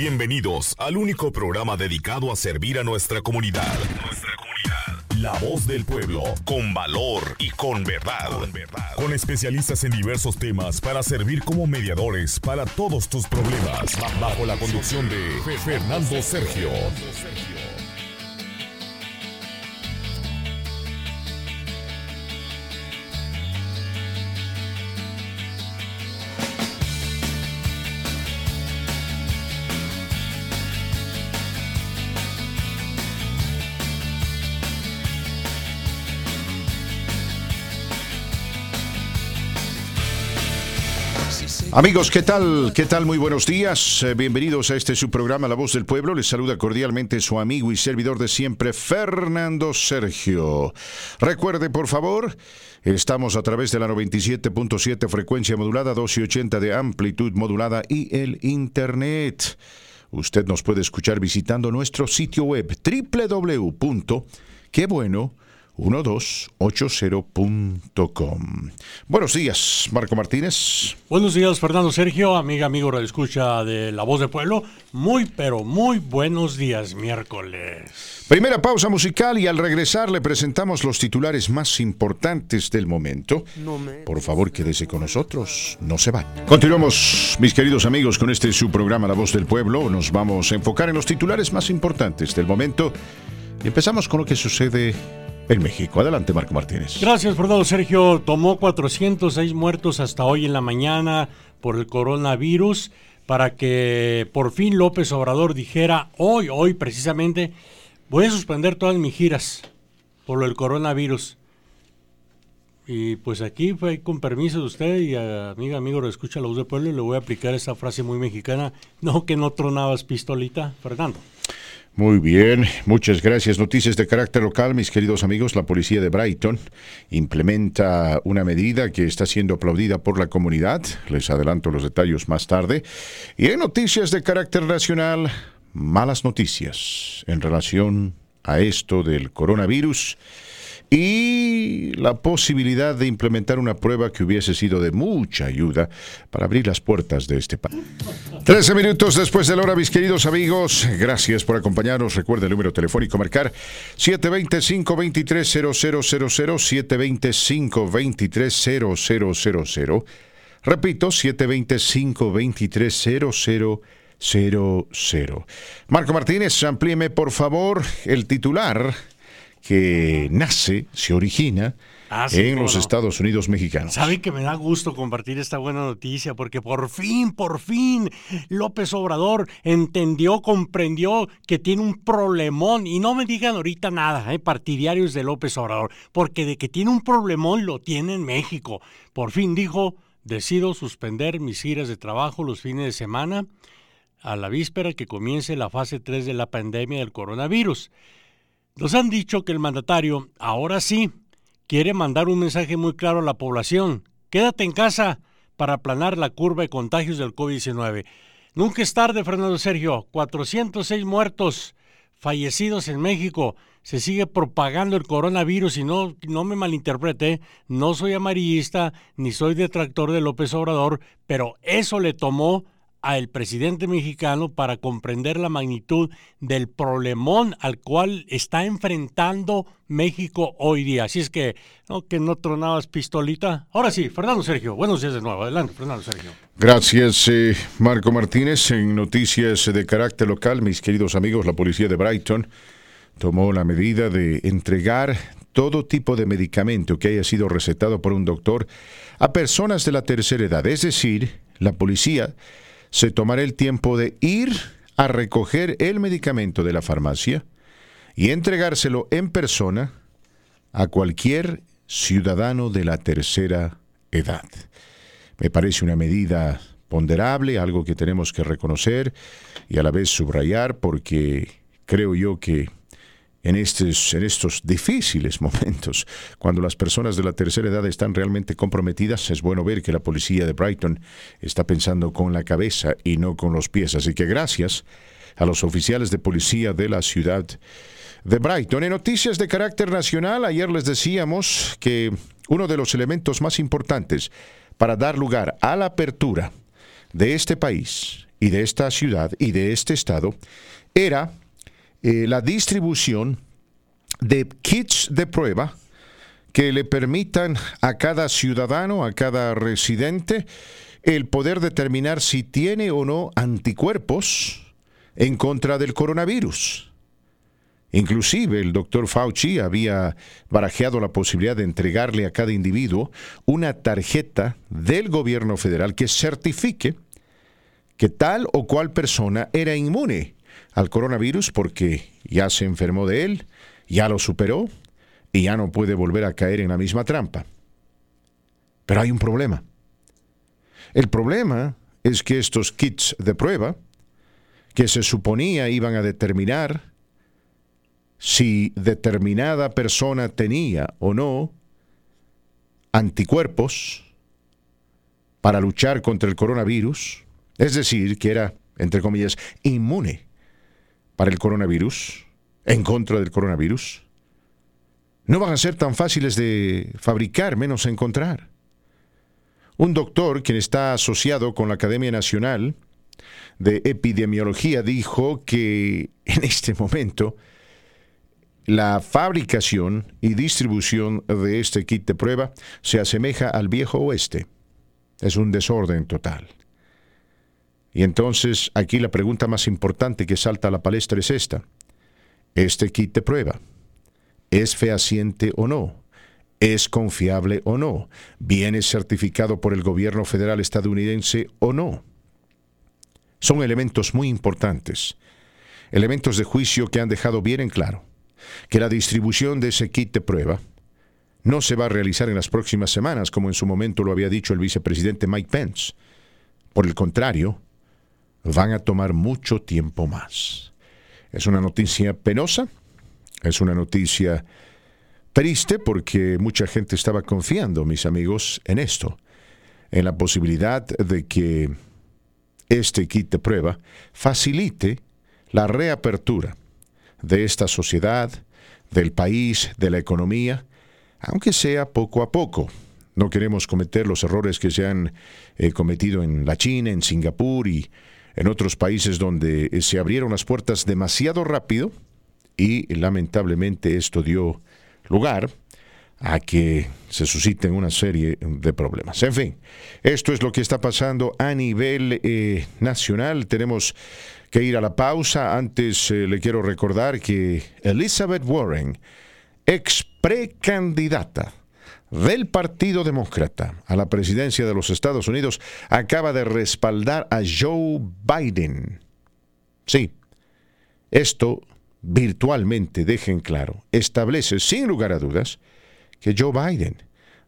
Bienvenidos al único programa dedicado a servir a nuestra comunidad. Nuestra comunidad. La voz del pueblo, con valor y con verdad. Con verdad. Con especialistas en diversos temas para servir como mediadores para todos tus problemas. Bajo la conducción de Fernando Sergio. Amigos, ¿qué tal? ¿Qué tal? Muy buenos días. Eh, bienvenidos a este su programa La Voz del Pueblo. Les saluda cordialmente su amigo y servidor de siempre, Fernando Sergio. Recuerde, por favor, estamos a través de la 97.7 frecuencia modulada, 280 de amplitud modulada y el Internet. Usted nos puede escuchar visitando nuestro sitio web www.quebueno.com 1280.com. Buenos días, Marco Martínez. Buenos días, Fernando Sergio, amiga, amigo, escucha de La Voz del Pueblo. Muy, pero muy buenos días, miércoles. Primera pausa musical y al regresar le presentamos los titulares más importantes del momento. Por favor, quédese con nosotros, no se va. Continuamos, mis queridos amigos, con este su programa La Voz del Pueblo. Nos vamos a enfocar en los titulares más importantes del momento. Y empezamos con lo que sucede en México. Adelante, Marco Martínez. Gracias, Fernando Sergio. Tomó 406 muertos hasta hoy en la mañana por el coronavirus para que por fin López Obrador dijera hoy, hoy precisamente, voy a suspender todas mis giras por lo del coronavirus. Y pues aquí fue con permiso de usted y amiga, amigo, escucha la voz de pueblo y le voy a aplicar esa frase muy mexicana, no que no tronabas pistolita, Fernando. Muy bien, muchas gracias. Noticias de carácter local, mis queridos amigos. La policía de Brighton implementa una medida que está siendo aplaudida por la comunidad. Les adelanto los detalles más tarde. Y en noticias de carácter nacional, malas noticias en relación a esto del coronavirus y la posibilidad de implementar una prueba que hubiese sido de mucha ayuda para abrir las puertas de este país. Trece minutos después de la hora, mis queridos amigos, gracias por acompañarnos. Recuerda el número telefónico marcar 725-230000, 725-230000. Repito, 725-230000. Marco Martínez, amplíeme por favor el titular que nace, se origina ah, en los Estados Unidos mexicanos. Sabe que me da gusto compartir esta buena noticia porque por fin, por fin, López Obrador entendió, comprendió que tiene un problemón y no me digan ahorita nada, eh, partidarios de López Obrador, porque de que tiene un problemón lo tiene en México. Por fin dijo, decido suspender mis giras de trabajo los fines de semana a la víspera que comience la fase 3 de la pandemia del coronavirus. Nos han dicho que el mandatario, ahora sí, quiere mandar un mensaje muy claro a la población. Quédate en casa para aplanar la curva de contagios del COVID-19. Nunca es tarde, Fernando Sergio. 406 muertos fallecidos en México. Se sigue propagando el coronavirus y no, no me malinterprete, no soy amarillista ni soy detractor de López Obrador, pero eso le tomó al presidente mexicano para comprender la magnitud del problemón al cual está enfrentando México hoy día. Así es que, no, que no tronabas pistolita. Ahora sí, Fernando Sergio, buenos días de nuevo. Adelante, Fernando Sergio. Gracias, eh, Marco Martínez. En noticias de carácter local, mis queridos amigos, la policía de Brighton tomó la medida de entregar todo tipo de medicamento que haya sido recetado por un doctor a personas de la tercera edad. Es decir, la policía se tomará el tiempo de ir a recoger el medicamento de la farmacia y entregárselo en persona a cualquier ciudadano de la tercera edad. Me parece una medida ponderable, algo que tenemos que reconocer y a la vez subrayar porque creo yo que en estos, en estos difíciles momentos, cuando las personas de la tercera edad están realmente comprometidas, es bueno ver que la policía de Brighton está pensando con la cabeza y no con los pies. Así que gracias a los oficiales de policía de la ciudad de Brighton. En noticias de carácter nacional, ayer les decíamos que uno de los elementos más importantes para dar lugar a la apertura de este país y de esta ciudad y de este estado era eh, la distribución de kits de prueba que le permitan a cada ciudadano, a cada residente, el poder determinar si tiene o no anticuerpos en contra del coronavirus. Inclusive el doctor Fauci había barajeado la posibilidad de entregarle a cada individuo una tarjeta del gobierno federal que certifique que tal o cual persona era inmune al coronavirus porque ya se enfermó de él, ya lo superó y ya no puede volver a caer en la misma trampa. Pero hay un problema. El problema es que estos kits de prueba, que se suponía iban a determinar si determinada persona tenía o no anticuerpos para luchar contra el coronavirus, es decir, que era, entre comillas, inmune para el coronavirus, en contra del coronavirus, no van a ser tan fáciles de fabricar, menos encontrar. Un doctor, quien está asociado con la Academia Nacional de Epidemiología, dijo que en este momento la fabricación y distribución de este kit de prueba se asemeja al viejo oeste. Es un desorden total. Y entonces aquí la pregunta más importante que salta a la palestra es esta. ¿Este kit de prueba es fehaciente o no? ¿Es confiable o no? ¿Viene certificado por el gobierno federal estadounidense o no? Son elementos muy importantes, elementos de juicio que han dejado bien en claro que la distribución de ese kit de prueba no se va a realizar en las próximas semanas, como en su momento lo había dicho el vicepresidente Mike Pence. Por el contrario, van a tomar mucho tiempo más. Es una noticia penosa, es una noticia triste porque mucha gente estaba confiando, mis amigos, en esto, en la posibilidad de que este kit de prueba facilite la reapertura de esta sociedad, del país, de la economía, aunque sea poco a poco. No queremos cometer los errores que se han eh, cometido en la China, en Singapur y en otros países donde eh, se abrieron las puertas demasiado rápido y lamentablemente esto dio lugar a que se susciten una serie de problemas. En fin, esto es lo que está pasando a nivel eh, nacional. Tenemos que ir a la pausa. Antes eh, le quiero recordar que Elizabeth Warren, ex precandidata del Partido Demócrata a la presidencia de los Estados Unidos, acaba de respaldar a Joe Biden. Sí, esto virtualmente deja en claro, establece sin lugar a dudas, que Joe Biden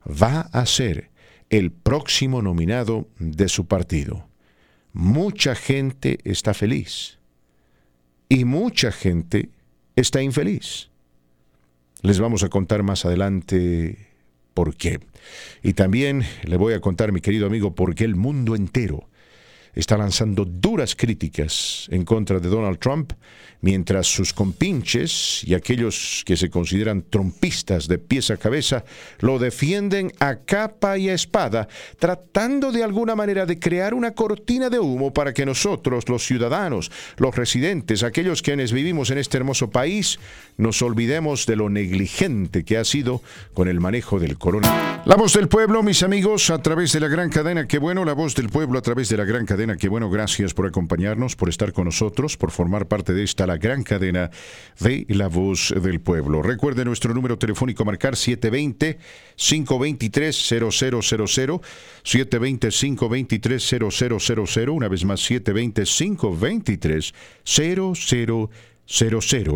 va a ser el próximo nominado de su partido. Mucha gente está feliz y mucha gente está infeliz. Les vamos a contar más adelante por qué. Y también le voy a contar, mi querido amigo, por qué el mundo entero está lanzando duras críticas en contra de Donald Trump mientras sus compinches y aquellos que se consideran trompistas de pies a cabeza lo defienden a capa y a espada, tratando de alguna manera de crear una cortina de humo para que nosotros, los ciudadanos, los residentes, aquellos quienes vivimos en este hermoso país, nos olvidemos de lo negligente que ha sido con el manejo del coronavirus. La voz del pueblo, mis amigos, a través de la gran cadena, qué bueno, la voz del pueblo a través de la gran cadena, qué bueno, gracias por acompañarnos, por estar con nosotros, por formar parte de esta gran cadena de La Voz del Pueblo. Recuerde nuestro número telefónico marcar 720-523-0000, 720-523-0000, una vez más 720-523-0000.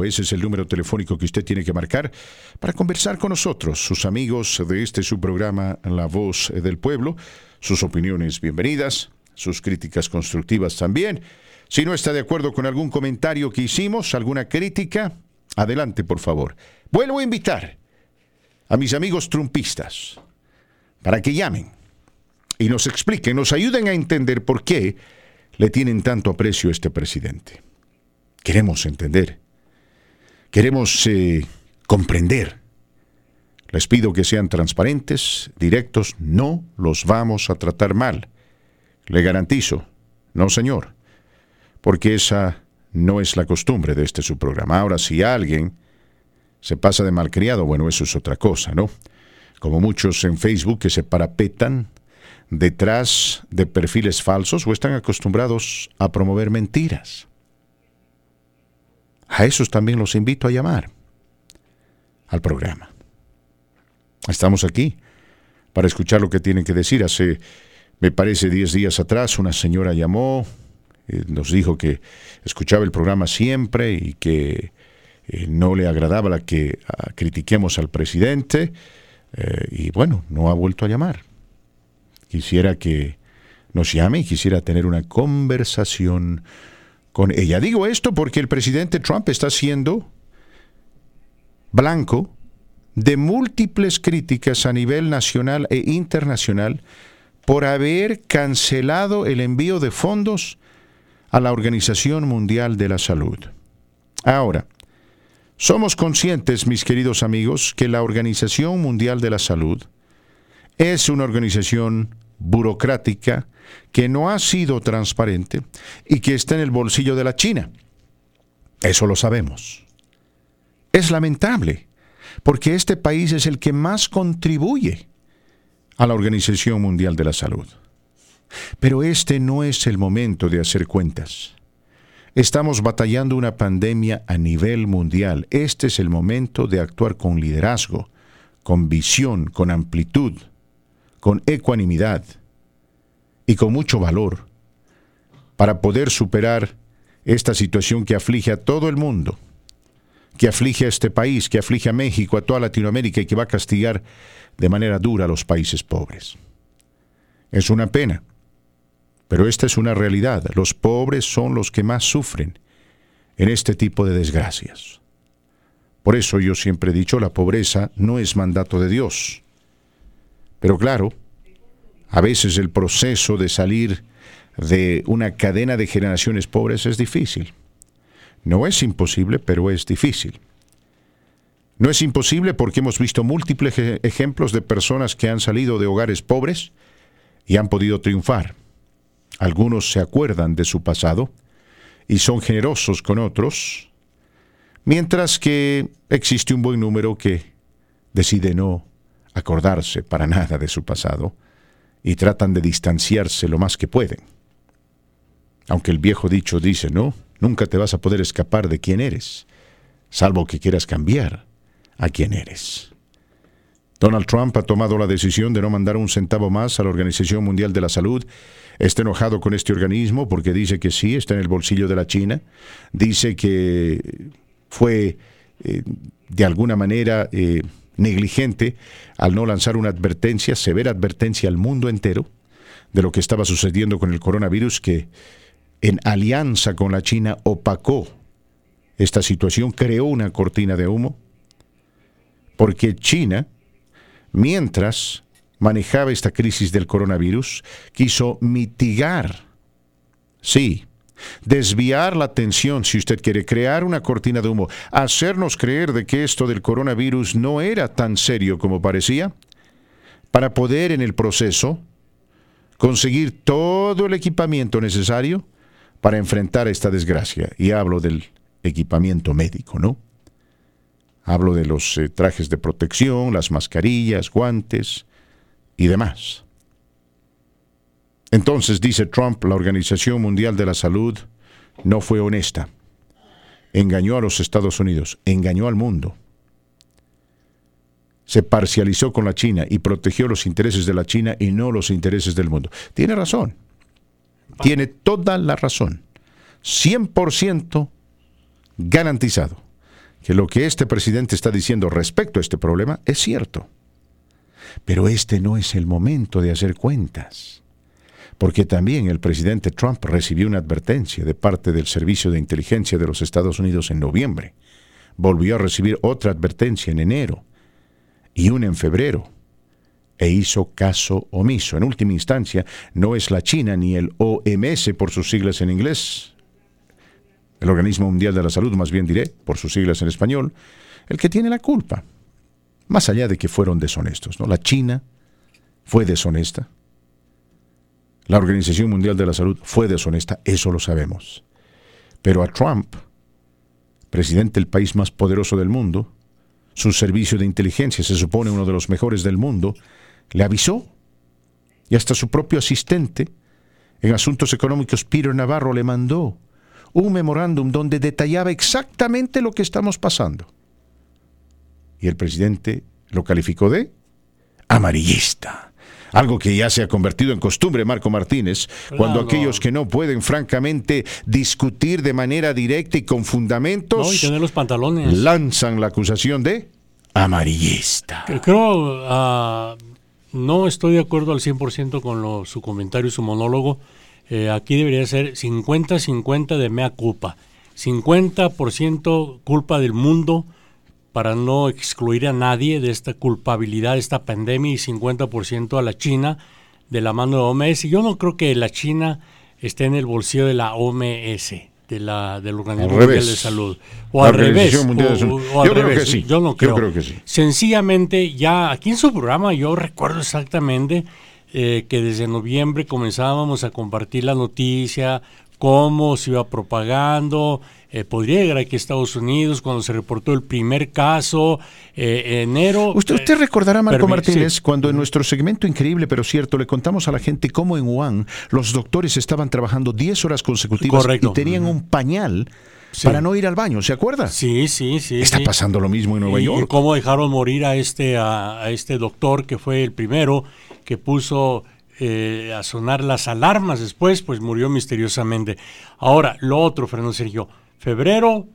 Ese es el número telefónico que usted tiene que marcar para conversar con nosotros, sus amigos de este su programa La Voz del Pueblo. Sus opiniones bienvenidas, sus críticas constructivas también. Si no está de acuerdo con algún comentario que hicimos, alguna crítica, adelante, por favor. Vuelvo a invitar a mis amigos trumpistas para que llamen y nos expliquen, nos ayuden a entender por qué le tienen tanto aprecio a este presidente. Queremos entender, queremos eh, comprender. Les pido que sean transparentes, directos, no los vamos a tratar mal. Le garantizo, no señor porque esa no es la costumbre de este su programa. Ahora, si alguien se pasa de malcriado, bueno, eso es otra cosa, ¿no? Como muchos en Facebook que se parapetan detrás de perfiles falsos o están acostumbrados a promover mentiras. A esos también los invito a llamar al programa. Estamos aquí para escuchar lo que tienen que decir. Hace, me parece, 10 días atrás, una señora llamó, eh, nos dijo que escuchaba el programa siempre y que eh, no le agradaba la que ah, critiquemos al presidente. Eh, y bueno, no ha vuelto a llamar. Quisiera que nos llame y quisiera tener una conversación con ella. Digo esto porque el presidente Trump está siendo blanco de múltiples críticas a nivel nacional e internacional por haber cancelado el envío de fondos a la Organización Mundial de la Salud. Ahora, somos conscientes, mis queridos amigos, que la Organización Mundial de la Salud es una organización burocrática que no ha sido transparente y que está en el bolsillo de la China. Eso lo sabemos. Es lamentable, porque este país es el que más contribuye a la Organización Mundial de la Salud. Pero este no es el momento de hacer cuentas. Estamos batallando una pandemia a nivel mundial. Este es el momento de actuar con liderazgo, con visión, con amplitud, con ecuanimidad y con mucho valor para poder superar esta situación que aflige a todo el mundo, que aflige a este país, que aflige a México, a toda Latinoamérica y que va a castigar de manera dura a los países pobres. Es una pena, pero esta es una realidad. Los pobres son los que más sufren en este tipo de desgracias. Por eso yo siempre he dicho, la pobreza no es mandato de Dios. Pero claro, a veces el proceso de salir de una cadena de generaciones pobres es difícil. No es imposible, pero es difícil. No es imposible porque hemos visto múltiples ejemplos de personas que han salido de hogares pobres y han podido triunfar. Algunos se acuerdan de su pasado y son generosos con otros, mientras que existe un buen número que decide no acordarse para nada de su pasado y tratan de distanciarse lo más que pueden. Aunque el viejo dicho dice, no, nunca te vas a poder escapar de quién eres, salvo que quieras cambiar a quién eres. Donald Trump ha tomado la decisión de no mandar un centavo más a la Organización Mundial de la Salud. Está enojado con este organismo porque dice que sí, está en el bolsillo de la China. Dice que fue eh, de alguna manera eh, negligente al no lanzar una advertencia, severa advertencia al mundo entero de lo que estaba sucediendo con el coronavirus que en alianza con la China opacó esta situación, creó una cortina de humo, porque China, mientras manejaba esta crisis del coronavirus, quiso mitigar, sí, desviar la atención, si usted quiere, crear una cortina de humo, hacernos creer de que esto del coronavirus no era tan serio como parecía, para poder en el proceso conseguir todo el equipamiento necesario para enfrentar esta desgracia. Y hablo del equipamiento médico, ¿no? Hablo de los eh, trajes de protección, las mascarillas, guantes y demás. Entonces, dice Trump, la Organización Mundial de la Salud no fue honesta. Engañó a los Estados Unidos, engañó al mundo. Se parcializó con la China y protegió los intereses de la China y no los intereses del mundo. Tiene razón. Tiene toda la razón. 100% garantizado que lo que este presidente está diciendo respecto a este problema es cierto. Pero este no es el momento de hacer cuentas porque también el presidente Trump recibió una advertencia de parte del Servicio de Inteligencia de los Estados Unidos en noviembre. Volvió a recibir otra advertencia en enero y una en febrero. E hizo caso omiso. En última instancia, no es la China ni el OMS por sus siglas en inglés, el Organismo Mundial de la Salud, más bien diré, por sus siglas en español, el que tiene la culpa. Más allá de que fueron deshonestos, ¿no? La China fue deshonesta, la Organización Mundial de la Salud fue deshonesta, eso lo sabemos. Pero a Trump, presidente del país más poderoso del mundo, su servicio de inteligencia se supone uno de los mejores del mundo, le avisó. Y hasta su propio asistente en asuntos económicos, Peter Navarro, le mandó un memorándum donde detallaba exactamente lo que estamos pasando. Y el presidente lo calificó de amarillista. Algo que ya se ha convertido en costumbre, Marco Martínez, cuando aquellos que no pueden francamente discutir de manera directa y con fundamentos los pantalones. lanzan la acusación de amarillista. Creo, uh, no estoy de acuerdo al 100% con su comentario, su monólogo. Eh, aquí debería ser 50-50 de mea culpa. 50% culpa del mundo para no excluir a nadie de esta culpabilidad de esta pandemia y 50% a la China de la mano de OMS. Yo no creo que la China esté en el bolsillo de la OMS, de la, del Organismo Mundial de Salud. O al revés. yo creo que sí. Yo no creo. que sí. Sencillamente, ya aquí en su programa yo recuerdo exactamente eh, que desde noviembre comenzábamos a compartir la noticia, cómo se iba propagando, eh, podría llegar aquí a Estados Unidos cuando se reportó el primer caso, eh, enero. Usted, usted recordará, Marco Martínez, cuando en nuestro segmento increíble pero cierto le contamos a la gente cómo en Wuhan los doctores estaban trabajando 10 horas consecutivas y tenían un pañal para no ir al baño, ¿se acuerda? Sí, sí, sí. Está pasando lo mismo en Nueva York. Y cómo dejaron morir a este, a, este doctor que fue el primero que puso eh, a sonar las alarmas después, pues murió misteriosamente. Ahora, lo otro, Fernando Sergio, febrero,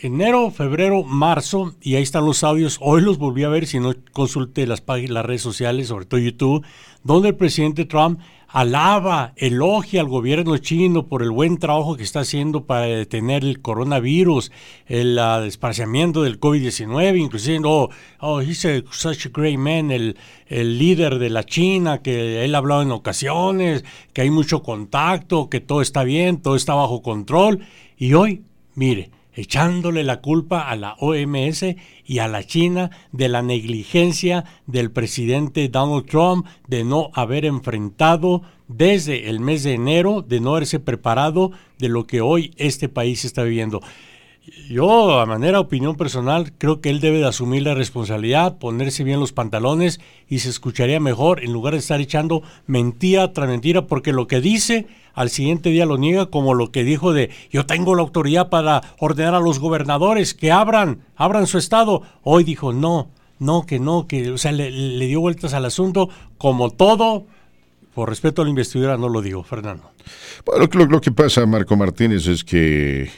enero, febrero, marzo, y ahí están los audios. Hoy los volví a ver, si no consulte las páginas, las redes sociales, sobre todo YouTube, donde el presidente Trump alaba, elogia al gobierno chino por el buen trabajo que está haciendo para detener el coronavirus, el uh, del COVID-19, inclusive, oh, oh, he's such a great man, el líder de la China, que él ha hablado en ocasiones, que hay mucho contacto, que todo está bien, todo está bajo control. Y hoy, mire, echándole la culpa a la OMS y a la China de la negligencia del presidente Donald Trump de no haber enfrentado desde el mes de enero, de no haberse preparado de lo que hoy este país está viviendo. Yo, a manera de opinión personal, creo que él debe de asumir la responsabilidad, ponerse bien los pantalones y se escucharía mejor en lugar de estar echando mentira tras mentira, porque lo que dice al siguiente día lo niega, como lo que dijo de yo tengo la autoridad para ordenar a los gobernadores que abran, abran su estado. Hoy dijo no, no, que no, que, o sea, le, dio vueltas al asunto, como todo, por respeto a la investidura no lo digo, Fernando. Bueno, lo, que pasa, Marco Martínez, es que...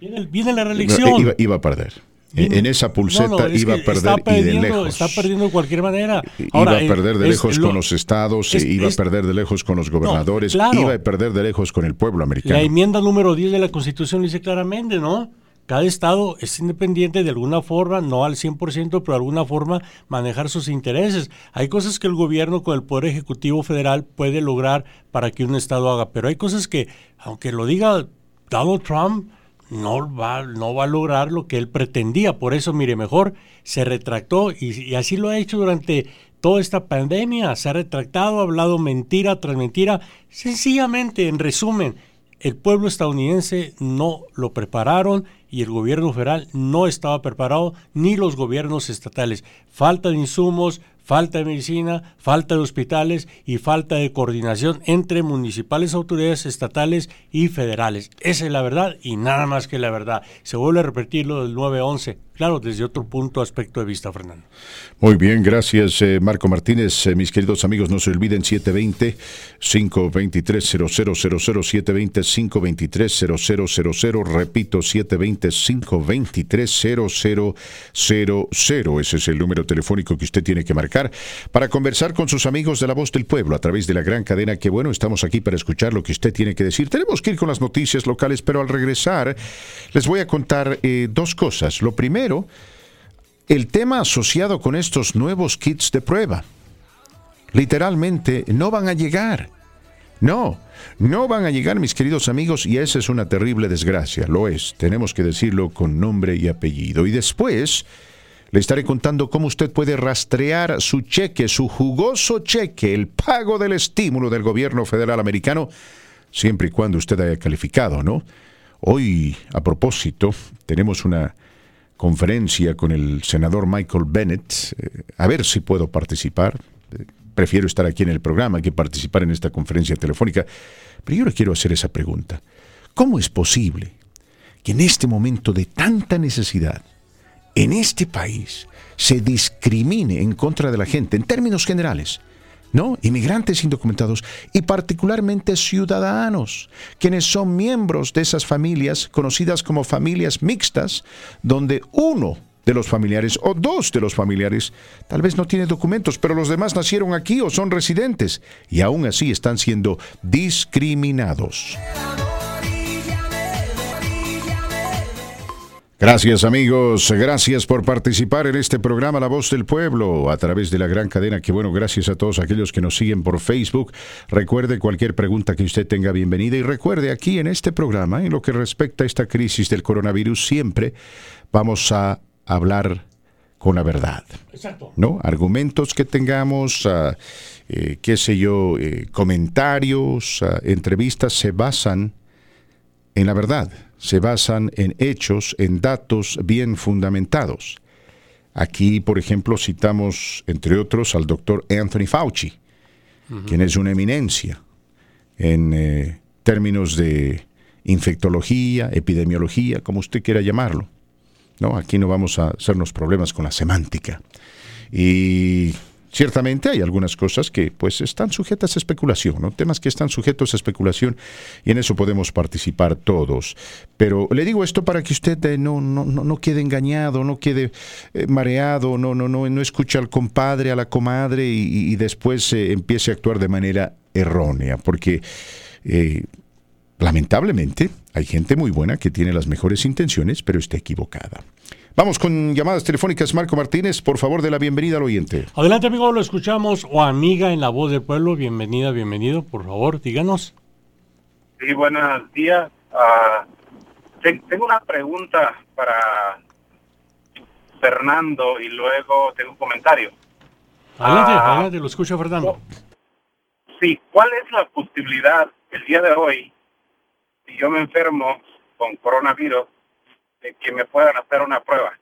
Viene, la reelección. iba a perder en esa pulseta iba a perder y de lejos. Está perdiendo de cualquier manera. iba a perder de lejos con los estados, iba a perder de lejos con los gobernadores, iba a perder de lejos con el pueblo americano. La enmienda número 10 de la Constitución dice claramente, ¿no? Cada estado es independiente de alguna forma, no al 100%, pero de alguna forma manejar sus intereses. Hay cosas que el gobierno con el Poder Ejecutivo Federal puede lograr para que un estado haga, pero hay cosas que, aunque lo diga Donald Trump, no va, no va a lograr lo que él pretendía. Por eso, mire, mejor se retractó y, así lo ha hecho durante toda esta pandemia. Se ha retractado, ha hablado mentira tras mentira. Sencillamente, en resumen, el pueblo estadounidense no lo prepararon y el gobierno federal no estaba preparado, ni los gobiernos estatales. Falta de insumos, falta de medicina, falta de hospitales y falta de coordinación entre municipales, autoridades estatales y federales. Esa es la verdad y nada más que la verdad. Se vuelve a repetir lo del 9-11, claro, desde otro punto, aspecto de vista, Fernando. Muy bien, gracias eh, Marco Martínez. Eh, mis queridos amigos, no se olviden 720-523-0000, 720-523-0000, repito, 720-523-0000. Ese es el número telefónico que usted tiene que marcar para conversar con sus amigos de la voz del pueblo a través de la gran cadena. Que bueno, estamos aquí para escuchar lo que usted tiene que decir. Tenemos que ir con las noticias locales, pero al regresar les voy a contar eh, dos cosas. Lo primero, el tema asociado con estos nuevos kits de prueba. Literalmente no van a llegar. No, no van a llegar mis queridos amigos y esa es una terrible desgracia, lo es, tenemos que decirlo con nombre y apellido. Y después le estaré contando cómo usted puede rastrear su cheque, su jugoso cheque, el pago del estímulo del gobierno federal americano, siempre y cuando usted haya calificado, ¿no? Hoy, a propósito, tenemos una conferencia con el senador Michael Bennett. Eh, a ver si puedo participar. Eh, prefiero estar aquí en el programa que participar en esta conferencia telefónica. Pero yo le quiero hacer esa pregunta. ¿Cómo es posible que en este momento de tanta necesidad, en este país, se discrimine en contra de la gente en términos generales? ¿No? Inmigrantes indocumentados y particularmente ciudadanos, quienes son miembros de esas familias conocidas como familias mixtas, donde uno de los familiares o dos de los familiares tal vez no tiene documentos, pero los demás nacieron aquí o son residentes y aún así están siendo discriminados. Gracias amigos, gracias por participar en este programa La Voz del Pueblo a través de la gran cadena. Que bueno, gracias a todos aquellos que nos siguen por Facebook. Recuerde cualquier pregunta que usted tenga bienvenida y recuerde aquí en este programa, en lo que respecta a esta crisis del coronavirus, siempre vamos a hablar con la verdad. Exacto. ¿No? Argumentos que tengamos, uh, qué sé yo, eh, comentarios, uh, entrevistas se basan en la verdad se basan en hechos, en datos bien fundamentados. Aquí, por ejemplo, citamos, entre otros, al doctor Anthony Fauci, quien es una eminencia en eh, términos de infectología, epidemiología, como usted quiera llamarlo. ¿no? Aquí no vamos a hacernos problemas con la semántica. Y Ciertamente hay algunas cosas que pues están sujetas a especulación, ¿no? temas que están sujetos a especulación y en eso podemos participar todos. Pero le digo esto para que usted eh, no, no, no, quede engañado, no quede eh, mareado, no, no, no, no escuche al compadre, a la comadre y, después eh, empiece a actuar de manera errónea, porque lamentablemente hay gente muy buena que tiene las mejores intenciones, pero está equivocada. Vamos con llamadas telefónicas. Marco Martínez, por favor, de la bienvenida al oyente. Adelante, amigo, lo escuchamos. O amiga en la voz del pueblo, bienvenida, bienvenido. Por favor, díganos. Sí, buenos días. Ah, tengo una pregunta para Fernando y luego tengo un comentario. Adelante, ah, adelante, lo escucha Fernando. Sí, ¿cuál es la posibilidad el día de hoy, si yo me enfermo con coronavirus, que me puedan hacer una prueba.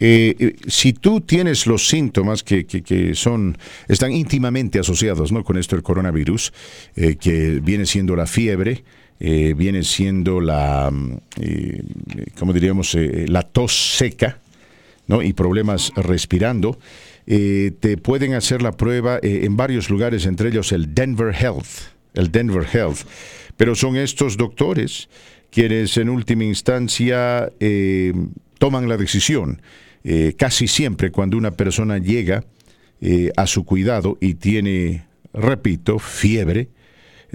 Eh, eh, si tú tienes los síntomas que, que, son están íntimamente asociados ¿no? con esto del coronavirus, eh, que viene siendo la fiebre, viene siendo la, como diríamos, la tos seca, ¿no? y problemas respirando, te pueden hacer la prueba en varios lugares, entre ellos el Denver Health, el Denver Health, pero son estos doctores quienes en última instancia eh, toman la decisión. Eh, casi siempre cuando una persona llega eh, a su cuidado y tiene, repito, fiebre,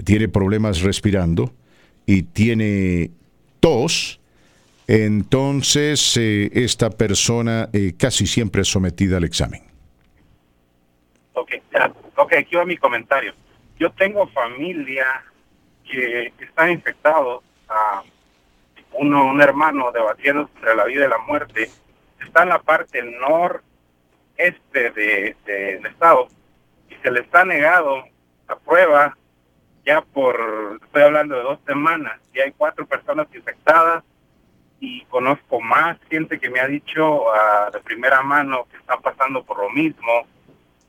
tiene problemas respirando y tiene tos, entonces esta persona casi siempre es sometida al examen. Ok, aquí va mi comentario. Yo tengo familia que está infectado uno, un hermano debatiendo entre la vida y la muerte, está en la parte noreste de, del estado y se le está negado la prueba ya por, estoy hablando de dos semanas, y hay cuatro personas infectadas y conozco más gente que me ha dicho ah, de primera mano que están pasando por lo mismo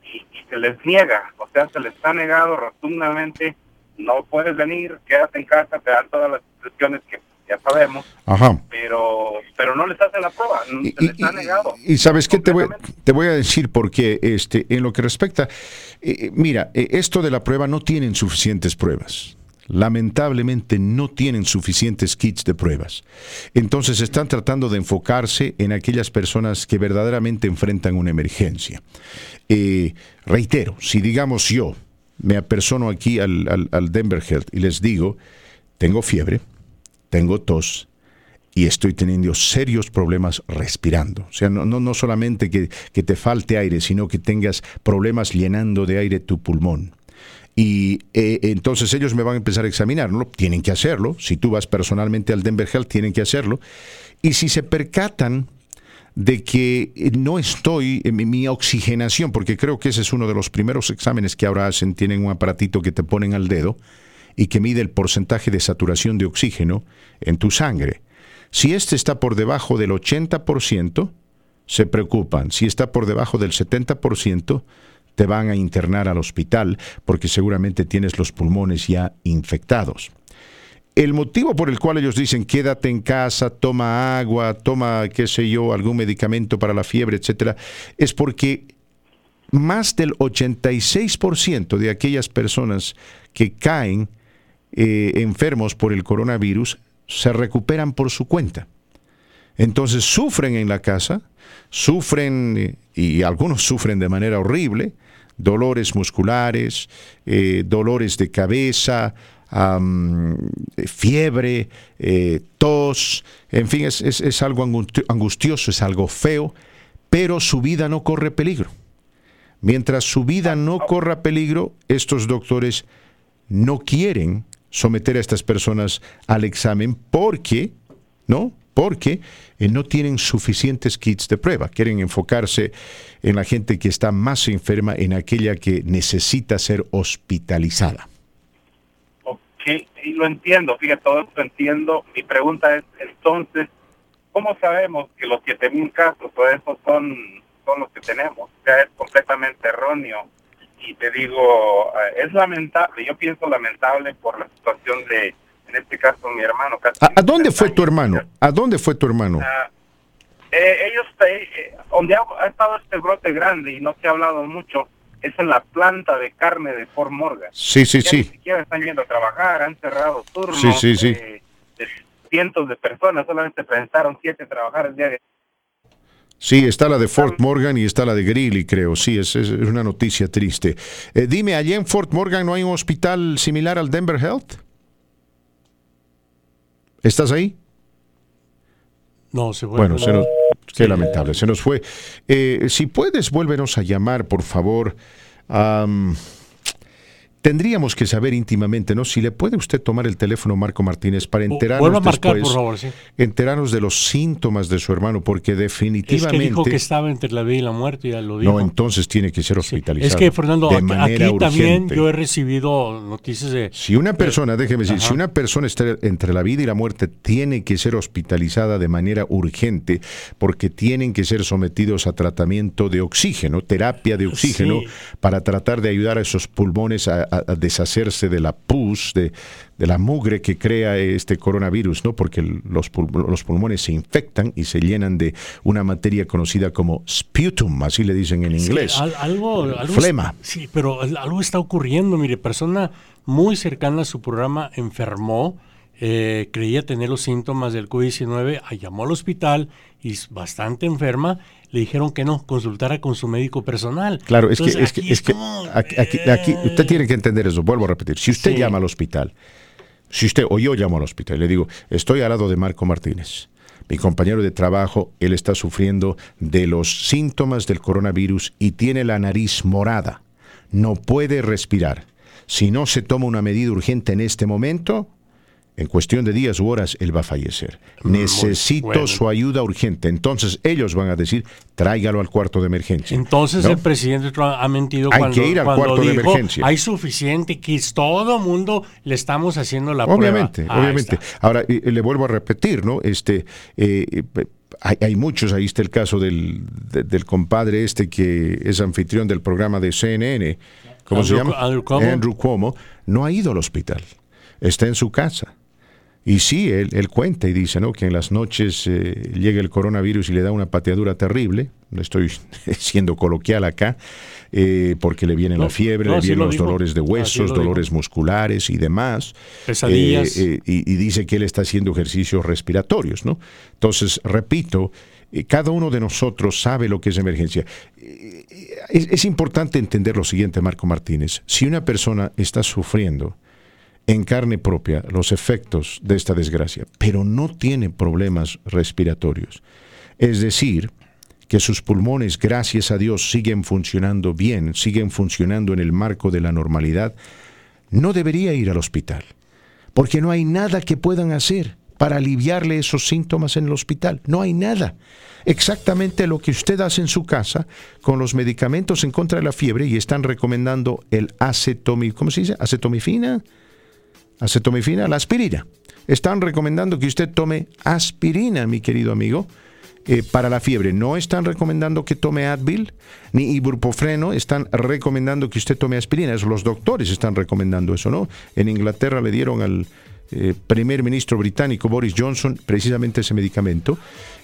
y, y, se les niega, o sea, se les está negado rotundamente, no puedes venir, quédate en casa, te dan todas las que ya sabemos, pero pero no les hacen la prueba, y, se les ha negado. Y, sabes qué te voy, te voy a decir porque este en lo que respecta, eh, eh, mira, eh, esto de la prueba no tienen suficientes pruebas. Lamentablemente no tienen suficientes kits de pruebas. Entonces están tratando de enfocarse en aquellas personas que verdaderamente enfrentan una emergencia. reitero, si digamos yo me apersono aquí al, al, al Denver Health y les digo, tengo fiebre, tengo tos y estoy teniendo serios problemas respirando. O sea, no, no, solamente que, te falte aire, sino que tengas problemas llenando de aire tu pulmón. Y eh, entonces ellos me van a empezar a examinar, ¿no? Tienen que hacerlo. Si tú vas personalmente al Denver Health, tienen que hacerlo. Y si se percatan de que no estoy en mi oxigenación, porque creo que ese es uno de los primeros exámenes que ahora hacen, tienen un aparatito que te ponen al dedo, y que mide el porcentaje de saturación de oxígeno en tu sangre. Si este está por debajo del 80%, se preocupan. Si está por debajo del 70%, te van a internar al hospital porque seguramente tienes los pulmones ya infectados. El motivo por el cual ellos dicen quédate en casa, toma agua, toma, qué sé yo, algún medicamento para la fiebre, etcétera, es porque más del 86% de aquellas personas que caen eh, enfermos por el coronavirus se recuperan por su cuenta. Entonces sufren en la casa, sufren, eh, y algunos sufren de manera horrible, dolores musculares, eh, dolores de cabeza, fiebre, tos, en fin, es, es algo angustioso, es algo feo, pero su vida no corre peligro. Mientras su vida no corra peligro, estos doctores no quieren someter a estas personas al examen porque, ¿no? Porque eh, no tienen suficientes kits de prueba. Quieren enfocarse en la gente que está más enferma, en aquella que necesita ser hospitalizada. Ok, y lo entiendo, fíjate, todo esto entiendo. Mi pregunta es, entonces, ¿cómo sabemos que los 7.000 casos, o esos son son los que tenemos. O sea, es completamente erróneo. Y te digo, eh, es lamentable, yo pienso lamentable por la situación de, en este caso, mi hermano. ¿A, dónde fue tu hermano? ¿A dónde fue tu hermano? Ah, eh, ellos, eh, donde ha, estado este brote grande y no se ha hablado mucho, es en la planta de carne de Fort Morgan. Sí, sí, sí. Ni siquiera están yendo a trabajar, han cerrado turnos. Sí, sí, sí. de cientos de personas, solamente pensaron siete trabajar el día de Sí, está la de Fort Morgan y está la de Greeley, creo. Sí, es, es una noticia triste. Eh, dime, ¿allá en Fort Morgan no hay un hospital similar al Denver Health? ¿Estás ahí? No, se fue. Bueno, se nos, qué lamentable, se nos fue. Eh, si puedes, vuélvenos a llamar, por favor. Tendríamos que saber íntimamente, ¿no? Si le puede usted tomar el teléfono, Marco Martínez, para enterarnos después, por favor, enterarnos de los síntomas de su hermano, porque definitivamente... Es que dijo que estaba entre la vida y la muerte, ya lo dijo. No, entonces tiene que ser hospitalizado. Es que, Fernando, aquí, también yo he recibido noticias de... Si una persona, déjeme decir, si una persona está entre la vida y la muerte, tiene que ser hospitalizada de manera urgente, porque tienen que ser sometidos a tratamiento de oxígeno, terapia de oxígeno, para tratar de ayudar a esos pulmones a a, deshacerse de la pus, de, la mugre que crea este coronavirus, ¿no? Porque los, los pulmones se infectan y se llenan de una materia conocida como sputum, así le dicen en inglés. algo, Flema. Sí, pero algo está ocurriendo. Mire, persona muy cercana a su programa enfermó. Eh, creía tener los síntomas del COVID-19, llamó al hospital y bastante enferma le dijeron que no, consultara con su médico personal. Claro, es que, es que, es que aquí, usted tiene que entender eso, vuelvo a repetir, si usted llama al hospital, si usted o yo llamo al hospital y le digo, estoy al lado de Marco Martínez, mi compañero de trabajo, él está sufriendo de los síntomas del coronavirus y tiene la nariz morada, no puede respirar. Si no se toma una medida urgente en este momento, en cuestión de días u horas él va a fallecer. Necesito su ayuda urgente. Entonces ellos van a decir, tráigalo al cuarto de emergencia. Entonces el presidente Trump ha mentido hay cuando, que ir al cuarto de emergencia. Hay suficiente kits, todo mundo le estamos haciendo la obviamente, prueba. Obviamente, obviamente. Ahora le vuelvo a repetir, ¿no? Este eh, hay, muchos, ahí está el caso del, del compadre este que es anfitrión del programa de CNN, ¿cómo se llama? Andrew Cuomo. No ha ido al hospital, está en su casa. Y sí, él, cuenta y dice ¿no? que en las noches eh, llega el coronavirus y le da una pateadura terrible. No estoy siendo coloquial acá, eh, porque le viene la fiebre, le vienen los dolores de huesos, dolores musculares y demás. Pesadillas. Eh, y, dice que él está haciendo ejercicios respiratorios. ¿no? Entonces, repito, cada uno de nosotros sabe lo que es emergencia. es importante entender lo siguiente, Marco Martínez. Si una persona está sufriendo, en carne propia los efectos de esta desgracia, pero no tiene problemas respiratorios. Es decir, que sus pulmones, gracias a Dios, siguen funcionando bien, siguen funcionando en el marco de la normalidad, no debería ir al hospital, porque no hay nada que puedan hacer para aliviarle esos síntomas en el hospital. No hay nada. Exactamente lo que usted hace en su casa con los medicamentos en contra de la fiebre y están recomendando el acetomi, ¿cómo se dice? Acetomifina acetomifina, la aspirina. Están recomendando que usted tome aspirina, mi querido amigo, eh, para la fiebre. No están recomendando que tome Advil ni ibuprofeno, están recomendando que usted tome aspirina. Eso, los doctores están recomendando eso, ¿no? En Inglaterra le dieron al eh, primer ministro británico Boris Johnson precisamente ese medicamento.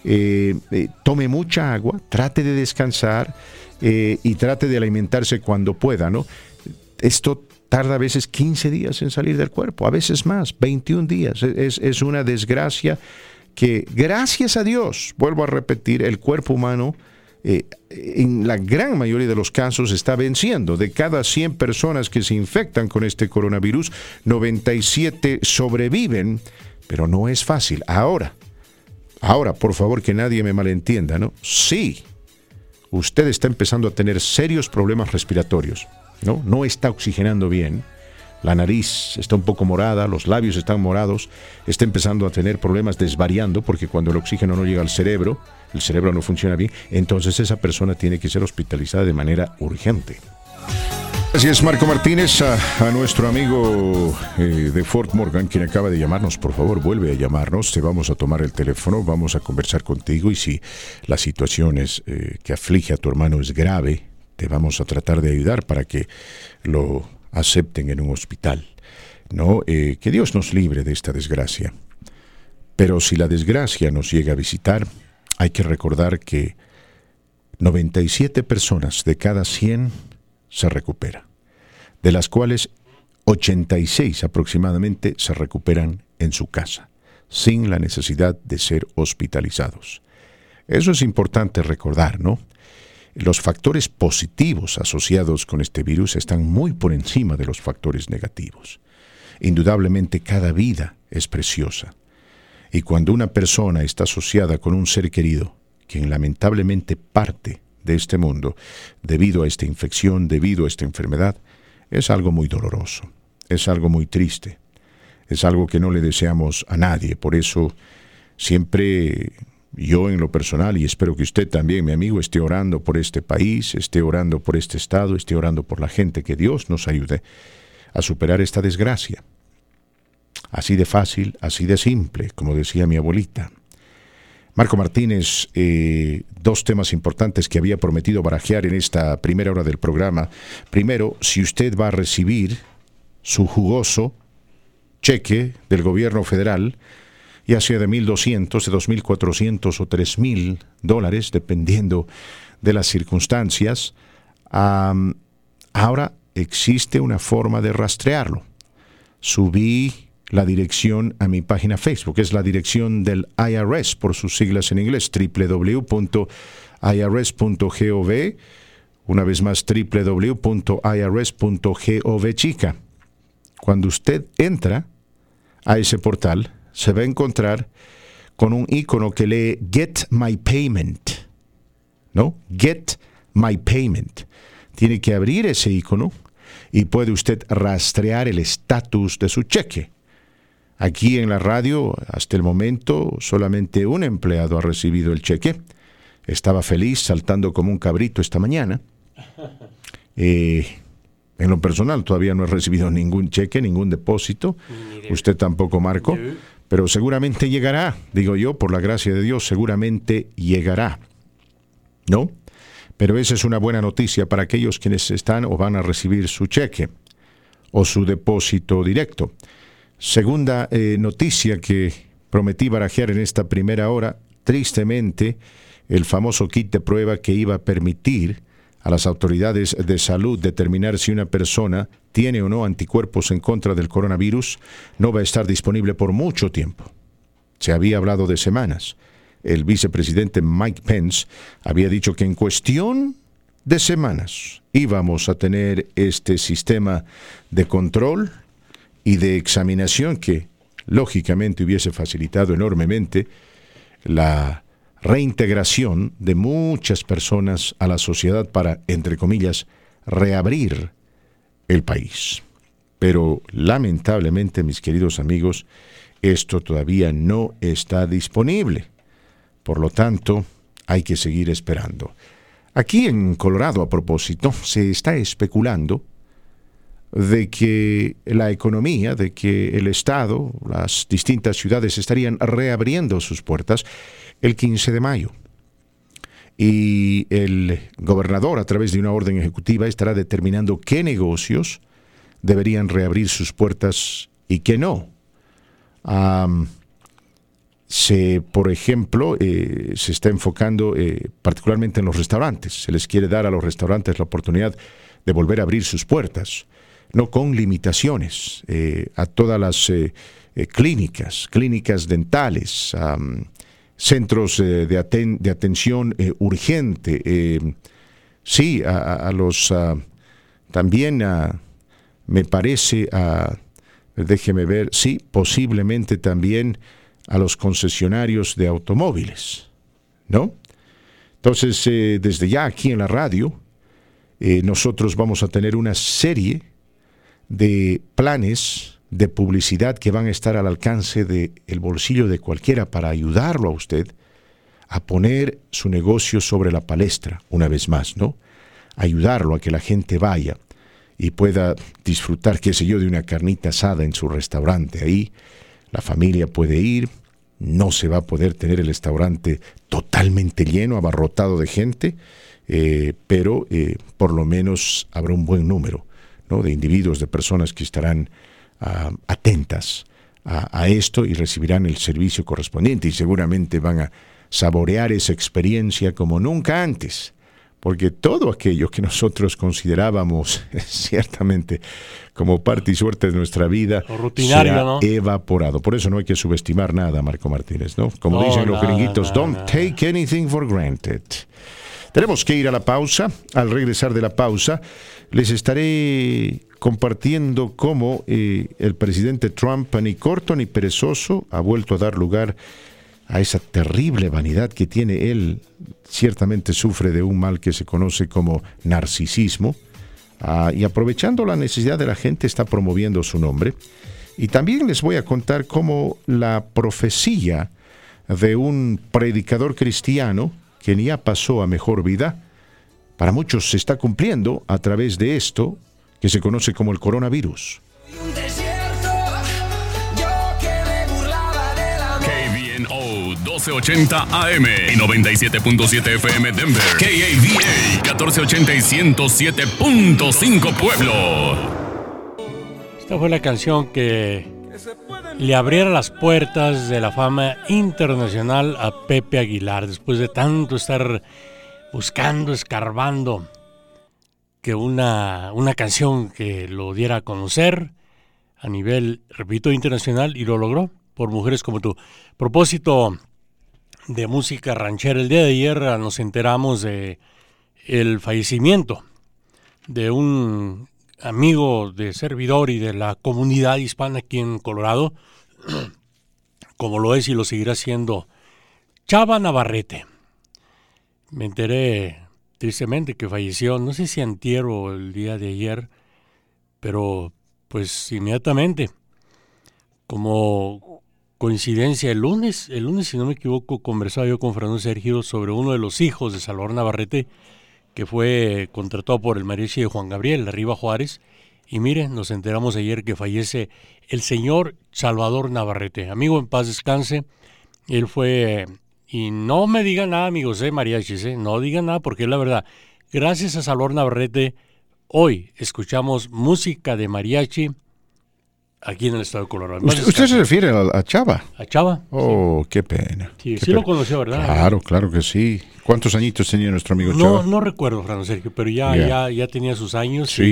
Eh, tome mucha agua, trate de descansar y trate de alimentarse cuando pueda, ¿no? Esto tarda a veces 15 días en salir del cuerpo, a veces más, 21 días. Es, es una desgracia que gracias a Dios, vuelvo a repetir, el cuerpo humano eh, en la gran mayoría de los casos está venciendo. De cada 100 personas que se infectan con este coronavirus, 97 sobreviven, pero no es fácil. Ahora, ahora, por favor que nadie me malentienda, ¿no? Sí, usted está empezando a tener serios problemas respiratorios, ¿no? No está oxigenando bien la nariz está un poco morada, los labios están morados, está empezando a tener problemas desvariando porque cuando el oxígeno no llega al cerebro, el cerebro no funciona bien, entonces esa persona tiene que ser hospitalizada de manera urgente. Es, Marco Martínez, a, nuestro amigo eh, de Fort Morgan, quien acaba de llamarnos, por favor, vuelve a llamarnos, te vamos a tomar el teléfono, vamos a conversar contigo y si la situación es, eh, que aflige a tu hermano es grave, te vamos a tratar de ayudar para que lo acepten en un hospital. No, eh, que Dios nos libre de esta desgracia. Pero si la desgracia nos llega a visitar, hay que recordar que 97 personas de cada 100 se recupera, de las cuales 86 aproximadamente se recuperan en su casa, sin la necesidad de ser hospitalizados. Eso es importante recordar, ¿no? Los factores positivos asociados con este virus están muy por encima de los factores negativos. Indudablemente cada vida es preciosa. Y cuando una persona está asociada con un ser querido, quien lamentablemente parte de este mundo debido a esta infección, debido a esta enfermedad, es algo muy doloroso, es algo muy triste, es algo que no le deseamos a nadie. Por eso siempre yo en lo personal, y espero que usted también, mi amigo, esté orando por este país, esté orando por este Estado, esté orando por la gente, que Dios nos ayude a superar esta desgracia. Así de fácil, así de simple, como decía mi abuelita. Marco Martínez, eh, dos temas importantes que había prometido barajear en esta primera hora del programa. Primero, si usted va a recibir su jugoso cheque del gobierno federal, ya sea de 1.200, de 2.400 o 3.000 dólares, dependiendo de las circunstancias, ahora existe una forma de rastrearlo. Subí la dirección a mi página Facebook, es la dirección del IRS, por sus siglas en inglés, www.irs.gov, una vez más www.irs.gov chica. Cuando usted entra a ese portal, se va a encontrar con un icono que lee Get My Payment. ¿No? Get My Payment. Tiene que abrir ese icono y puede usted rastrear el estatus de su cheque. Aquí en la radio, hasta el momento, solamente un empleado ha recibido el cheque. Estaba feliz, saltando como un cabrito esta mañana. Eh, en lo personal, todavía no he recibido ningún cheque, ningún depósito. Usted tampoco, Marco pero seguramente llegará, digo yo, por la gracia de Dios, seguramente llegará. ¿No? Pero esa es una buena noticia para aquellos quienes están o van a recibir su cheque o su depósito directo. Segunda eh, noticia que prometí barajear en esta primera hora, tristemente, el famoso kit de prueba que iba a permitir a las autoridades de salud determinar si una persona tiene o no anticuerpos en contra del coronavirus no va a estar disponible por mucho tiempo. Se había hablado de semanas. El vicepresidente Mike Pence había dicho que en cuestión de semanas íbamos a tener este sistema de control y de examinación que lógicamente hubiese facilitado enormemente la reintegración de muchas personas a la sociedad para, entre comillas, reabrir el país. Pero lamentablemente, mis queridos amigos, esto todavía no está disponible. Por lo tanto, hay que seguir esperando. Aquí en Colorado, a propósito, se está especulando de que la economía, de que el Estado, las distintas ciudades estarían reabriendo sus puertas el 15 de mayo. Y el gobernador, a través de una orden ejecutiva, estará determinando qué negocios deberían reabrir sus puertas y qué no. se, por ejemplo, eh, se está enfocando eh, particularmente en los restaurantes. Se les quiere dar a los restaurantes la oportunidad de volver a abrir sus puertas no con limitaciones, eh, a todas las clínicas, clínicas dentales, centros de, atención urgente, sí, a, los también me parece a déjeme ver, sí, posiblemente también a los concesionarios de automóviles, ¿no? Entonces, desde ya aquí en la radio, nosotros vamos a tener una serie de planes de publicidad que van a estar al alcance del el bolsillo de cualquiera para ayudarlo a usted a poner su negocio sobre la palestra, una vez más, ¿no? Ayudarlo a que la gente vaya y pueda disfrutar, qué sé yo, de una carnita asada en su restaurante. Ahí la familia puede ir, no se va a poder tener el restaurante totalmente lleno, abarrotado de gente, eh, pero eh, por lo menos habrá un buen número de individuos, de personas que estarán atentas a, esto y recibirán el servicio correspondiente y seguramente van a saborear esa experiencia como nunca antes, porque todo aquello que nosotros considerábamos ciertamente como parte y suerte de nuestra vida se ha evaporado. Por eso no hay que subestimar nada, Marco Martínez, ¿no? Como dicen los gringuitos, don't take anything for granted. Tenemos que ir a la pausa. Al regresar de la pausa, les estaré compartiendo cómo eh, el presidente Trump, ni corto ni perezoso, ha vuelto a dar lugar a esa terrible vanidad que tiene él. Ciertamente sufre de un mal que se conoce como narcisismo. Ah, y aprovechando la necesidad de la gente está promoviendo su nombre. Y también les voy a contar cómo la profecía de un predicador cristiano, quien ya pasó a mejor vida, para muchos se está cumpliendo a través de esto que se conoce como el coronavirus. KBNO 1280 AM y 97.7 FM Denver. KAVA 1480 y 107.5 Pueblo. Esta fue la canción que le abriera las puertas de la fama internacional a Pepe Aguilar después de tanto estar buscando, escarbando, que una, una canción que lo diera a conocer a nivel, repito, internacional y lo logró por mujeres como tú. Propósito de música ranchera, el día de ayer nos enteramos de el fallecimiento de un amigo de servidor y de la comunidad hispana aquí en Colorado, como lo es y lo seguirá siendo Chava Navarrete. Me enteré tristemente que falleció, no sé si antier o el día de ayer, pero pues inmediatamente, como coincidencia, el lunes, el lunes si no me equivoco, conversaba yo con Fernando Sergio sobre uno de los hijos de Salvador Navarrete, que fue contratado por el mariachi de Juan Gabriel, arriba Juárez, y miren, nos enteramos ayer que fallece el señor Salvador Navarrete. Amigo, en paz descanse. Él fue y no me digan nada, amigos, eh, mariachis, eh, no digan nada porque es la verdad. Gracias a Salor Navarrete, hoy escuchamos música de mariachi aquí en el estado de Colorado. ¿Usted, se refiere a, Chava? A Chava. Oh, qué pena. Sí, sí lo conoció, ¿verdad? Claro, claro que sí. ¿Cuántos añitos tenía nuestro amigo Chava? No recuerdo, Fran Sergio, pero ya, ya, ya tenía sus años. Sí.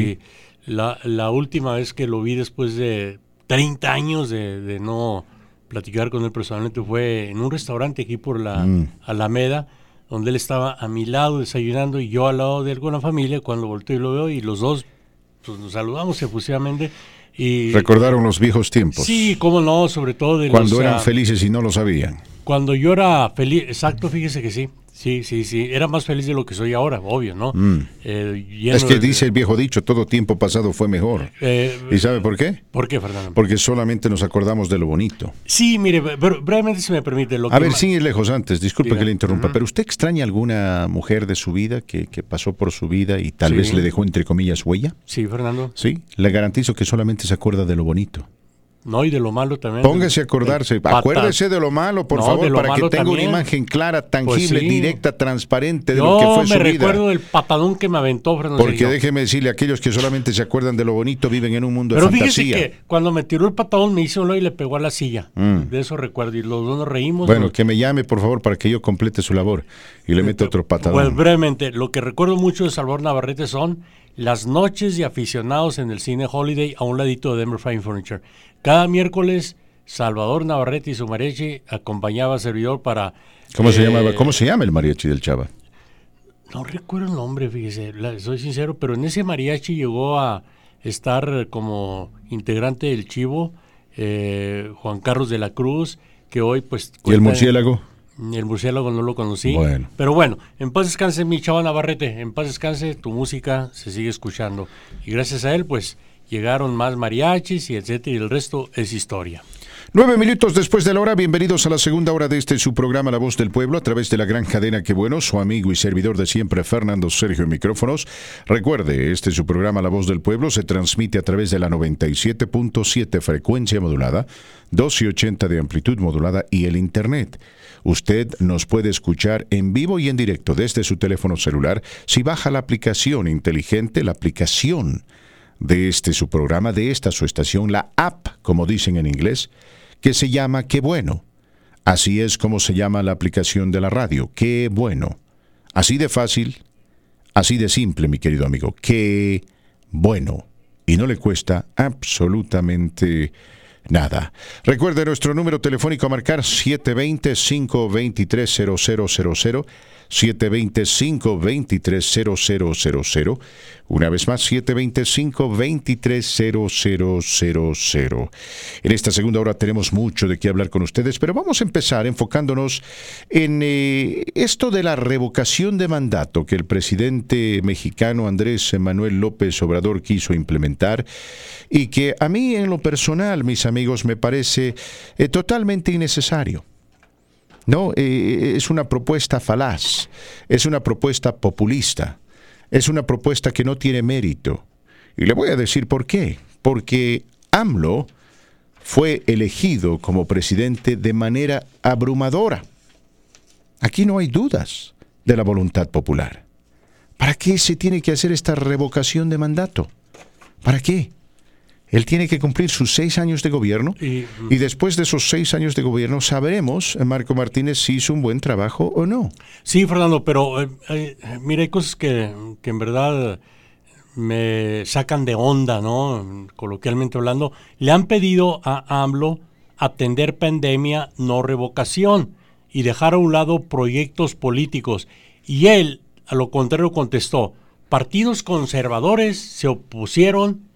Y la, la última vez que lo vi después de 30 años de, de no platicar con él personalmente fue en un restaurante aquí por la mm. Alameda, donde él estaba a mi lado desayunando y yo al lado de alguna familia, cuando volteo y lo veo y los dos pues, nos saludamos efusivamente. Y, Recordaron los viejos tiempos. Sí, cómo no, sobre todo de Cuando eran felices y no lo sabían. Cuando yo era feliz, exacto, fíjese que sí, Sí, sí, sí. Era más feliz de lo que soy ahora, obvio, ¿no? Mm. Eh, Es que de- dice el viejo dicho, todo tiempo pasado fue mejor. Eh, ¿Y sabe por qué? ¿Por qué, Fernando? Porque solamente nos acordamos de lo bonito. Sí, mire, bre- brevemente, si me permite. Lo A que ver, ma- sin ir lejos antes, disculpe Diga. que le interrumpa, pero ¿usted extraña alguna mujer de su vida que, que pasó por su vida y tal Sí. vez le dejó entre comillas huella? Sí, Fernando. Sí, le garantizo que solamente se acuerda de lo bonito. No, y de lo malo también. Póngase a acordarse, Patas. acuérdese de lo malo, por No, favor, para que tenga también. una imagen clara, tangible, Pues sí. directa, transparente de Yo lo que fue me su vida. recuerdo del patadón que me aventó, Fernando. Porque déjeme decirle, aquellos que solamente se acuerdan de lo bonito viven en un mundo Pero de fíjese fantasía. que cuando me tiró el patadón me hizo un y le pegó a la silla. Mm. De eso recuerdo. Y los dos nos reímos. Bueno, nos- que me llame, por favor, para que yo complete su labor y le meta otro Pues patadón. brevemente, lo que recuerdo mucho de Salvador Navarrete son las noches de aficionados en el cine Holiday a un ladito de Denver Fine Furniture. Cada miércoles, Salvador Navarrete y su mariachi acompañaba a servidor para... ¿Cómo se eh? ¿Cómo se llama el mariachi del Chava? No recuerdo el nombre, fíjese, la- soy sincero, pero en ese mariachi llegó a estar como integrante del Chivo eh, Juan Carlos de la Cruz, que hoy pues... ¿Y el murciélago? El murciélago no lo conocí. Bueno. Pero bueno, en paz descanse mi chava Navarrete, en paz descanse, tu música se sigue escuchando. Y gracias a él, pues, llegaron más mariachis y etcétera, y el resto es historia. Nueve minutos después de la hora, bienvenidos a la segunda hora de este su programa La Voz del Pueblo a través de la gran cadena Que Bueno, su amigo y servidor de siempre, Fernando Sergio Micrófonos. Recuerde, este su programa La Voz del Pueblo se transmite a través de la 97.7 frecuencia modulada, 1280 de amplitud modulada y el Internet. Usted nos puede escuchar en vivo y en directo desde su teléfono celular si baja la aplicación inteligente, la aplicación de este su programa, de esta su estación, la app, como dicen en inglés, que se llama Qué bueno. Así es como se llama la aplicación de la radio, Qué bueno. Así de fácil, así de simple, mi querido amigo, Qué bueno. Y no le cuesta absolutamente nada. Recuerde nuestro número telefónico a marcar 720-523-0000. 725-230000. Una vez más, 725-230000. En esta segunda hora tenemos mucho de qué hablar con ustedes, pero vamos a empezar enfocándonos en eh, esto de la revocación de mandato que el presidente mexicano Andrés Manuel López Obrador quiso implementar y que a mí en lo personal, mis amigos, me parece eh, totalmente innecesario. No, eh, es una propuesta falaz, es una propuesta populista, es una propuesta que no tiene mérito. Y le voy a decir por qué. Porque AMLO fue elegido como presidente de manera abrumadora. Aquí no hay dudas de la voluntad popular. ¿Para qué se tiene que hacer esta revocación de mandato? ¿Para qué? Él tiene que cumplir sus seis años de gobierno Y, y después de esos seis años de gobierno sabremos, eh, Marco Martínez, si hizo un buen trabajo o no. Sí, Fernando, pero eh, eh, mira, hay cosas que, que en verdad me sacan de onda, ¿no? Coloquialmente hablando. Le han pedido a AMLO atender pandemia, no revocación, y dejar a un lado proyectos políticos. Y él, a lo contrario, contestó, partidos conservadores se opusieron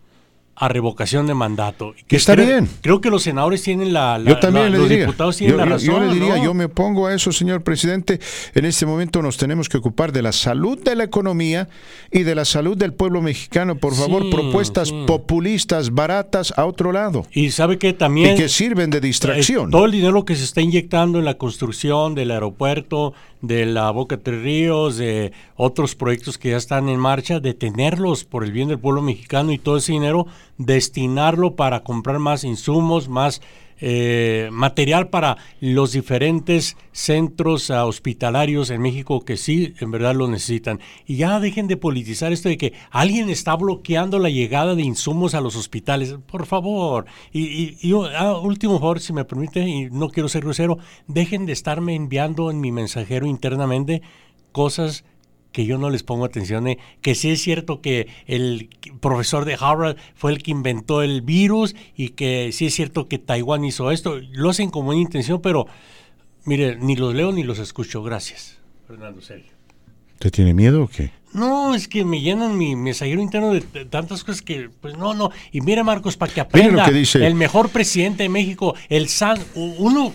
a revocación de mandato. Que está creo, bien. Creo que los senadores tienen la... la- Yo también la- le los diría. diputados tienen yo, la yo- yo razón. le diría, ¿no? yo me opongo a eso, señor presidente. En este momento nos tenemos que ocupar de la salud de la economía y de la salud del pueblo mexicano. Por favor, Sí, propuestas sí. populistas, baratas, a otro lado. Y sabe que también... Y que sirven de distracción. Eh, todo el dinero que se está inyectando en la construcción del aeropuerto, de la Boca Tres Ríos, de otros proyectos que ya están en marcha, detenerlos por el bien del pueblo mexicano y todo ese dinero destinarlo para comprar más insumos, más eh, material para los diferentes centros ah, hospitalarios en México que sí, en verdad lo necesitan. Y ya dejen de politizar esto de que alguien está bloqueando la llegada de insumos a los hospitales. Por favor. Y, y, y ah, último favor, si me permite, y no quiero ser grosero, dejen de estarme enviando en mi mensajero internamente cosas que yo no les pongo atención, eh, que sí es cierto que el profesor de Harvard fue el que inventó el virus y que sí es cierto que Taiwán hizo esto, lo hacen con buena intención, pero mire, ni los leo ni los escucho, gracias. Fernando Sergio. ¿Te tiene miedo o qué? No, es que me llenan mi mensajero interno de tantas cosas que, pues no, no. Y mire, Marcos, para que lo aprenda, que dice. el mejor presidente de México, el San, uno,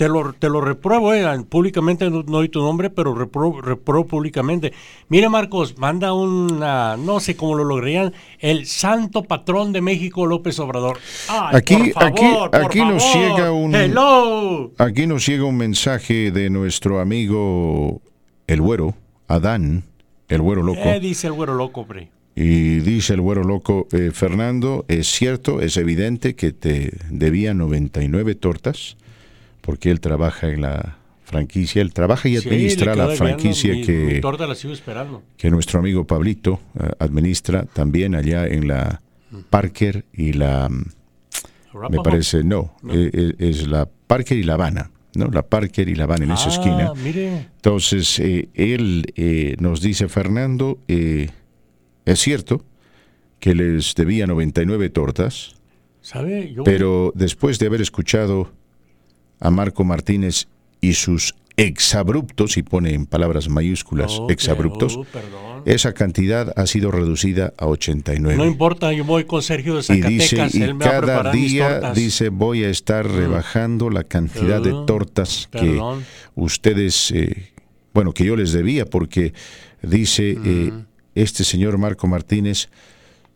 te lo, te lo repruebo, eh, públicamente no, doy tu nombre, pero repruebo, repruebo, públicamente. Mire, Marcos, manda una, no sé cómo lo lograrían, el santo patrón de México, López Obrador. aquí, aquí, aquí nos llega un. Hello. Aquí nos llega un mensaje de nuestro amigo el güero, Adán, el güero loco. ¿Qué dice el güero loco, pre? Y dice el güero loco, eh, Fernando, es cierto, es evidente que te debía 99 tortas porque él trabaja en la franquicia, él trabaja y administra la franquicia que, que nuestro amigo Pablito eh, administra también allá en la Parker y la... Me parece, no, eh, eh, es, la Parker y la Habana. ¿no? La Parker y la Habana en esa ah, esquina. Entonces, él nos dice, Fernando, es cierto que les debía 99 tortas, ¿Sabe? pero después de haber escuchado a Marco Martínez y sus exabruptos, y pone en palabras mayúsculas exabruptos, oh, esa cantidad ha sido reducida a 89. No importa, yo voy con Sergio de Zacatecas, y dice, y cada día dice voy a estar mm. rebajando la cantidad de tortas que ustedes, eh, bueno, que yo les debía, porque dice eh, mm. este señor Marco Martínez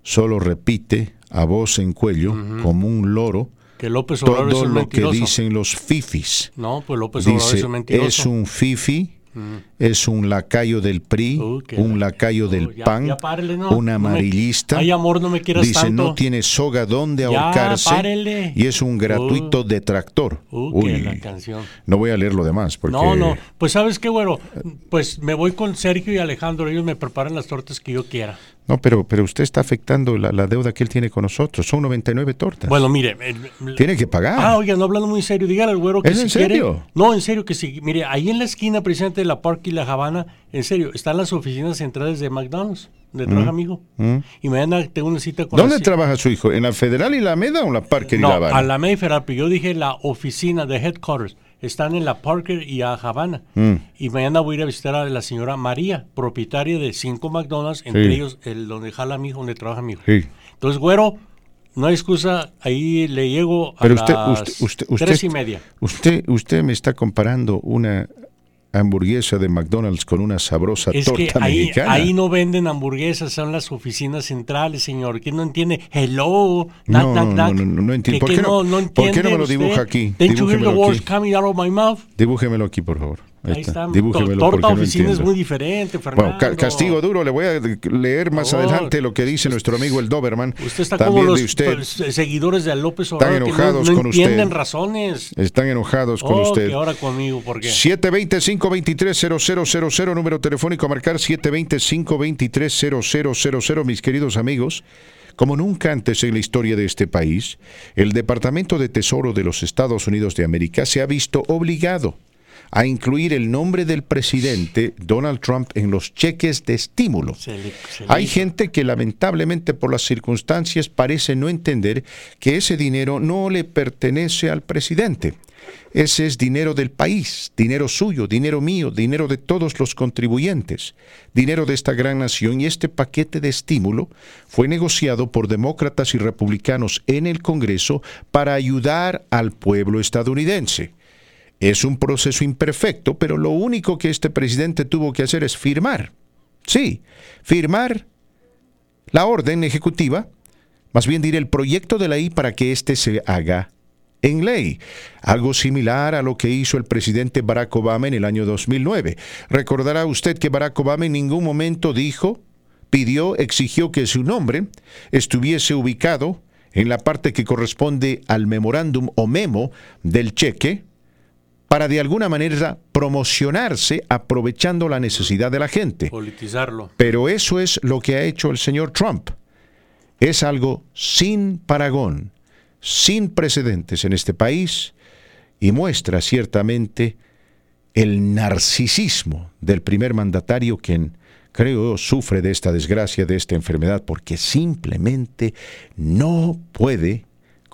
solo repite a voz en cuello como un loro que López Obrador todo es lo que dicen los fifis. No, pues López Obrador es un mentiroso. Es un fifi, mm. es un lacayo del PRI, uh, un lacayo del PAN, un amarillista. ay, amor, no me quieras Dice, no tiene soga donde ahorcarse y es un gratuito uh, detractor. Uy, la canción. No voy a leer lo demás porque... No, no, pues sabes qué, güero, pues me voy con Sergio y Alejandro, ellos me preparan las tortas que yo quiera. No, pero, pero usted está afectando la, deuda que él tiene con nosotros. Son 99 tortas. Bueno, mire. tiene que pagar. Ah, oiga, no hablando muy serio. Dígale al güero que ¿Es en serio? no, en serio que sí. Mire, ahí en la esquina, precisamente de la Park y la Habana, en serio, están las oficinas centrales de McDonald's, donde trabaja mi hijo. Y mañana tengo una cita con ¿Dónde trabaja su hijo? ¿En la Federal y la Meda o en la Park y la Habana? No, a la Meda y Federal, pero yo dije la oficina de headquarters están en la Parker y a Havana. Mm. Y mañana voy a ir a visitar a la señora María, propietaria de cinco McDonald's, entre ellos el donde jala mi hijo, donde trabaja mi hijo. Entonces, güero, no hay excusa, ahí le llego a las usted, tres y media. Usted, usted me está comparando una hamburguesa de McDonald's con una sabrosa torta ahí, mexicana. Ahí no venden hamburguesas, son las oficinas centrales, señor. ¿Quién no entiende? Hello, no, no, no, no, entiendo. ¿Por, qué no, ¿Por qué no me lo dibuja aquí? Dibújemelo aquí. Dibújemelo aquí, por favor. Ahí, está. Torta oficina es muy diferente, Fernando. Bueno, castigo duro. Le voy a leer más adelante lo que dice nuestro amigo el Doberman. Usted está como los pues, seguidores de López Obrador están enojados no, con entienden razones. Están enojados con usted. ahora conmigo, ¿por qué? 720-523-0000, número telefónico a marcar 720-523-0000, mis queridos amigos. Como nunca antes en la historia de este país, el Departamento de Tesoro de los Estados Unidos de América se ha visto obligado a incluir el nombre del presidente Donald Trump en los cheques de estímulo. Hay gente que lamentablemente por las circunstancias parece no entender que ese dinero no le pertenece al presidente. Ese es dinero del país, dinero suyo, dinero mío, dinero de todos los contribuyentes, dinero de esta gran nación y este paquete de estímulo fue negociado por demócratas y republicanos en el Congreso para ayudar al pueblo estadounidense. Es un proceso imperfecto, pero lo único que este presidente tuvo que hacer es firmar. Sí, firmar la orden ejecutiva, más bien diré el proyecto de ley para que éste se haga en ley, algo similar a lo que hizo el presidente Barack Obama en el año 2009. Recordará usted que Barack Obama en ningún momento dijo, pidió, exigió que su nombre estuviese ubicado en la parte que corresponde al memorándum o memo del cheque, para de alguna manera promocionarse aprovechando la necesidad de la gente. Politizarlo. Pero eso es lo que ha hecho el señor Trump. Es algo sin paragón, sin precedentes en este país y muestra ciertamente el narcisismo del primer mandatario quien creo sufre de esta desgracia, de esta enfermedad, porque simplemente no puede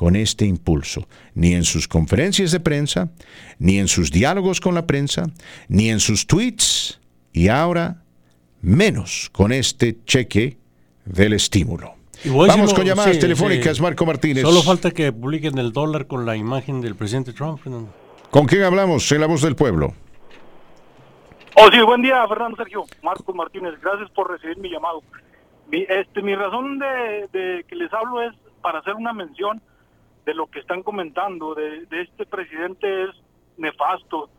con este impulso, ni en sus conferencias de prensa, ni en sus diálogos con la prensa, ni en sus tweets, y ahora menos con este cheque del estímulo. Vamos con llamadas telefónicas, Marco Martínez. Solo falta que publiquen el dólar con la imagen del presidente Trump. ¿Con quién hablamos en La Voz del Pueblo? Oh, sí, buen día, Fernando Sergio. Marcos Martínez, gracias por recibir mi llamado. Mi, este, mi razón de, que les hablo es para hacer una mención de lo que están comentando, de, este presidente es nefasto.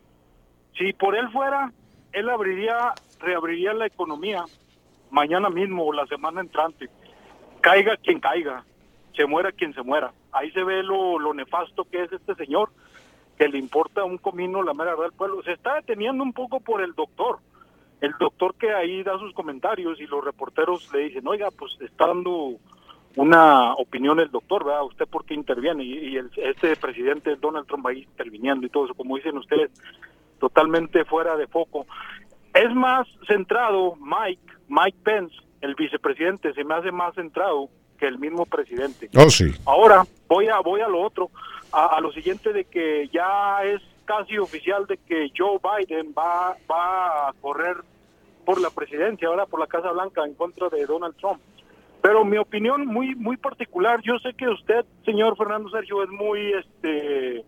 Si por él fuera, él abriría, reabriría la economía mañana mismo o la semana entrante. Caiga quien caiga, se muera quien se muera. Ahí se ve lo, lo nefasto que es este señor que le importa un comino la mera verdad del pueblo. Se está deteniendo un poco por el doctor. El doctor que ahí da sus comentarios y los reporteros le dicen, oiga, pues está dando una opinión el doctor, ¿verdad? ¿Usted por qué interviene? Y, el, este presidente Donald Trump ahí interviniendo y todo eso, como dicen ustedes, totalmente fuera de foco. Es más centrado Mike, Mike Pence, el vicepresidente, se me hace más centrado que el mismo presidente. Oh, sí. Ahora voy a, voy a lo otro a, lo siguiente de que ya es casi oficial de que Joe Biden va, va a correr por la presidencia, ahora por la Casa Blanca en contra de Donald Trump. Pero mi opinión muy muy particular, yo sé que usted, señor Fernando Sergio, es muy este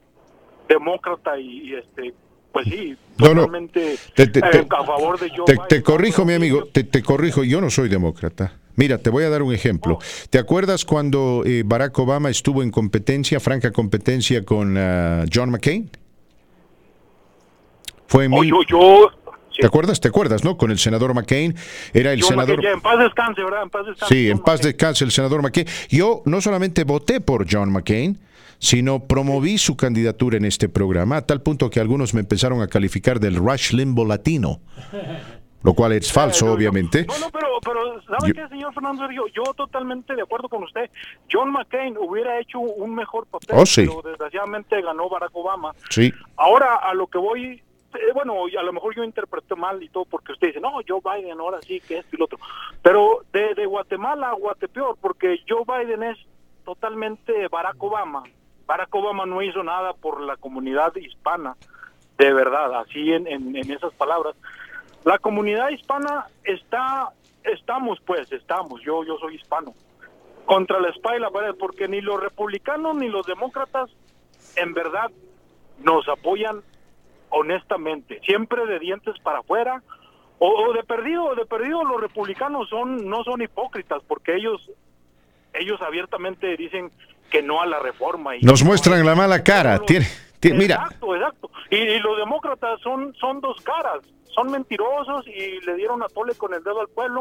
demócrata y, este pues sí, totalmente eh, a favor de Joe te, Biden. Te corrijo, mi amigo, te, te corrijo, yo no soy demócrata. Mira, te voy a dar un ejemplo. ¿Te acuerdas cuando eh, Barack Obama estuvo en competencia, franca competencia con uh, John McCain? Fue en oh, yo, yo, ¿Te acuerdas? ¿Te acuerdas, no? Con el senador McCain. Era el senador. McCain, en paz descanse, ¿verdad? En paz descanse. Sí, en paz descanse el senador McCain. Yo no solamente voté por John McCain, sino promoví su candidatura en este programa, a tal punto que algunos me empezaron a calificar del Rush Limbo latino lo cual es falso, obviamente. No, no, pero, pero ¿sabe qué, señor Fernando Sergio? Yo totalmente de acuerdo con usted. John McCain hubiera hecho un mejor papel, oh, sí. pero desgraciadamente ganó Barack Obama. Sí. Ahora, a lo que voy, eh, bueno, a lo mejor yo interpreté mal y todo, porque usted dice, no, Joe Biden ahora sí, que esto y lo otro. Pero de, Guatemala a Guatepeor, porque Joe Biden es totalmente Barack Obama. Barack Obama no hizo nada por la comunidad hispana, de verdad, así en, en, en esas palabras. La comunidad hispana está, estamos pues, estamos, yo, yo soy hispano, contra la espalda y la pared, porque ni los republicanos ni los demócratas en verdad nos apoyan honestamente, siempre de dientes para afuera, o, de perdido, de perdido los republicanos son, no son hipócritas, porque ellos, ellos abiertamente dicen que no a la reforma. Y nos muestran la mala cara, tiene, mira. Exacto, exacto. Y, y, los demócratas son, son dos caras son mentirosos y le dieron a tole con el dedo al pueblo.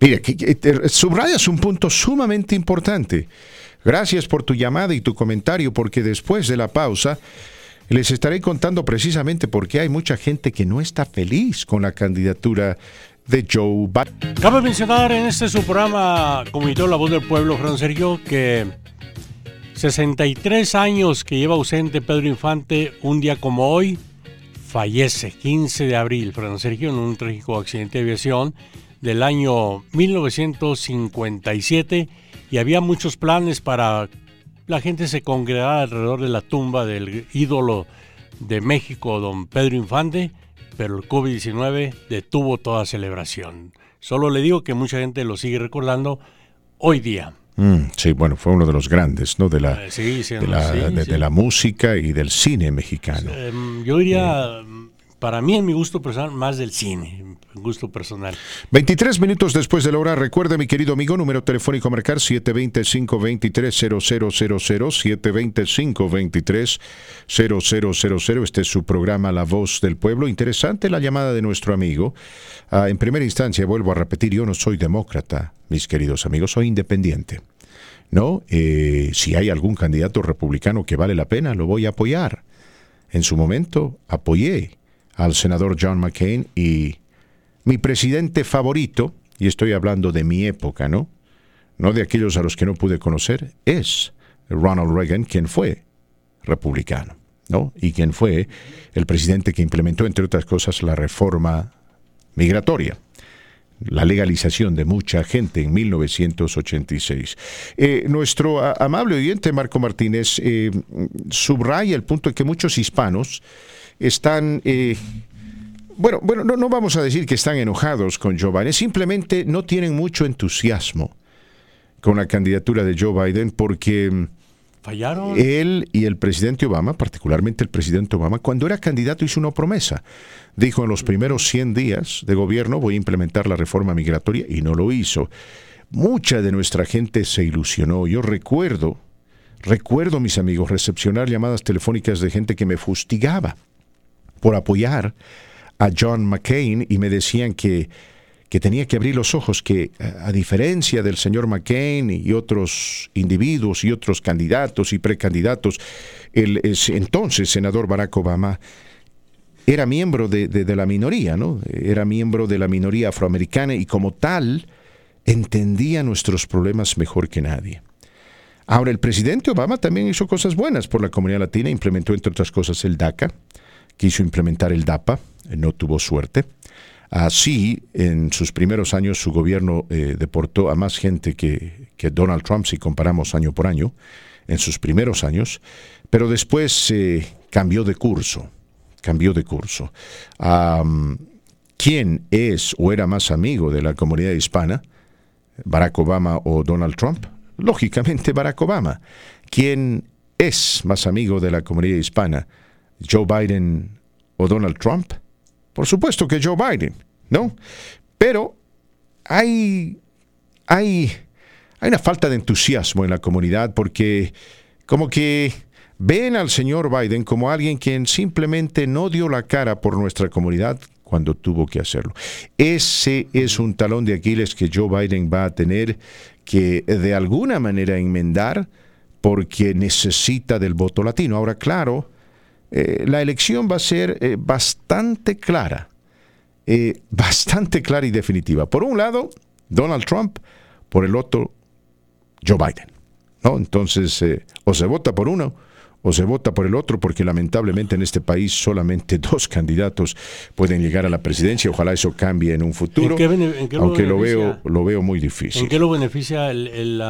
Mira, que, subrayas un punto sumamente importante. Gracias por tu llamada y tu comentario, porque después de la pausa les estaré contando precisamente por qué hay mucha gente que no está feliz con la candidatura de Joe Biden. Cabe mencionar en este su programa La Voz del Pueblo, Fran Sergio, que 63 años que lleva ausente Pedro Infante, un día como hoy, fallece 15 de abril, Fernando Sergio, en un trágico accidente de aviación del año 1957 y había muchos planes para la gente se congregara alrededor de la tumba del ídolo de México, don Pedro Infante, pero el COVID-19 detuvo toda celebración. Solo le digo que mucha gente lo sigue recordando hoy día. Mm, sí, bueno, fue uno de los grandes, ¿no? De la, de, la, música y del cine mexicano. Em, yo diría, para mí, en mi gusto personal, más del cine, gusto personal. 23 minutos después de la hora, recuerde, mi querido amigo, número telefónico a marcar 720-523-0000, 720-523-0000. Este es su programa La Voz del Pueblo. Interesante la llamada de nuestro amigo. Ah, en primera instancia, vuelvo a repetir, yo no soy demócrata mis queridos amigos, soy independiente. ¿No? Eh, si hay algún candidato republicano que vale la pena, lo voy a apoyar. En su momento apoyé al senador John McCain y mi presidente favorito, y estoy hablando de mi época, ¿no? No de aquellos a los que no pude conocer, es Ronald Reagan, quien fue republicano, ¿no? Y quien fue el presidente que implementó, entre otras cosas, la reforma migratoria la legalización de mucha gente en 1986. Eh, nuestro amable oyente Marco Martínez eh, subraya el punto de que muchos hispanos están... Eh, bueno, bueno no, no, vamos a decir que están enojados con Joe Biden, simplemente no tienen mucho entusiasmo con la candidatura de Joe Biden porque Fallaron. Él y el presidente Obama, particularmente el presidente Obama, cuando era candidato hizo una promesa. Dijo en los primeros 100 días de gobierno voy a implementar la reforma migratoria y no lo hizo. Mucha de nuestra gente se ilusionó. Yo recuerdo, recuerdo mis amigos, recepcionar llamadas telefónicas de gente que me fustigaba por apoyar a John McCain y me decían que que tenía que abrir los ojos, que a diferencia del señor McCain y otros individuos y otros candidatos y precandidatos, el entonces senador Barack Obama era miembro de, de, la minoría, ¿no? Era miembro de la minoría afroamericana y como tal entendía nuestros problemas mejor que nadie. Ahora, el presidente Obama también hizo cosas buenas por la comunidad latina, implementó entre otras cosas el DACA, quiso implementar el DAPA, no tuvo suerte. Así, en sus primeros años, su gobierno eh, deportó a más gente que, Donald Trump, si comparamos año por año, en sus primeros años, pero después eh, cambió de curso, cambió de curso. ¿Quién es o era más amigo de la comunidad hispana? ¿Barack Obama o Donald Trump? Lógicamente Barack Obama. ¿Quién es más amigo de la comunidad hispana? ¿Joe Biden o Donald Trump? Por supuesto que Joe Biden, ¿no? Pero hay, hay, hay una falta de entusiasmo en la comunidad porque como que ven al señor Biden como alguien quien simplemente no dio la cara por nuestra comunidad cuando tuvo que hacerlo. Ese es un talón de Aquiles que Joe Biden va a tener que de alguna manera enmendar porque necesita del voto latino. Ahora, claro, eh, la elección va a ser eh, bastante clara, eh, bastante clara y definitiva. Por un lado, Donald Trump, por el otro, Joe Biden. ¿no? Entonces, o se vota por uno o se vota por el otro, porque lamentablemente en este país solamente dos candidatos pueden llegar a la presidencia. Ojalá eso cambie en un futuro, aunque lo, veo, lo veo muy difícil. ¿En qué lo beneficia el,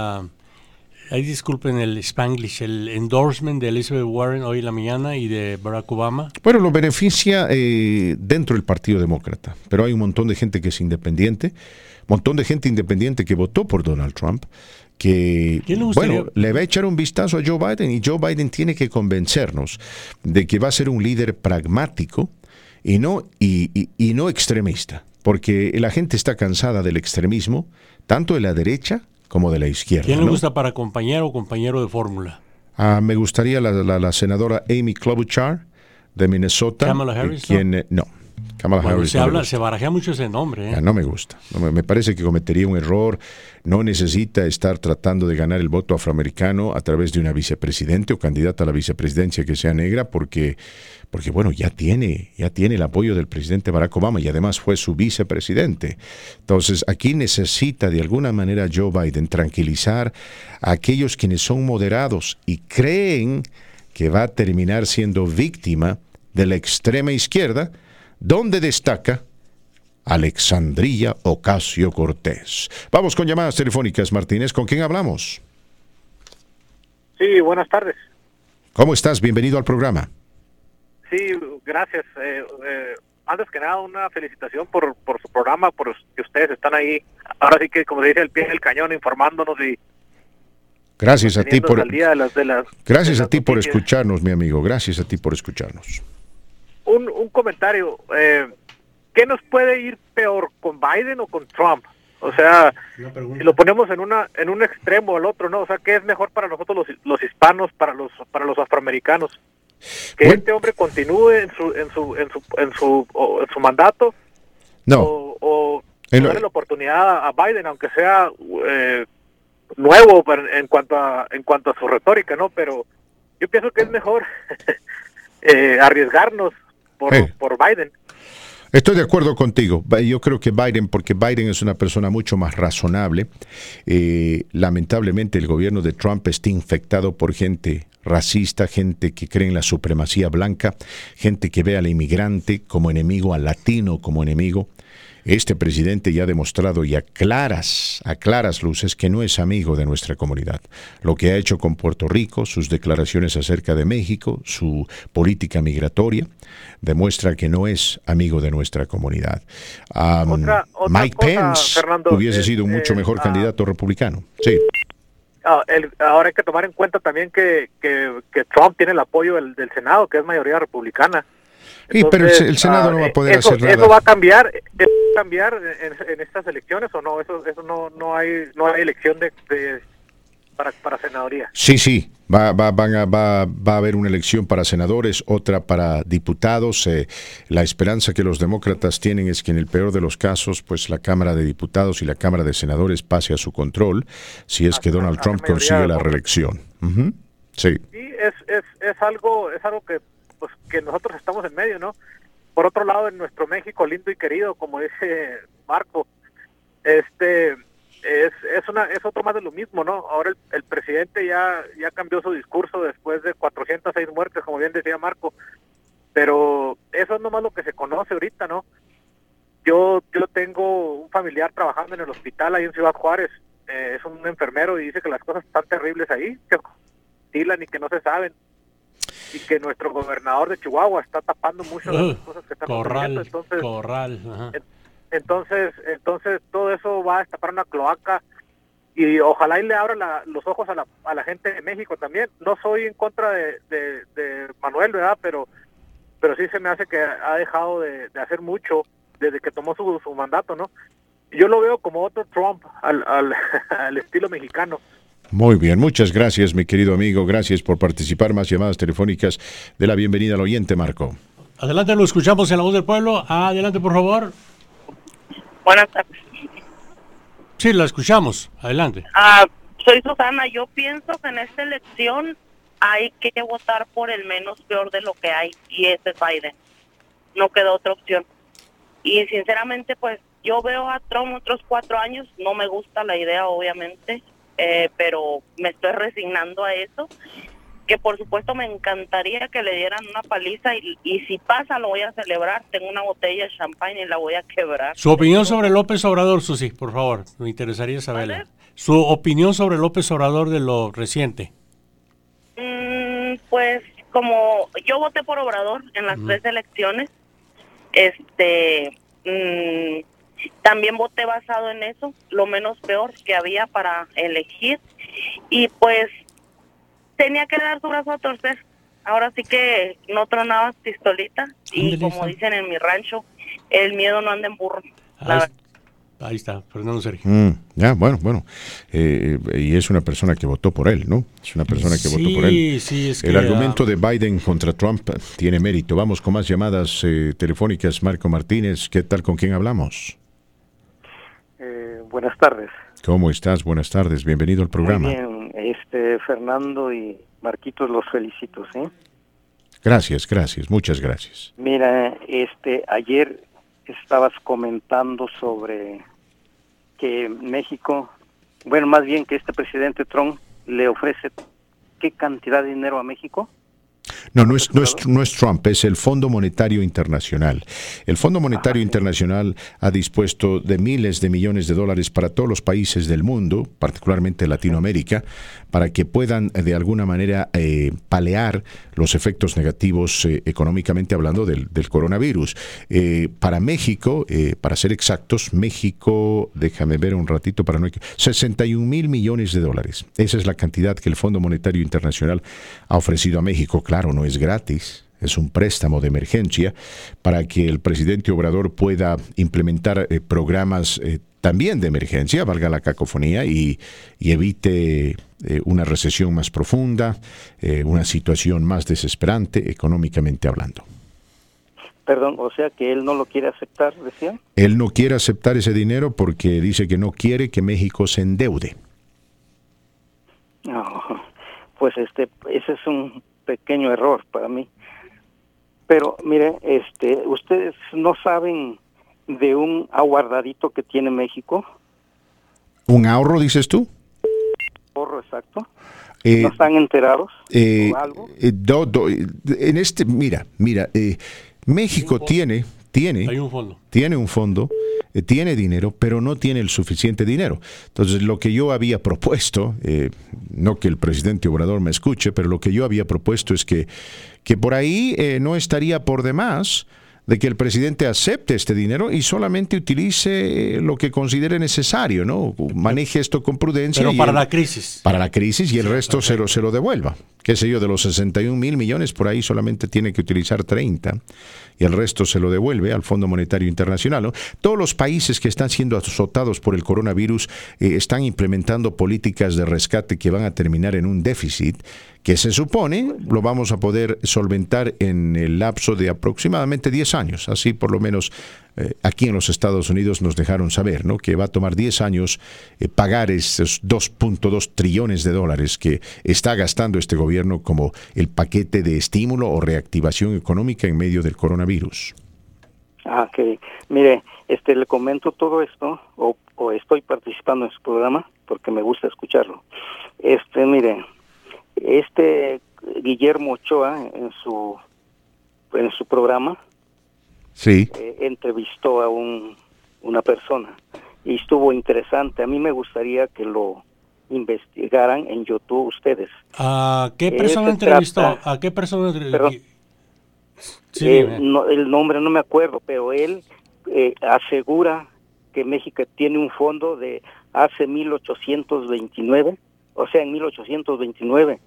Ahí disculpen el Spanglish, el endorsement de Elizabeth Warren hoy en la mañana y de Barack Obama. Bueno, lo beneficia eh, dentro del Partido Demócrata, pero hay un montón de gente que es independiente, un montón de gente independiente que votó por Donald Trump, que le bueno, le va a echar un vistazo a Joe Biden y Joe Biden tiene que convencernos de que va a ser un líder pragmático y no, y, y no extremista, porque la gente está cansada del extremismo, tanto de la derecha como de la izquierda. ¿Quién le gusta para compañero o compañero de fórmula? Ah, me gustaría la, la, senadora Amy Klobuchar de Minnesota. ¿Kamala Harris? Quien, eh, no, se, habla, se barajea mucho ese nombre. ¿eh? no me gusta. me, parece que cometería un error. No necesita estar tratando de ganar el voto afroamericano a través de una vicepresidente o candidata a la vicepresidencia que sea negra, porque, porque bueno, ya tiene, ya tiene el apoyo del presidente Barack Obama y además fue su vicepresidente. Entonces, aquí necesita de alguna manera Joe Biden tranquilizar a aquellos quienes son moderados y creen que va a terminar siendo víctima de la extrema izquierda donde destaca Alexandria Ocasio Cortés. Vamos con llamadas telefónicas, Martínez. ¿Con quién hablamos? Sí, buenas tardes. ¿Cómo estás? Bienvenido al programa. Sí, gracias. Eh, eh, antes que nada, una felicitación por, por su programa, por que ustedes están ahí. Ahora sí que, como dice, el pie del cañón informándonos y Gracias a ti por Gracias a ti por escucharnos, mi amigo. Gracias a ti por escucharnos un, un comentario. Eh, ¿Qué nos puede ir peor, con Biden o con Trump? O sea, si lo ponemos en una en un extremo o el otro, ¿no? O sea, ¿qué es mejor para nosotros los, los hispanos, para los para los afroamericanos? Que este hombre continúe en su en su en su en su, en su mandato no. o, darle la oportunidad a Biden, aunque sea eh, nuevo en cuanto a en cuanto a su retórica, ¿no? Pero yo pienso que es mejor eh, arriesgarnos por, Biden. Estoy de acuerdo contigo. Yo creo que Biden, porque Biden es una persona mucho más razonable. Eh, lamentablemente el gobierno de Trump está infectado por gente racista, gente que cree en la supremacía blanca, gente que ve al inmigrante como enemigo, al latino como enemigo. Este presidente ya ha demostrado y a claras, a claras luces que no es amigo de nuestra comunidad. Lo que ha hecho con Puerto Rico, sus declaraciones acerca de México, su política migratoria, demuestra que no es amigo de nuestra comunidad. Mike Pence hubiese sido un mucho eh, mejor ah, candidato republicano. Sí. ah, ahora hay que tomar en cuenta también que, que, Trump tiene el apoyo del, Senado, que es mayoría republicana. Sí, pero el, Senado no va a ah, poder eso, hacer nada. ¿Eso va a cambiar, va a cambiar en, estas elecciones o no? Eso, eso no, no hay no hay elección de para, para senadoría. Sí, sí, va, va, van a, va, va, a haber una elección para senadores, otra para diputados. Eh, la esperanza que los demócratas tienen es que en el peor de los casos, pues la Cámara de Diputados y la Cámara de Senadores pase a su control si es que Donald Trump consigue la reelección. Sí. es, es, es, algo, es algo que, pues, que nosotros estamos en medio, ¿no? Por otro lado, en nuestro México lindo y querido, como dice Marco, este es, es, una, es otro más de lo mismo, ¿no? Ahora el, presidente ya, ya cambió su discurso después de 406 muertes, como bien decía Marco, pero eso es nomás lo que se conoce ahorita, ¿no? Yo, yo tengo un familiar trabajando en el hospital ahí en Ciudad Juárez, eh, es un enfermero y dice que las cosas están terribles ahí, que tilan y que no se saben y que nuestro gobernador de Chihuahua está tapando mucho las cosas que están corral, entonces corral ajá. Entonces, entonces todo eso va a destapar una cloaca y ojalá y le abra los ojos a la, a la gente de México también. No soy en contra de, de, Manuel, ¿verdad? Pero, pero sí se me hace que ha dejado de, hacer mucho desde que tomó su, su mandato, ¿no? Yo lo veo como otro Trump al, al, al estilo mexicano. Muy bien, muchas gracias, mi querido amigo. Gracias por participar. Más llamadas telefónicas de la bienvenida al oyente, Marco. Adelante, lo escuchamos en la voz del pueblo. Adelante, por favor. Buenas tardes. Sí, la escuchamos. Adelante. Ah, soy Susana. Yo pienso que en esta elección hay que votar por el menos peor de lo que hay y ese es Biden. No queda otra opción. Y sinceramente, pues yo veo a Trump otros cuatro años. No me gusta la idea, obviamente, eh, pero me estoy resignando a eso que por supuesto me encantaría que le dieran una paliza y, si pasa lo voy a celebrar. Tengo una botella de champán y la voy a quebrar. Su opinión sobre López Obrador, Susi, por favor, me interesaría saberla. Su opinión sobre López Obrador de lo reciente. Mm, pues como yo voté por Obrador en las tres elecciones, este, mm, también voté basado en eso, lo menos peor que había para elegir y pues tenía que dar su brazo a torcer. Ahora sí que no tronabas pistolita y como dicen en mi rancho, el miedo no anda en burro. Ahí, está, Fernando Sergio. Mm, ya, bueno, bueno. Eh, y es una persona que votó por él, ¿no? Es una persona que votó por él. Sí, es el argumento de Biden contra Trump tiene mérito. Vamos con más llamadas eh, telefónicas. Marco Martínez, ¿qué tal? ¿Con quién hablamos? Buenas tardes. ¿Cómo estás? Buenas tardes. Bienvenido al programa. Muy bien, este, Fernando y Marquitos, los felicito, ¿sí? Gracias, gracias, muchas gracias. Mira, este, ayer estabas comentando sobre que México, bueno, más bien que este presidente Trump le ofrece qué cantidad de dinero a México. No, no es, no, es, no es Trump, es el Fondo Monetario Internacional. El Fondo Monetario Internacional ha dispuesto de miles de millones de dólares para todos los países del mundo, particularmente Latinoamérica, para que puedan de alguna manera eh, palear los efectos negativos eh, económicamente hablando del, coronavirus. Eh, para México, para ser exactos, México, déjame ver un ratito para no... 61 mil millones de dólares. Esa es la cantidad que el Fondo Monetario Internacional ha ofrecido a México. Claro, no es gratis es un préstamo de emergencia para que el presidente Obrador pueda implementar programas también de emergencia, valga la cacofonía, y, evite eh, una recesión más profunda, eh, una situación más desesperante económicamente hablando. Perdón, o sea que él no lo quiere aceptar, decía. Él no quiere aceptar ese dinero porque dice que no quiere que México se endeude. No, pues este, ese es un pequeño error para mí. Pero mire, este, ustedes no saben de un aguardadito que tiene México. ¿Un ahorro, dices tú? Ahorro, exacto. Eh, ¿No están enterados eh, algo? Eh, en este, mira, mira, México tiene, tiene, Hay un fondo. tiene un fondo, tiene dinero, pero no tiene el suficiente dinero. Entonces, lo que yo había propuesto, no que el presidente Obrador me escuche, pero lo que yo había propuesto es que, que por ahí no estaría por demás de que el presidente acepte este dinero y solamente utilice lo que considere necesario, ¿no? Maneje esto con prudencia. Pero para la crisis. Para la crisis y el resto se lo, se lo devuelva. Qué sé yo, de los 61 mil millones, por ahí solamente tiene que utilizar 30 y el resto se lo devuelve al Fondo Monetario Internacional. Todos los países que están siendo azotados por el coronavirus eh, están implementando políticas de rescate que van a terminar en un déficit que se supone lo vamos a poder solventar en el lapso de aproximadamente 10 años. Así por lo menos eh, aquí en los Estados Unidos nos dejaron saber ¿no? que va a tomar 10 años eh, pagar esos 2.2 trillones de dólares que está gastando este gobierno como el paquete de estímulo o reactivación económica en medio del coronavirus. Ah, que mire, este le comento todo esto o, o estoy participando en su programa porque me gusta escucharlo. Este, mire, este Guillermo Ochoa en su en su programa sí. Eh, entrevistó a un, una persona y estuvo interesante. A mí me gustaría que lo investigaran en YouTube ustedes. ¿A qué persona entrevistó? ¿A qué persona entrevistó? Sí, eh, el nombre no me acuerdo, pero él eh, asegura que México tiene un fondo de hace 1829 o sea, en 1829,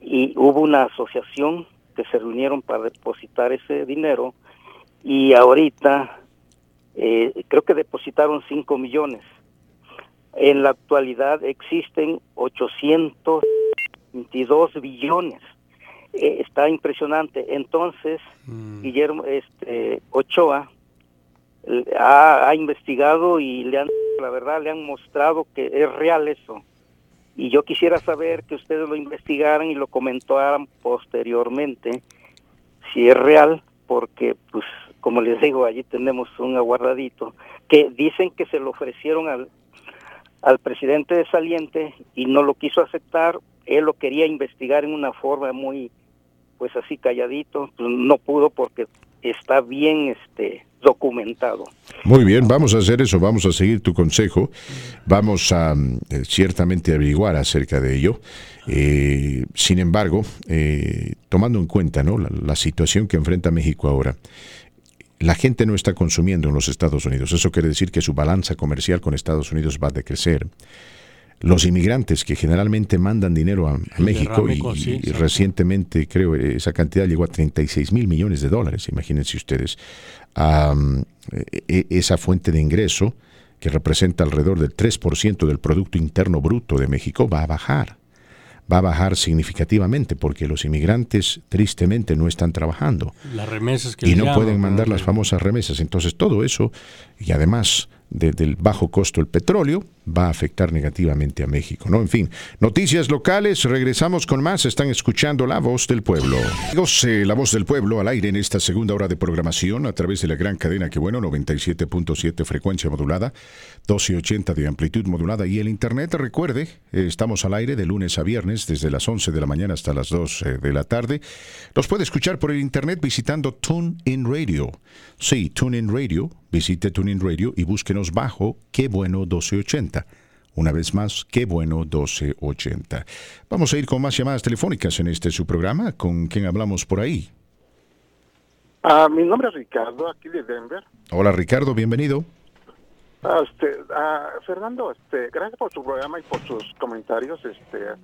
y hubo una asociación que se reunieron para depositar ese dinero y ahorita eh, creo que depositaron 5 millones. En la actualidad existen 822 billones. Eh, está impresionante. Entonces, mm. Guillermo este, Ochoa ha, ha investigado y le han, la verdad, le han mostrado que es real eso y yo quisiera saber que ustedes lo investigaran y lo comentaran posteriormente si es real porque pues como les digo allí tenemos un aguardadito que dicen que se lo ofrecieron al al presidente de saliente y no lo quiso aceptar él lo quería investigar en una forma muy pues así calladito pues no pudo porque está bien este documentado. Muy bien, vamos a hacer eso, vamos a seguir tu consejo, vamos a eh, ciertamente averiguar acerca de ello. Eh, sin embargo, eh, tomando en cuenta ¿no? la, situación que enfrenta México ahora, la gente no está consumiendo en los Estados Unidos. Eso quiere decir que su balanza comercial con Estados Unidos va a decrecer. Los inmigrantes que generalmente mandan dinero a, México y, recientemente creo esa cantidad llegó a 36 mil millones de dólares, imagínense ustedes, e, e, esa fuente de ingreso que representa alrededor del 3% del Producto Interno Bruto de México va a bajar, va a bajar significativamente porque los inmigrantes tristemente no están trabajando las remesas y no pueden mandar las famosas remesas. Entonces todo eso y además del bajo costo del petróleo va a afectar negativamente a México, ¿no? En fin, noticias locales, regresamos con más, están escuchando La Voz del Pueblo. Amigos, eh, La Voz del Pueblo al aire en esta segunda hora de programación a través de la gran cadena que bueno, 97.7 frecuencia modulada, 1280 de amplitud modulada y el internet, recuerde, estamos al aire de lunes a viernes desde las 11 de la mañana hasta las 2 eh, de la tarde. Nos puede escuchar por el internet visitando TuneIn Radio. Sí, TuneIn Radio, visite TuneIn Radio y búsquenos bajo Qué Bueno 1280. Una vez más, qué bueno 1280. Vamos a ir con más llamadas telefónicas en este su programa. ¿Con quién hablamos por ahí? Ah, mi nombre es Ricardo, aquí de Denver. Hola Ricardo, bienvenido. Ah, este, ah, Fernando, este, gracias por su programa y por sus comentarios. Este,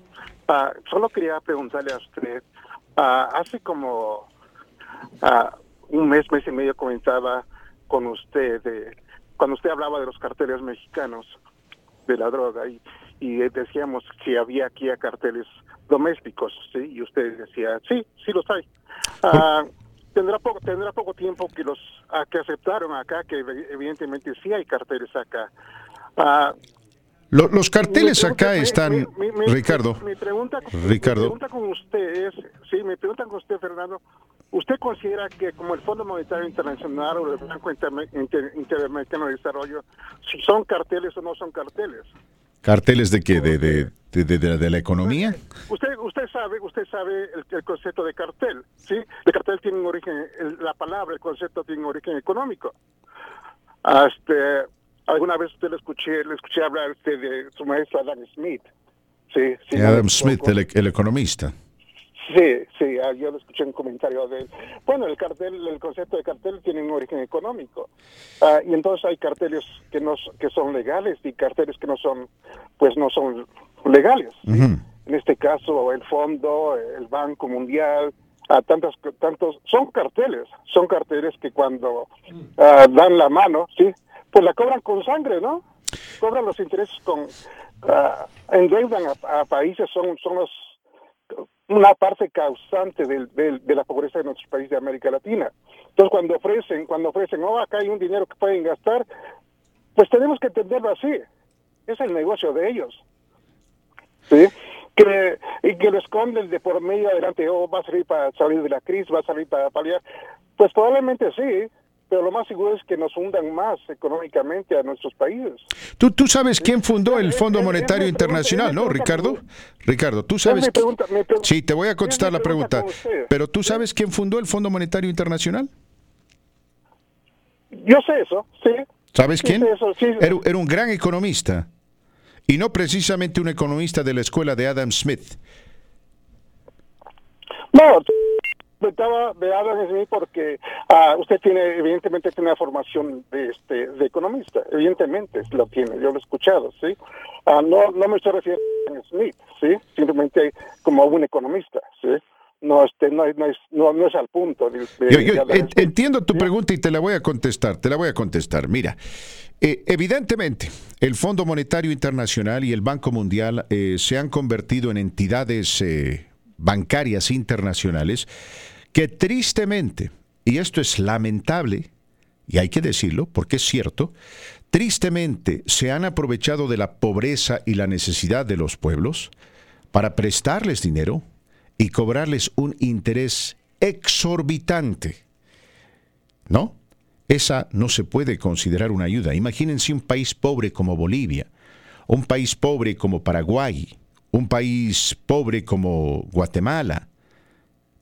solo quería preguntarle a usted, hace como un mes, mes y medio comentaba con usted de, cuando usted hablaba de los carteles mexicanos de la droga y, y decíamos que había aquí a carteles domésticos, ¿sí? Y usted decía, sí, sí los hay. Tendrá poco tendrá poco tiempo que los que aceptaron acá que evidentemente sí hay carteles acá. Ah, los, carteles acá están, Ricardo. Mi, pregunta, Ricardo. Mi pregunta con usted es, sí, me preguntan con usted, Fernando, ¿usted considera que como el Fondo Monetario Internacional o el Banco Interamericano de Desarrollo, si son carteles o no son carteles? ¿Carteles de qué? ¿De, de, de, de, la economía? Usted usted sabe usted sabe el, concepto de cartel, ¿sí? El cartel tiene un origen, la palabra, el concepto tiene un origen económico. Este, Alguna vez usted le escuché, le escuché hablar usted de su maestro Adam Smith. Sí, Adam Smith, el, economista. Sí, sí, ah, yo lo escuché en un comentario de él. Bueno, el cartel, el concepto de cartel tiene un origen económico. Ah, y entonces hay carteles que no que son legales y carteles que no son pues no son legales. En este caso el fondo, el Banco Mundial, a tantas tantos son carteles, son carteles que cuando dan la mano, sí, pues la cobran con sangre, ¿no? Cobran los intereses con endeudan a, a países son son los una parte causante de la pobreza de nuestros países de América Latina. Entonces, cuando ofrecen, cuando ofrecen, oh, acá hay un dinero que pueden gastar, pues tenemos que entenderlo así. Es el negocio de ellos. ¿Sí? Que, y que lo esconden de por medio adelante, oh, va a salir para salir de la crisis, va a salir para paliar. Pues probablemente sí, pero lo más seguro es que nos hundan más económicamente a nuestros países. Tú, tú sabes quién fundó el Fondo Monetario Internacional, ¿no, Ricardo? Ricardo, tú sabes... sí, te voy a contestar la pregunta, pero tú sabes quién fundó el Fondo Monetario Internacional? Yo sé eso, sí. ¿Sabes quién? Era, era un gran economista y no precisamente un economista de la escuela de Adam Smith. No, comentaba de Adam porque uh, usted tiene, evidentemente, tiene una formación de, este, de economista, evidentemente lo tiene, yo lo he escuchado, ¿sí? Uh, no, no me estoy refiriendo a Smith, ¿sí? Simplemente como un economista, ¿sí? No, este, no, no, es, no, no es al punto. De, yo, yo entiendo tu pregunta y te la voy a contestar, te la voy a contestar. Mira, eh, evidentemente, el Fondo Monetario Internacional y el Banco Mundial eh, se han convertido en entidades eh, bancarias internacionales que tristemente, y esto es lamentable, y hay que decirlo porque es cierto, tristemente se han aprovechado de la pobreza y la necesidad de los pueblos para prestarles dinero y cobrarles un interés exorbitante. ¿No? Esa no se puede considerar una ayuda. Imagínense un país pobre como Bolivia, un país pobre como Paraguay, un país pobre como Guatemala,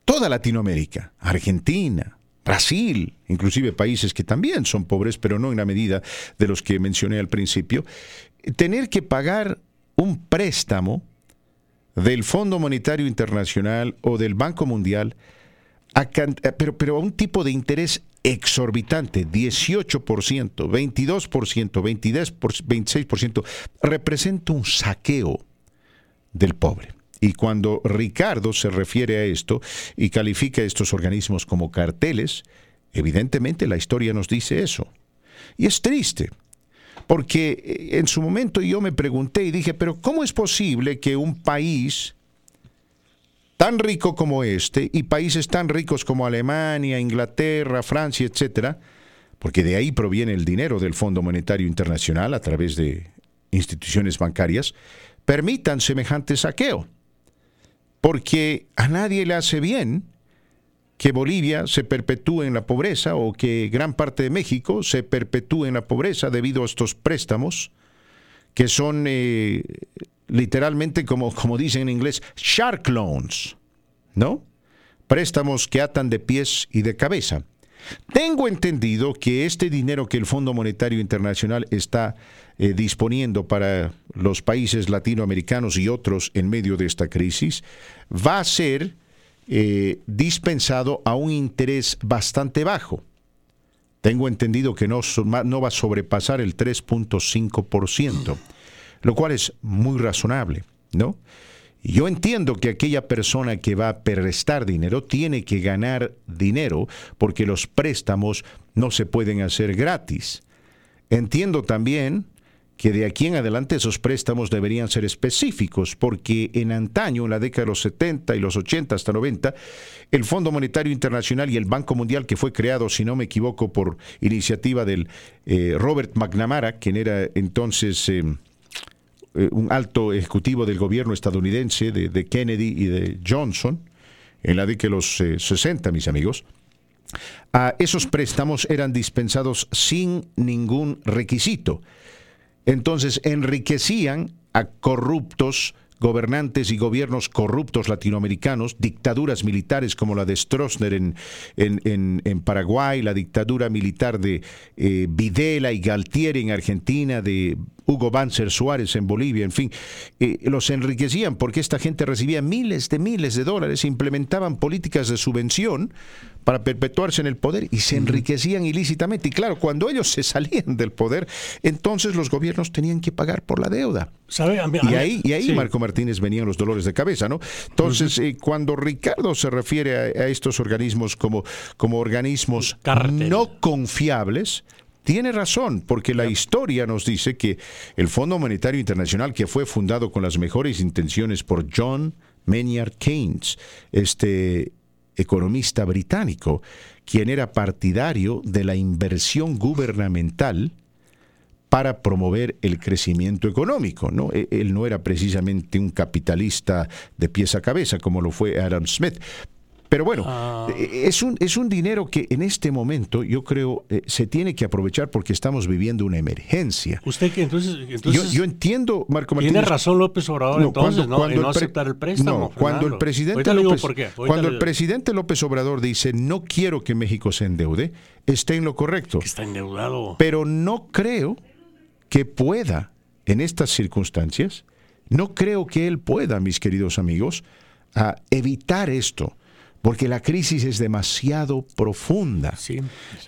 toda Latinoamérica, Argentina, Brasil, inclusive países que también son pobres, pero no en la medida de los que mencioné al principio, tener que pagar un préstamo del Fondo Monetario Internacional o del Banco Mundial, pero, pero a un tipo de interés exorbitante, 18%, 22%, 22%, 26%, representa un saqueo del pobre. Y cuando Ricardo se refiere a esto y califica a estos organismos como carteles, evidentemente la historia nos dice eso. Y es triste, porque eh, en su momento yo me pregunté y dije, pero ¿cómo es posible que un país tan rico como este y países tan ricos como Alemania, Inglaterra, Francia, etcétera, porque de ahí proviene el dinero del Fondo Monetario Internacional a través de instituciones bancarias, permitan semejante saqueo? porque a nadie le hace bien que Bolivia se perpetúe en la pobreza o que gran parte de México se perpetúe en la pobreza debido a estos préstamos que son eh, literalmente como, como dicen en inglés, shark loans, ¿no? Préstamos que atan de pies y de cabeza. Tengo entendido que este dinero que el Fondo Monetario Internacional está eh, disponiendo para los países latinoamericanos y otros en medio de esta crisis va a ser eh, dispensado a un interés bastante bajo. Tengo entendido que no, no va a sobrepasar el 3.5%, lo cual es muy razonable, ¿no? Yo entiendo que aquella persona que va a prestar dinero tiene que ganar dinero porque los préstamos no se pueden hacer gratis. Entiendo también que de aquí en adelante esos préstamos deberían ser específicos, porque en antaño, en la década de los 70 y los 80 hasta 90, el Fondo Monetario Internacional y el Banco Mundial, que fue creado, si no me equivoco, por iniciativa del eh, Robert McNamara, quien era entonces... Eh, eh, un alto ejecutivo del gobierno estadounidense, de, Kennedy y de Johnson, en la década de los 60, eh, mis amigos, a esos préstamos eran dispensados sin ningún requisito. Entonces enriquecían a corruptos gobernantes y gobiernos corruptos latinoamericanos, dictaduras militares como la de Stroessner en, en, Paraguay, la dictadura militar de eh, Videla y Galtieri en Argentina, de Hugo Banzer Suárez en Bolivia, en fin, eh, los enriquecían porque esta gente recibía miles de miles de dólares, implementaban políticas de subvención para perpetuarse en el poder y se enriquecían ilícitamente. Y claro, cuando ellos se salían del poder, entonces los gobiernos tenían que pagar por la deuda. y ahí, y ahí Marco Martínez venían los dolores de cabeza, ¿no? Entonces, eh, cuando Ricardo se refiere a, estos organismos como, como organismos no confiables, tiene razón, porque la historia nos dice que el Fondo Monetario Internacional, que fue fundado con las mejores intenciones por John Maynard Keynes, este economista británico, quien era partidario de la inversión gubernamental para promover el crecimiento económico. ¿no? E, él no era precisamente un capitalista de pies a cabeza como lo fue Adam Smith, pero bueno, ah. eh, es, un, es un dinero que en este momento yo creo eh, se tiene que aprovechar porque estamos viviendo una emergencia. Usted que entonces... yo, entiendo, Marco Martínez. Tiene razón López Obrador entonces, ¿no? en no aceptar el préstamo. cuando el presidente López, cuando el presidente López Obrador dice no quiero que México se endeude, está en lo correcto. está endeudado. Pero no creo que pueda, en estas circunstancias, no creo que él pueda, mis queridos amigos, a evitar esto porque la crisis es demasiado profunda.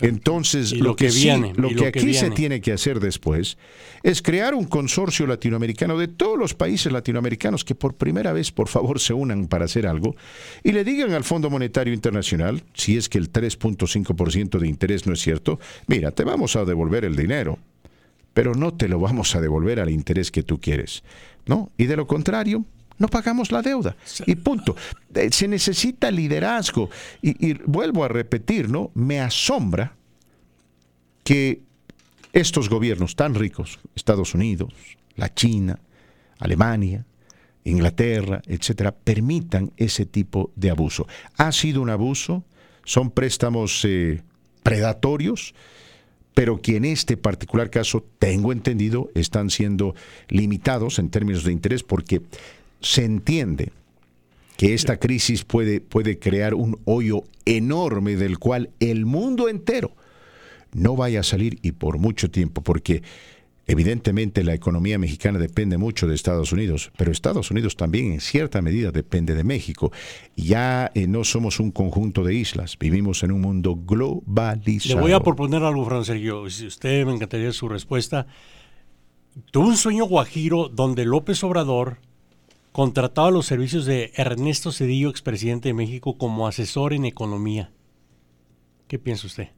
Entonces, lo, que, viene, lo que, aquí se tiene que hacer después es crear un consorcio latinoamericano de todos los países latinoamericanos que por primera vez, por favor, se unan para hacer algo y le digan al Fondo Monetario Internacional, si es que el 3.5% de interés no es cierto, mira, te vamos a devolver el dinero, pero no te lo vamos a devolver al interés que tú quieres, ¿no? Y de lo contrario, no pagamos la deuda. Y punto. Eh, se necesita liderazgo. Y, vuelvo a repetir, ¿no? Me asombra que estos gobiernos tan ricos, Estados Unidos, la China, Alemania, Inglaterra, etcétera, permitan ese tipo de abuso. Ha sido un abuso, son préstamos eh, predatorios, pero que en este particular caso, tengo entendido, están siendo limitados en términos de interés porque se entiende que esta crisis puede, puede crear un hoyo enorme del cual el mundo entero no vaya a salir y por mucho tiempo, porque evidentemente la economía mexicana depende mucho de Estados Unidos, pero Estados Unidos también en cierta medida depende de México. Ya eh, no somos un conjunto de islas, vivimos en un mundo globalizado. Le voy a proponer algo, Fran Sergio, si usted me encantaría su respuesta. Tuve un sueño guajiro donde López Obrador contratado a los servicios de Ernesto Cedillo, expresidente de México, como asesor en economía. ¿Qué piensa usted?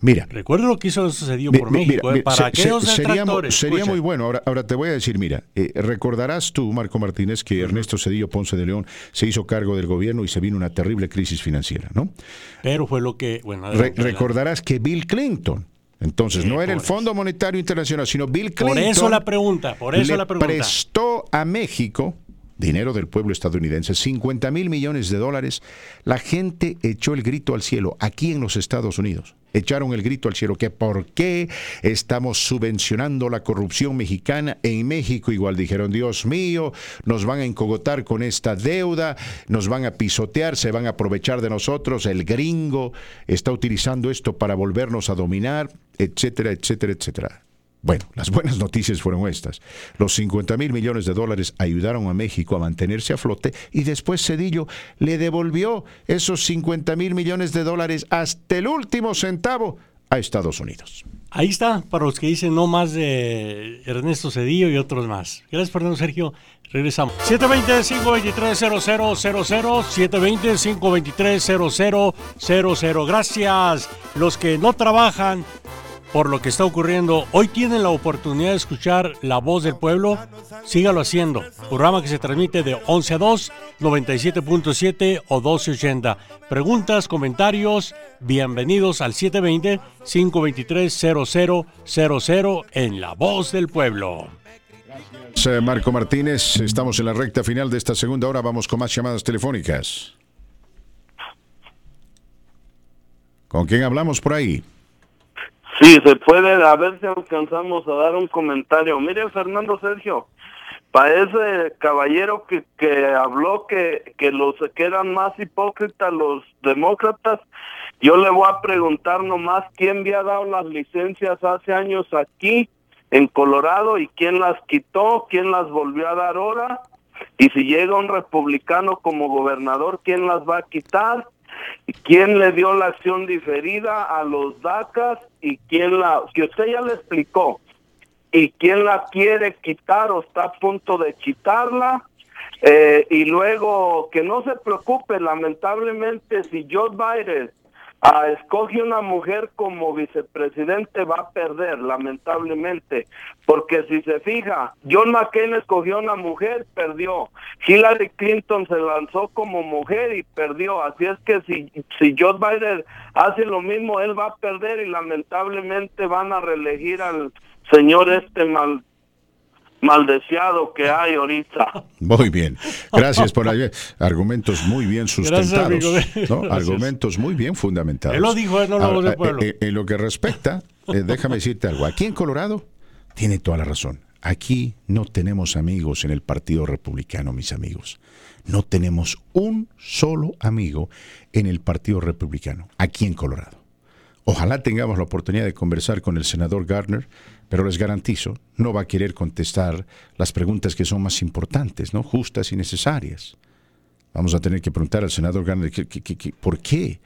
Mira. Recuerdo lo que hizo Cedillo por México. ¿eh? para aquellos sería, sería muy bueno. Ahora, ahora te voy a decir, mira, eh, recordarás tú, Marco Martínez, que Ernesto Cedillo Ponce de León se hizo cargo del gobierno y se vino una terrible crisis financiera, ¿no? Pero fue lo que... Bueno, recordarás que Bill Clinton entonces, no era el Fondo Monetario Internacional, sino Bill Clinton. Por eso la pregunta, por eso la pregunta. Prestó a México dinero del pueblo estadounidense, 50 mil millones de dólares, la gente echó el grito al cielo aquí en los Estados Unidos. Echaron el grito al cielo que por qué estamos subvencionando la corrupción mexicana en México. Igual dijeron, Dios mío, nos van a encogotar con esta deuda, nos van a pisotear, se van a aprovechar de nosotros, el gringo está utilizando esto para volvernos a dominar, etcétera, etcétera, etcétera. Bueno, las buenas noticias fueron estas. Los 50 mil millones de dólares ayudaron a México a mantenerse a flote y después Cedillo le devolvió esos 50 mil millones de dólares hasta el último centavo a Estados Unidos. Ahí está, para los que dicen no más de Ernesto Cedillo y otros más. Gracias, Fernando Sergio. Regresamos. 720-523-0000, 720-523-0000. Gracias. Los que no trabajan por lo que está ocurriendo. Hoy tienen la oportunidad de escuchar La Voz del Pueblo. Sígalo haciendo. Programa que se transmite de 11 a 2, 97.7 o 1280. Preguntas, comentarios, bienvenidos al 720-523-0000 en La Voz del Pueblo. Marco Martínez. Estamos en la recta final de esta segunda hora. Vamos con más llamadas telefónicas. ¿Con quién hablamos por ahí? Sí, se puede, a ver si alcanzamos a dar un comentario. Mire, Fernando Sergio, para ese caballero que, que habló que, que, los, que eran más hipócritas los demócratas, yo le voy a preguntar nomás quién había dado las licencias hace años aquí en Colorado y quién las quitó, quién las volvió a dar ahora. Y si llega un republicano como gobernador, ¿quién las va a quitar? ¿Quién le dio la acción diferida a los DACAS y quién la, que usted ya le explicó, y quién la quiere quitar o está a punto de quitarla? Eh, y luego que no se preocupe, lamentablemente, si Joe Biden ah, escoge una mujer como vicepresidente, va a perder, lamentablemente. Porque si se fija, John McCain escogió una mujer, perdió. Hillary Clinton se lanzó como mujer y perdió. Así es que si, si Joe Biden hace lo mismo, él va a perder y lamentablemente van a reelegir al señor este mal maldeciado que hay ahorita. Muy bien. Gracias por ahí. Argumentos muy bien sustentados. Argumentos muy bien fundamentados. Él lo dijo, no lo de pueblo. Eh, en lo que respecta, eh, déjame decirte algo. Aquí en Colorado, tiene toda la razón. Aquí no tenemos amigos en el Partido Republicano, mis amigos. No tenemos un solo amigo en el Partido Republicano, aquí en Colorado. Ojalá tengamos la oportunidad de conversar con el senador Gardner pero les garantizo, no va a querer contestar las preguntas que son más importantes, ¿no? justas y necesarias. Vamos a tener que preguntar al senador Garner por qué.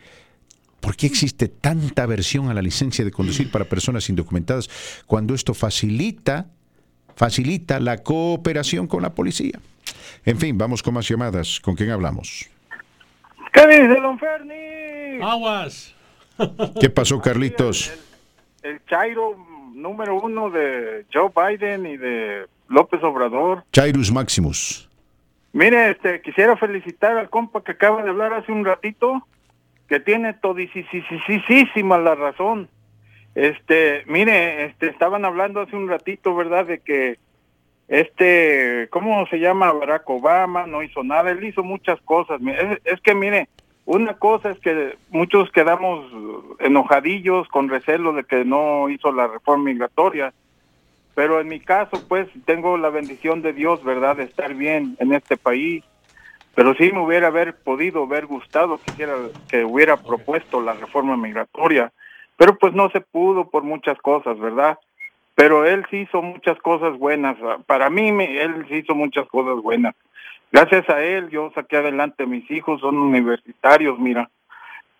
¿Por qué existe tanta aversión a la licencia de conducir para personas indocumentadas cuando esto facilita, facilita la cooperación con la policía? En fin, vamos con más llamadas. ¿Con quién hablamos? ¿Qué dice, don Ferni? Aguas. ¿Qué pasó, Carlitos? El, el Chairo número uno de Joe Biden y de López Obrador. Chairus Maximus. Mire, este, quisiera felicitar al compa que acaba de hablar hace un ratito, que tiene todisísima la razón. Este, mire, este, estaban hablando hace un ratito, ¿verdad?, de que este, ¿cómo se llama? Barack Obama no hizo nada, él hizo muchas cosas. es que, mire, una cosa es que muchos quedamos enojadillos con recelo de que no hizo la reforma migratoria, pero en mi caso pues tengo la bendición de Dios, ¿verdad?, de estar bien en este país. Pero sí me hubiera haber podido, haber gustado quisiera que hubiera propuesto la reforma migratoria, pero pues no se pudo por muchas cosas, ¿verdad? Pero él sí hizo muchas cosas buenas. Para mí, él sí hizo muchas cosas buenas. Gracias a él yo saqué adelante a mis hijos, son universitarios, mira.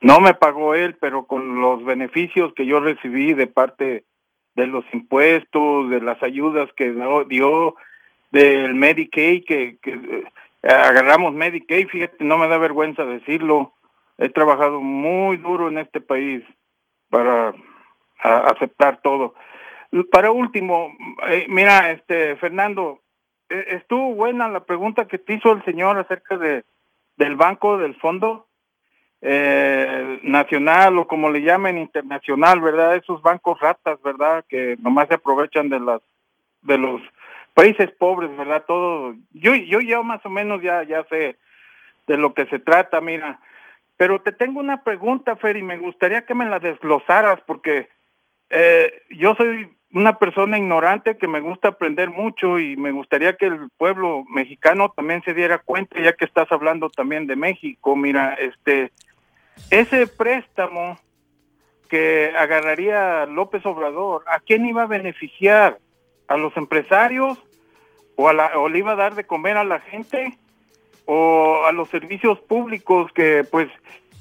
No me pagó él, pero con los beneficios que yo recibí de parte de los impuestos, de las ayudas que dio, del Medicaid, que, que eh, agarramos Medicaid, fíjate, no me da vergüenza decirlo. He trabajado muy duro en este país para aceptar todo. Para último, eh, mira, este Fernando, estuvo buena la pregunta que te hizo el señor acerca de del banco del fondo eh, nacional o como le llamen internacional, ¿verdad? Esos bancos ratas, ¿verdad? Que nomás se aprovechan de las de los países pobres, ¿verdad? Todo yo yo ya más o menos ya ya sé de lo que se trata, mira. Pero te tengo una pregunta, Fer, y me gustaría que me la desglosaras porque eh, yo soy una persona ignorante que me gusta aprender mucho y me gustaría que el pueblo mexicano también se diera cuenta, ya que estás hablando también de México, mira, este, ese préstamo que agarraría López Obrador, ¿a quién iba a beneficiar? ¿A los empresarios? ¿O, a la, o le iba a dar de comer a la gente? ¿O a los servicios públicos que pues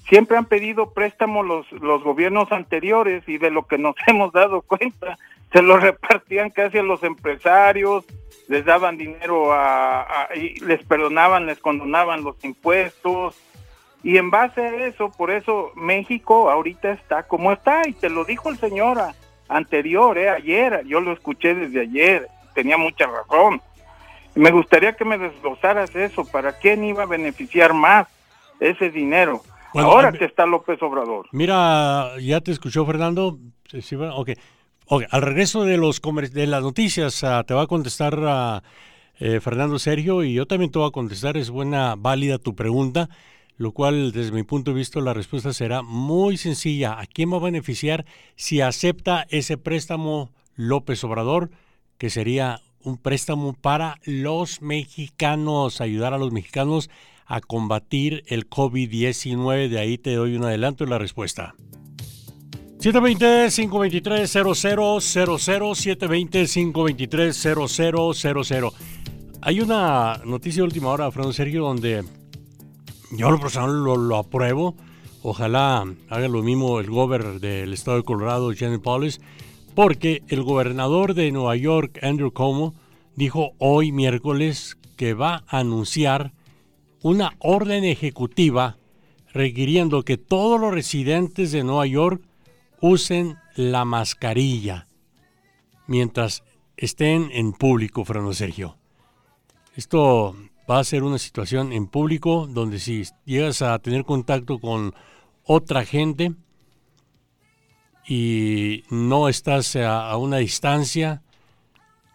siempre han pedido préstamo los, los gobiernos anteriores y de lo que nos hemos dado cuenta, se lo repartían casi a los empresarios, les daban dinero a, les perdonaban, les condonaban los impuestos. Y en base a eso, por eso México ahorita está como está. Y te lo dijo el señor anterior, eh, ayer, yo lo escuché desde ayer, tenía mucha razón. Me gustaría que me desglosaras eso, ¿para quién iba a beneficiar más ese dinero? Ahora que está López Obrador. Mira, ya te escuchó Fernando. Sí, okay. Al regreso de los de las noticias ah, te va a contestar ah, eh, Fernando Sergio y yo también te voy a contestar. Es buena, válida tu pregunta, lo cual desde mi punto de vista la respuesta será muy sencilla. ¿A quién va a beneficiar si acepta ese préstamo López Obrador, que sería un préstamo para los mexicanos, ayudar a los mexicanos a combatir el COVID-19? De ahí te doy un adelanto y la respuesta. 720-523-0000, 720-523-0000. Hay una noticia de última hora, Fernando Sergio, donde yo lo personal lo, apruebo. Ojalá haga lo mismo el gobernador del estado de Colorado, Jenny Paulus, porque el gobernador de Nueva York, Andrew Cuomo, dijo hoy miércoles que va a anunciar una orden ejecutiva requiriendo que todos los residentes de Nueva York usen la mascarilla mientras estén en público, Fernando Sergio. Esto va a ser una situación en público donde si llegas a tener contacto con otra gente y no estás a, una distancia,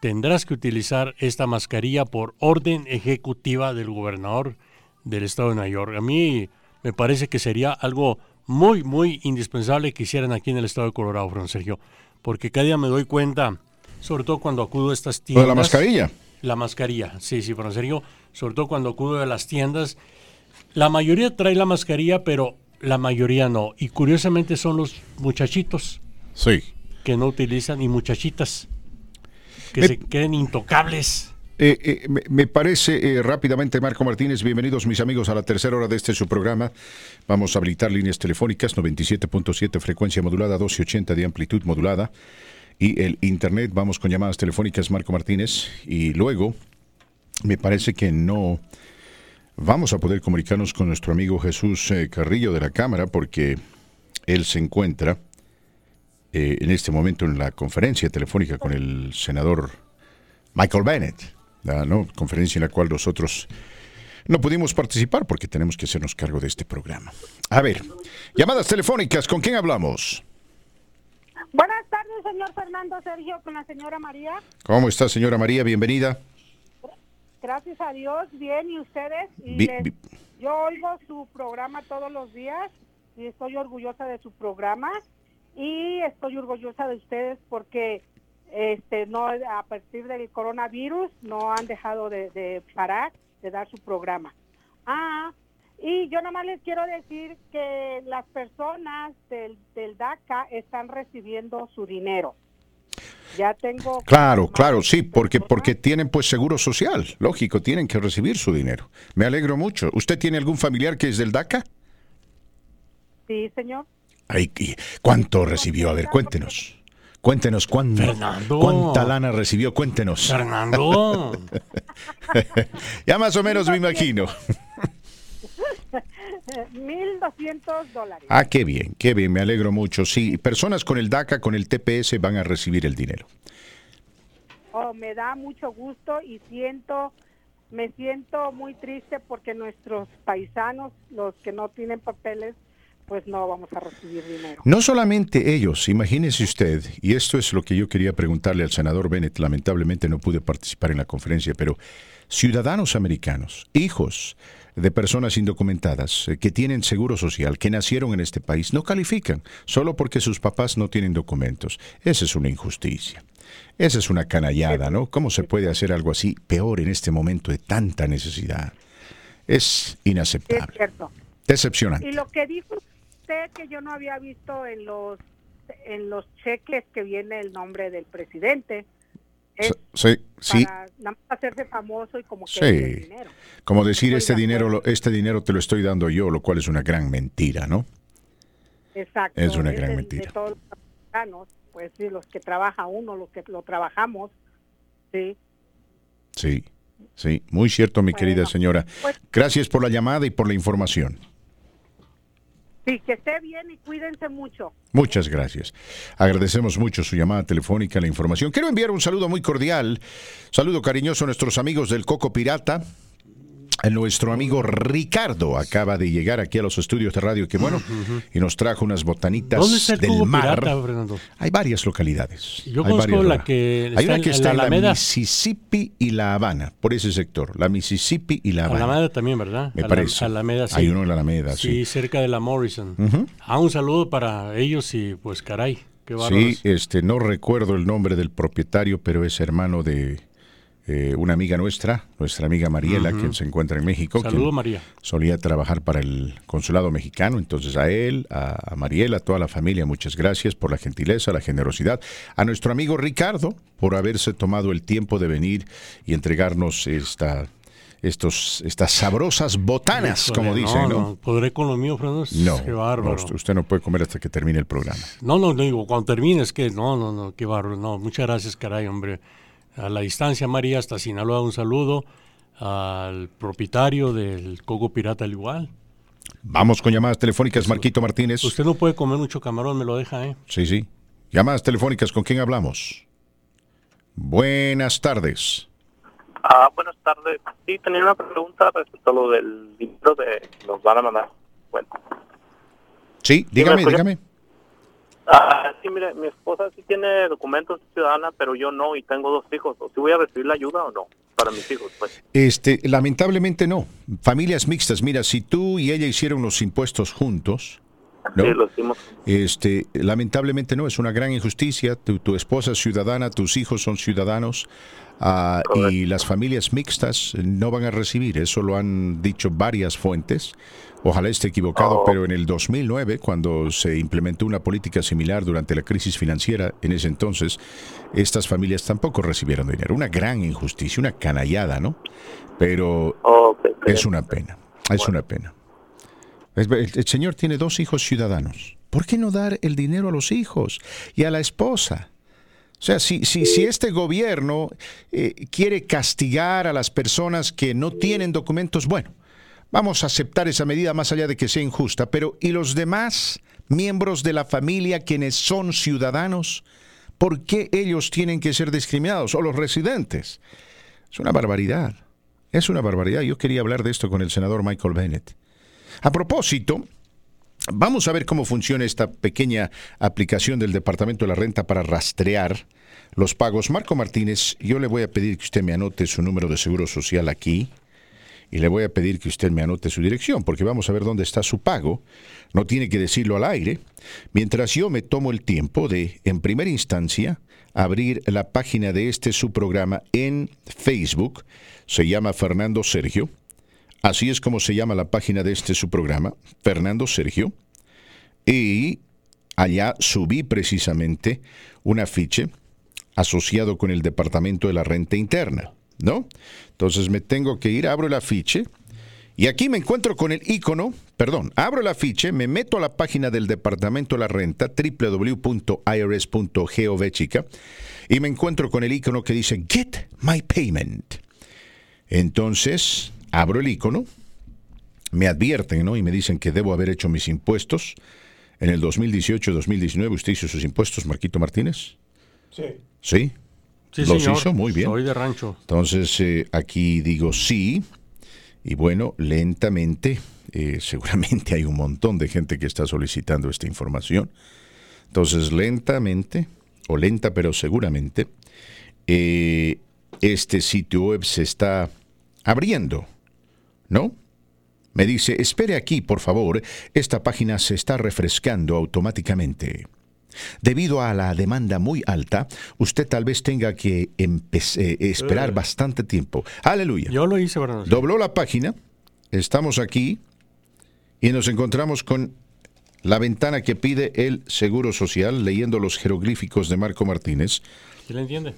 tendrás que utilizar esta mascarilla por orden ejecutiva del gobernador del estado de Nueva York. A mí me parece que sería algo muy, muy indispensable que hicieran aquí en el estado de Colorado, Fran Sergio, porque cada día me doy cuenta, sobre todo cuando acudo a estas tiendas. la mascarilla? La mascarilla, sí, sí, Fran Sergio, sobre todo cuando acudo a las tiendas. La mayoría trae la mascarilla, pero la mayoría no. Y curiosamente son los muchachitos. Sí. Que no utilizan, y muchachitas, que se queden intocables. Eh, eh, me, parece eh, rápidamente, Marco Martínez, bienvenidos mis amigos a la tercera hora de este su programa. Vamos a habilitar líneas telefónicas 97.7 frecuencia modulada, 1280 de amplitud modulada y el internet. Vamos con llamadas telefónicas, Marco Martínez, y luego me parece que no vamos a poder comunicarnos con nuestro amigo Jesús Carrillo de la Cámara porque él se encuentra en este momento en la conferencia telefónica con el senador Michael Bennett la conferencia en la cual nosotros no pudimos participar porque tenemos que hacernos cargo de este programa. A ver, llamadas telefónicas, ¿con quién hablamos? Buenas tardes, señor Fernando Sergio, con la señora María. ¿Cómo está, señora María? Bienvenida. Gracias a Dios, bien, ¿y ustedes? yo oigo su programa todos los días y estoy orgullosa de su programa y estoy orgullosa de ustedes porque este no a partir del coronavirus no han dejado de, parar de dar su programa. Ah, y yo nomás les quiero decir que las personas del, del DACA están recibiendo su dinero. Ya tengo Claro, claro, sí, porque porque tienen pues seguro social, lógico, tienen que recibir su dinero. Me alegro mucho. ¿Usted tiene algún familiar que es del DACA? Sí, señor. Ay, ¿cuánto recibió? A ver, cuéntenos. Cuéntenos cuándo, cuánta lana recibió, cuéntenos. Fernando. ya más o menos me imagino. 1.200 dólares. Ah, qué bien, qué bien, me alegro mucho. Sí, personas con el DACA, con el TPS van a recibir el dinero. Oh, me da mucho gusto y siento, me siento muy triste porque nuestros paisanos, los que no tienen papeles, pues no vamos a recibir dinero. No solamente ellos, imagínese usted, y esto es lo que yo quería preguntarle al senador Bennett, lamentablemente no pude participar en la conferencia, pero ciudadanos americanos, hijos de personas indocumentadas eh, que tienen seguro social, que nacieron en este país, no califican solo porque sus papás no tienen documentos. Esa es una injusticia. Esa es una canallada, ¿no? ¿Cómo se puede hacer algo así peor en este momento de tanta necesidad? Es inaceptable. Es Decepcionante. Y lo que dijo que yo no había visto en los en los cheques que viene el nombre del presidente. sí, sí. Para nada más hacerse famoso y como que sí. dinero. Como decir, este dinero, este dinero te lo estoy dando yo, lo cual es una gran mentira, ¿no? Exacto. Es una gran mentira. De todos los americanos, pues sí, los que trabaja uno, los que lo trabajamos, sí. Sí, sí, muy cierto, mi querida señora. Pues Gracias por la llamada y por la información. Sí, que esté bien y cuídense mucho. Muchas gracias. Agradecemos mucho su llamada telefónica, la información. Quiero enviar un saludo muy cordial, saludo cariñoso a nuestros amigos del Coco Pirata. Nuestro amigo Ricardo acaba de llegar aquí a los estudios de Radio Que Bueno y nos trajo unas botanitas del mar. Hay varias localidades. Yo conozco la que Hay una que está en la, Mississippi y la Habana, por ese sector. La Mississippi y la Habana. Alameda también, ¿verdad? Me parece. Alameda, sí. Hay uno en la Alameda, sí. Sí, cerca de la Morrison. Ah, un saludo para ellos y pues caray, qué Sí, este, no recuerdo el nombre del propietario, pero es hermano de eh, una amiga nuestra, nuestra amiga Mariela, quien se encuentra en México. Saludos, María. Solía trabajar para el consulado mexicano, entonces a él, a, Mariela, a toda la familia, muchas gracias por la gentileza, la generosidad. A nuestro amigo Ricardo, por haberse tomado el tiempo de venir y entregarnos esta estos, estas sabrosas botanas, como dicen, ¿no? ¿no? ¿Podré con lo mío, Fernando? No, qué bárbaro. usted no puede comer hasta que termine el programa. No, no, no digo, cuando termine es que, no, no, no, qué bárbaro. No, muchas gracias, caray, hombre. A la distancia, María, hasta Sinaloa, un saludo al propietario del Coco Pirata al igual. Vamos con llamadas telefónicas, Marquito Martínez. Usted no puede comer mucho camarón, me lo deja, ¿eh? Sí, sí. Llamadas telefónicas, ¿con quién hablamos? Buenas tardes. Ah, buenas tardes. Sí, tenía una pregunta respecto a lo del libro de los van a mandar. Bueno. Sí, dígame, dígame. Ah, sí, mire, mi esposa sí tiene documentos ciudadana, pero yo no y tengo dos hijos. ¿O si voy a recibir la ayuda o no para mis hijos? Pues. Este, lamentablemente no. Familias mixtas, mira, si tú y ella hicieron los impuestos juntos, ¿no? Sí, lo hicimos. Este, lamentablemente no, es una gran injusticia. Tu, tu esposa es ciudadana, tus hijos son ciudadanos. Ah, y las familias mixtas no van a recibir, eso lo han dicho varias fuentes. Ojalá esté equivocado, pero en el 2009, cuando se implementó una política similar durante la crisis financiera, en ese entonces, estas familias tampoco recibieron dinero. Una gran injusticia, una canallada, ¿no? Pero es una pena, es una pena. el señor tiene dos hijos ciudadanos. ¿Por qué no dar el dinero a los hijos y a la esposa? O sea, si, si, si este gobierno eh, quiere castigar a las personas que no tienen documentos, bueno, vamos a aceptar esa medida más allá de que sea injusta, pero ¿y los demás miembros de la familia quienes son ciudadanos? ¿Por qué ellos tienen que ser discriminados? O los residentes. Es una barbaridad. Es una barbaridad. Yo quería hablar de esto con el senador Michael Bennett. A propósito, Vamos a ver cómo funciona esta pequeña aplicación del Departamento de la Renta para rastrear los pagos. Marco Martínez, yo le voy a pedir que usted me anote su número de seguro social aquí y le voy a pedir que usted me anote su dirección, porque vamos a ver dónde está su pago. No tiene que decirlo al aire. Mientras yo me tomo el tiempo de, en primera instancia, abrir la página de este su programa en Facebook. Se llama Fernando Sergio. Así es como se llama la página de este su programa, Fernando Sergio. Y allá subí precisamente un afiche asociado con el Departamento de la Renta Interna, ¿no? Entonces me tengo que ir, abro el afiche y aquí me encuentro con el icono, perdón, abro el afiche, me meto a la página del Departamento de la Renta, www.irs.gov chica, y me encuentro con el icono que dice Get My Payment. Entonces, abro el icono, me advierten, ¿no? Y me dicen que debo haber hecho mis impuestos. En el 2018-2019, ¿usted hizo sus impuestos, Marquito Martínez? Sí. ¿Sí? Sí, ¿Los señor. hizo? Muy bien. Soy de rancho. Entonces, eh, aquí digo sí. Y bueno, lentamente, eh, seguramente hay un montón de gente que está solicitando esta información. Entonces, lentamente, o lenta pero seguramente, eh, este sitio web se está abriendo, ¿no? Me dice, espere aquí, por favor, esta página se está refrescando automáticamente. Debido a la demanda muy alta, usted tal vez tenga que eh, esperar Eh. bastante tiempo. Aleluya. Yo lo hice, Fernando. Dobló la página, estamos aquí y nos encontramos con la ventana que pide el Seguro Social, leyendo los jeroglíficos de Marco Martínez. ¿Sí le entiende?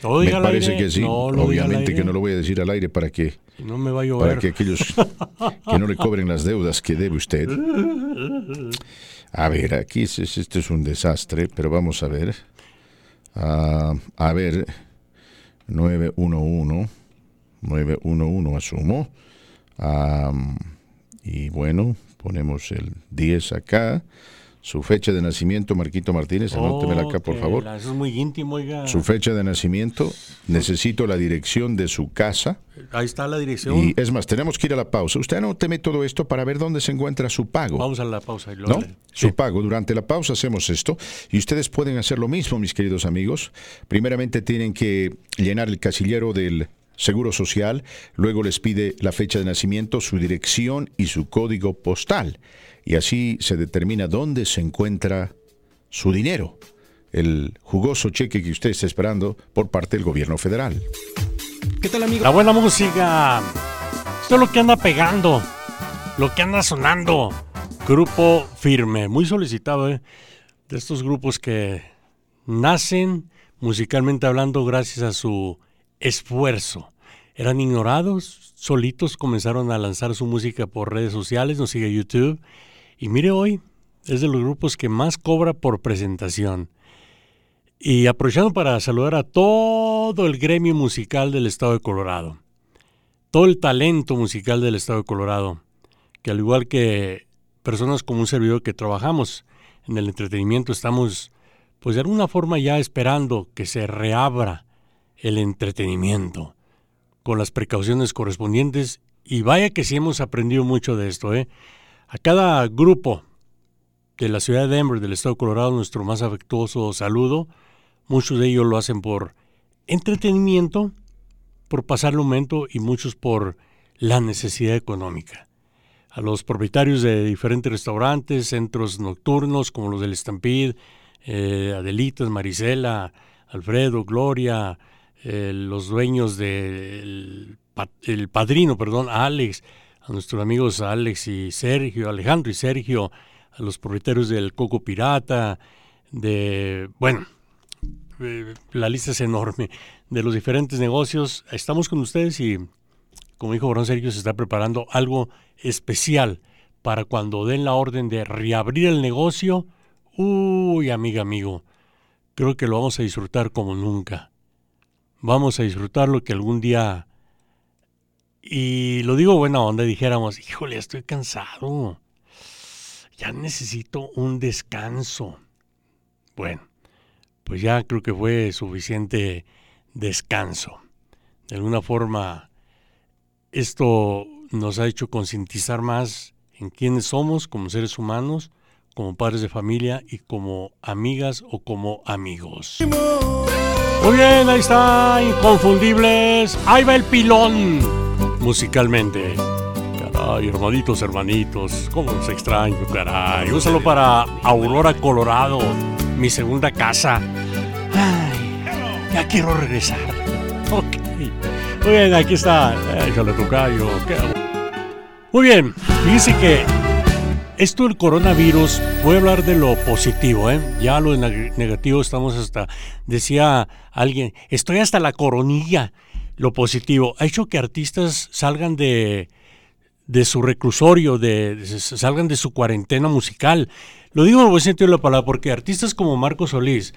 Todo Me parece que sí. no Obviamente que no lo voy a decir al aire para que, Si no me va a llover. para que aquellos que no le cobren las deudas que debe usted. A ver, aquí es- es- esto es un desastre, pero vamos a ver. Ah, a ver, 911, 911 asumo. Ah, y bueno, ponemos el 10 acá. Su fecha de nacimiento, Marquito Martínez, anótemela acá, por favor. Eso es muy íntimo, oiga. Su fecha de nacimiento, necesito la dirección de su casa. Ahí está la dirección. Y es más, tenemos que ir a la pausa. Usted anóteme todo esto para ver dónde se encuentra su pago. Vamos a la pausa. y ¿No? Su pago. Durante la pausa hacemos esto y ustedes pueden hacer lo mismo, mis queridos amigos. Primeramente tienen que llenar el casillero del Seguro Social, luego les pide la fecha de nacimiento, su dirección y su código postal. Y así se determina dónde se encuentra su dinero, el jugoso cheque que usted está esperando por parte del gobierno federal. ¿Qué tal, amigo? La buena música. Esto es lo que anda pegando. Lo que anda sonando. Grupo Firme. Muy solicitado, ¿eh? De estos grupos que nacen musicalmente hablando gracias a su esfuerzo. Eran ignorados, solitos comenzaron a lanzar su música por redes sociales, nos sigue YouTube. Y mire hoy, es de los grupos que más cobra por presentación. Y aprovechando para saludar a todo el gremio musical del estado de Colorado, todo el talento musical del estado de Colorado, que al igual que personas como un servidor que trabajamos en el entretenimiento, estamos pues de alguna forma ya esperando que se reabra el entretenimiento con las precauciones correspondientes y vaya que sí hemos aprendido mucho de esto. ¿eh? A cada grupo de la ciudad de Denver, del estado de Colorado, nuestro más afectuoso saludo. Muchos de ellos lo hacen por entretenimiento, por pasar el momento y muchos por la necesidad económica. A los propietarios de diferentes restaurantes, centros nocturnos como los del Stampede, eh, Adelitas, Marisela, Alfredo, Gloria, eh, los dueños del el padrino, perdón, Alex, a nuestros amigos Alex y Sergio, Alejandro y Sergio, a los propietarios del Coco Pirata, de, bueno, la lista es enorme, de los diferentes negocios. Estamos con ustedes y, como dijo Borón Sergio, se está preparando algo especial para cuando den la orden de reabrir el negocio. Uy, amiga, amigo, creo que lo vamos a disfrutar como nunca. Vamos a disfrutar lo que algún día... Y lo digo buena onda, dijéramos, híjole, estoy cansado ya necesito un descanso. Bueno, pues ya creo que fue suficiente descanso. De alguna forma, esto nos ha hecho concientizar más en quiénes somos como seres humanos, como padres de familia y como amigas o como amigos. Muy bien, ahí está, inconfundibles. Ahí va el pilón musicalmente. Ay, hermanitos, hermanitos, cómo los extraño, caray. Un saludo para Aurora, Colorado, mi segunda casa. Ay, ya quiero regresar. Ok. Muy bien, aquí está. Échale tu callo. Muy bien, dice que esto del coronavirus, voy a hablar de lo positivo, ¿eh? Ya lo negativo estamos hasta, decía alguien, estoy hasta la coronilla. Lo positivo, ha hecho que artistas salgan de de su reclusorio, de, salgan de su cuarentena musical. Lo digo en el buen sentido de la palabra porque artistas como Marco Solís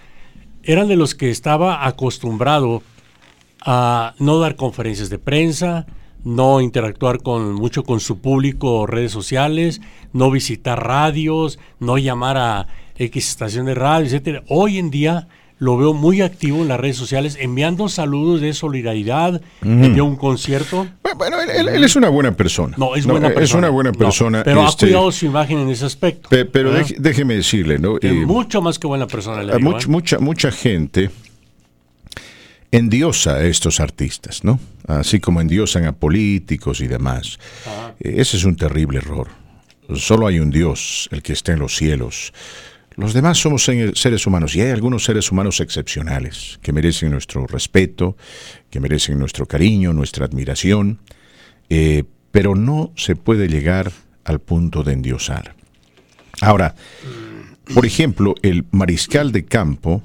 eran de los que estaba acostumbrado a no dar conferencias de prensa, no interactuar con mucho con su público redes sociales, no visitar radios, no llamar a X estación de radio, etcétera. Hoy en día lo veo muy activo en las redes sociales, enviando saludos de solidaridad, envió un concierto. Bueno, él, es una buena persona. No, es buena persona. Es una buena persona. pero ha este, cuidado su imagen en ese aspecto. pero déjeme decirle, ¿no? Es eh, mucho más que buena persona. Le ¿eh? mucha, mucha gente endiosa a estos artistas, ¿no? Así como endiosan a políticos y demás. Eh, ese es un terrible error. Solo hay un Dios, el que está en los cielos. Los demás somos seres humanos y hay algunos seres humanos excepcionales que merecen nuestro respeto, que merecen nuestro cariño, nuestra admiración, eh, pero no se puede llegar al punto de endiosar. Ahora, por ejemplo, el mariscal de campo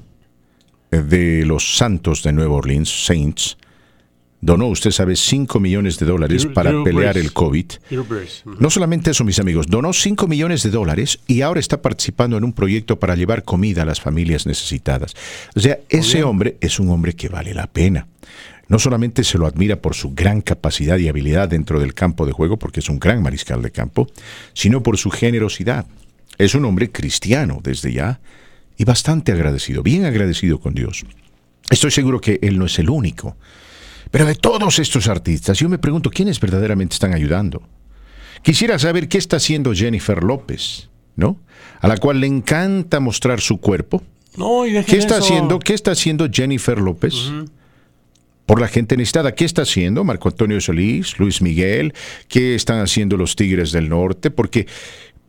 de los Santos de Nueva Orleans, Saints, donó, usted sabe, 5 millones de dólares para pelear el COVID. No solamente eso, mis amigos, donó 5 millones de dólares y ahora está participando en un proyecto para llevar comida a las familias necesitadas. O sea, ese hombre es un hombre que vale la pena. No solamente se lo admira por su gran capacidad y habilidad dentro del campo de juego, porque es un gran mariscal de campo, sino por su generosidad. Es un hombre cristiano desde ya y bastante agradecido, bien agradecido con Dios. Estoy seguro que él no es el único. Pero de todos estos artistas, yo me pregunto quiénes verdaderamente están ayudando. Quisiera saber qué está haciendo Jennifer López, ¿no? A la cual le encanta mostrar su cuerpo. No, ¿Qué está haciendo? ¿Qué está haciendo Jennifer López? Por la gente necesitada, ¿qué está haciendo Marco Antonio Solís, Luis Miguel? ¿Qué están haciendo los Tigres del Norte? Porque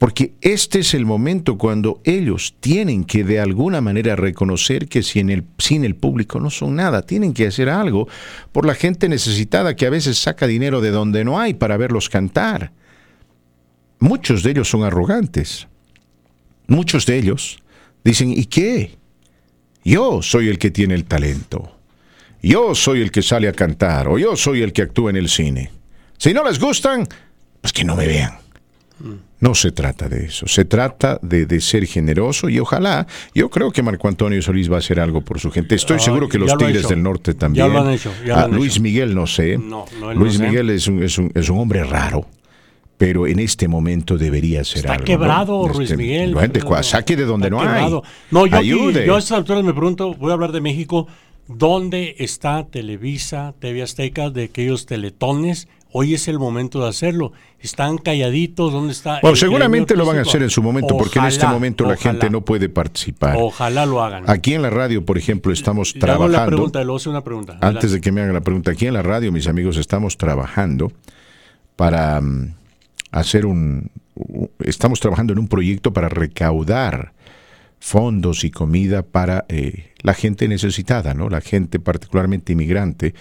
Porque este es el momento cuando ellos tienen que de alguna manera reconocer que sin el, público no son nada, tienen que hacer algo por la gente necesitada que a veces saca dinero de donde no hay para verlos cantar. Muchos de ellos son arrogantes. Muchos de ellos dicen, ¿y qué? Yo soy el que tiene el talento. Yo soy el que sale a cantar o yo soy el que actúa en el cine. Si no les gustan, pues que no me vean. No se trata de eso, se trata de, ser generoso y ojalá, yo creo que Marco Antonio Solís va a hacer algo por su gente. Estoy seguro que los Tigres del Norte también. Ya lo han hecho. Ah, Luis Miguel no sé. Luis Miguel es un, es, un, es un hombre raro pero en este momento debería ser Está algo. quebrado, ¿no? Luis Este, Miguel. bueno, saque de donde no hay. No, yo, aquí- Ayude. yo a estas alturas me pregunto, voy a hablar de México, ¿dónde está Televisa, TV Azteca, de aquellos teletones? Hoy es el momento de hacerlo. Están calladitos, ¿dónde está? Bueno, seguramente lo van a hacer en su momento, porque en este Ojalá, momento la gente no puede participar. Ojalá lo hagan. Aquí en la radio, por ejemplo, estamos Le hago la trabajando. pregunta, le una pregunta. Antes de que me hagan la pregunta, aquí en la radio, mis amigos, estamos trabajando para mm, hacer un... Estamos trabajando en un proyecto para recaudar fondos y comida para eh, la gente necesitada, ¿no? La gente particularmente inmigrante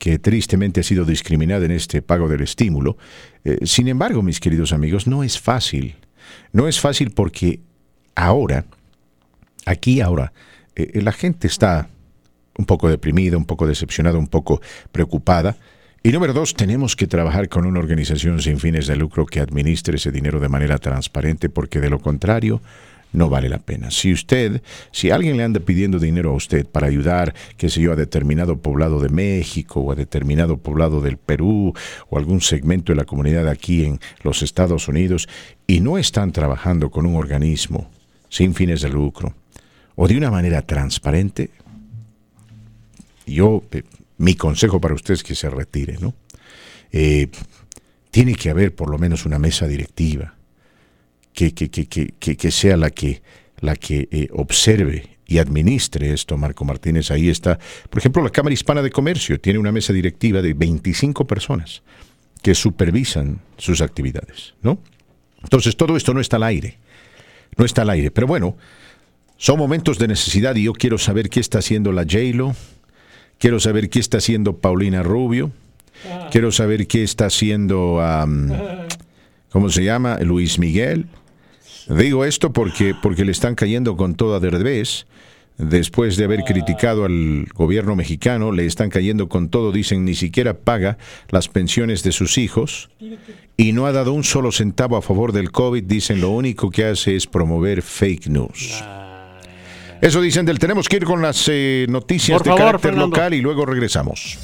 que tristemente ha sido discriminada en este pago del estímulo. Eh, sin embargo, mis queridos amigos, no es fácil. No es fácil porque ahora, aquí ahora, eh, la gente está un poco deprimida, un poco decepcionada, un poco preocupada. Y número dos, tenemos que trabajar con una organización sin fines de lucro que administre ese dinero de manera transparente, porque de lo contrario no vale la pena. Si usted, si alguien le anda pidiendo dinero a usted para ayudar, qué sé yo, a determinado poblado de México o a determinado poblado del Perú o algún segmento de la comunidad aquí en los Estados Unidos y no están trabajando con un organismo sin fines de lucro o de una manera transparente, yo, eh, mi consejo para usted es que se retire, ¿no? Eh, tiene que haber por lo menos una mesa directiva que, que, que, que, que- que sea la que, la que eh, observe y administre esto, Marco Martínez. Ahí está, por ejemplo, la Cámara Hispana de Comercio tiene una mesa directiva de 25 personas que supervisan sus actividades, ¿no? Entonces, todo esto no está al aire, no está al aire, pero bueno, son momentos de necesidad y yo quiero saber qué está haciendo la JLo, quiero saber qué está haciendo Paulina Rubio, quiero saber qué está haciendo, am, ¿cómo se llama? Luis Miguel. Digo esto porque, porque le están cayendo con toda de revés. Después de haber criticado al gobierno mexicano, le están cayendo con todo. Dicen ni siquiera paga las pensiones de sus hijos y no ha dado un solo centavo a favor del COVID. Dicen lo único que hace es promover fake news. Eso dicen del tenemos que ir con las eh, noticias Por de favor, carácter Fernando. local y luego regresamos.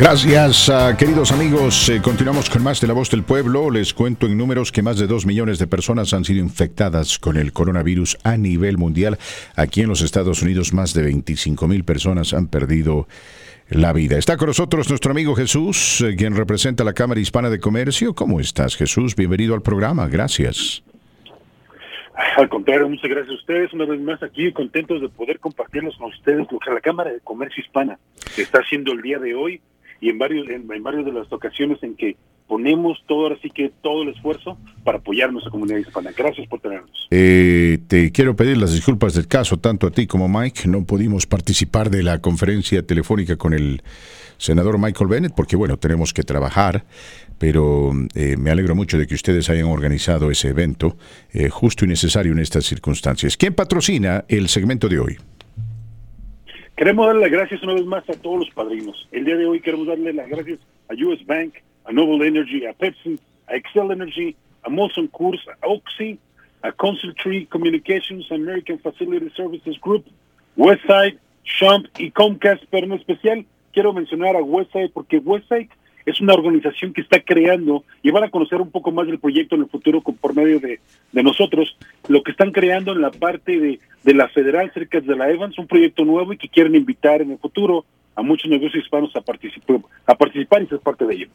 Gracias, ah, queridos amigos. Eh, continuamos con más de La Voz del Pueblo. Les cuento en números que más de dos millones de personas han sido infectadas con el coronavirus a nivel mundial. Aquí en los Estados Unidos, más de 25 mil personas han perdido la vida. Está con nosotros nuestro amigo Jesús, eh, quien representa la Cámara Hispana de Comercio. ¿Cómo estás, Jesús? Bienvenido al programa. Gracias. Al contrario, muchas gracias a ustedes. Una vez más aquí, contentos de poder compartirnos con ustedes lo que la Cámara de Comercio Hispana está haciendo el día de hoy y en varios en, en varias de las ocasiones en que ponemos todo, ahora que todo el esfuerzo para apoyar nuestra comunidad hispana. Gracias por tenernos. Eh, te quiero pedir las disculpas del caso, tanto a ti como a Mike. No pudimos participar de la conferencia telefónica con el senador Michael Bennett porque, bueno, tenemos que trabajar, pero eh, me alegro mucho de que ustedes hayan organizado ese evento eh, justo y necesario en estas circunstancias. ¿Quién patrocina el segmento de hoy? Queremos darle las gracias una vez más a todos los padrinos. El día de hoy queremos darle las gracias a US Bank, a Noble Energy, a Pepsi, a Excel Energy, a Molson Coors, a Oxy, a Council Tree Communications, American Facility Services Group, Westside, Shump y Comcast, pero en especial quiero mencionar a Westside porque Westside es una organización que está creando y van a conocer un poco más del proyecto en el futuro con- por medio de, de nosotros, lo que están creando en la parte de, de la federal cerca de la Evans, un proyecto nuevo y que quieren invitar en el futuro a muchos negocios hispanos a participar, a participar y ser parte de ello.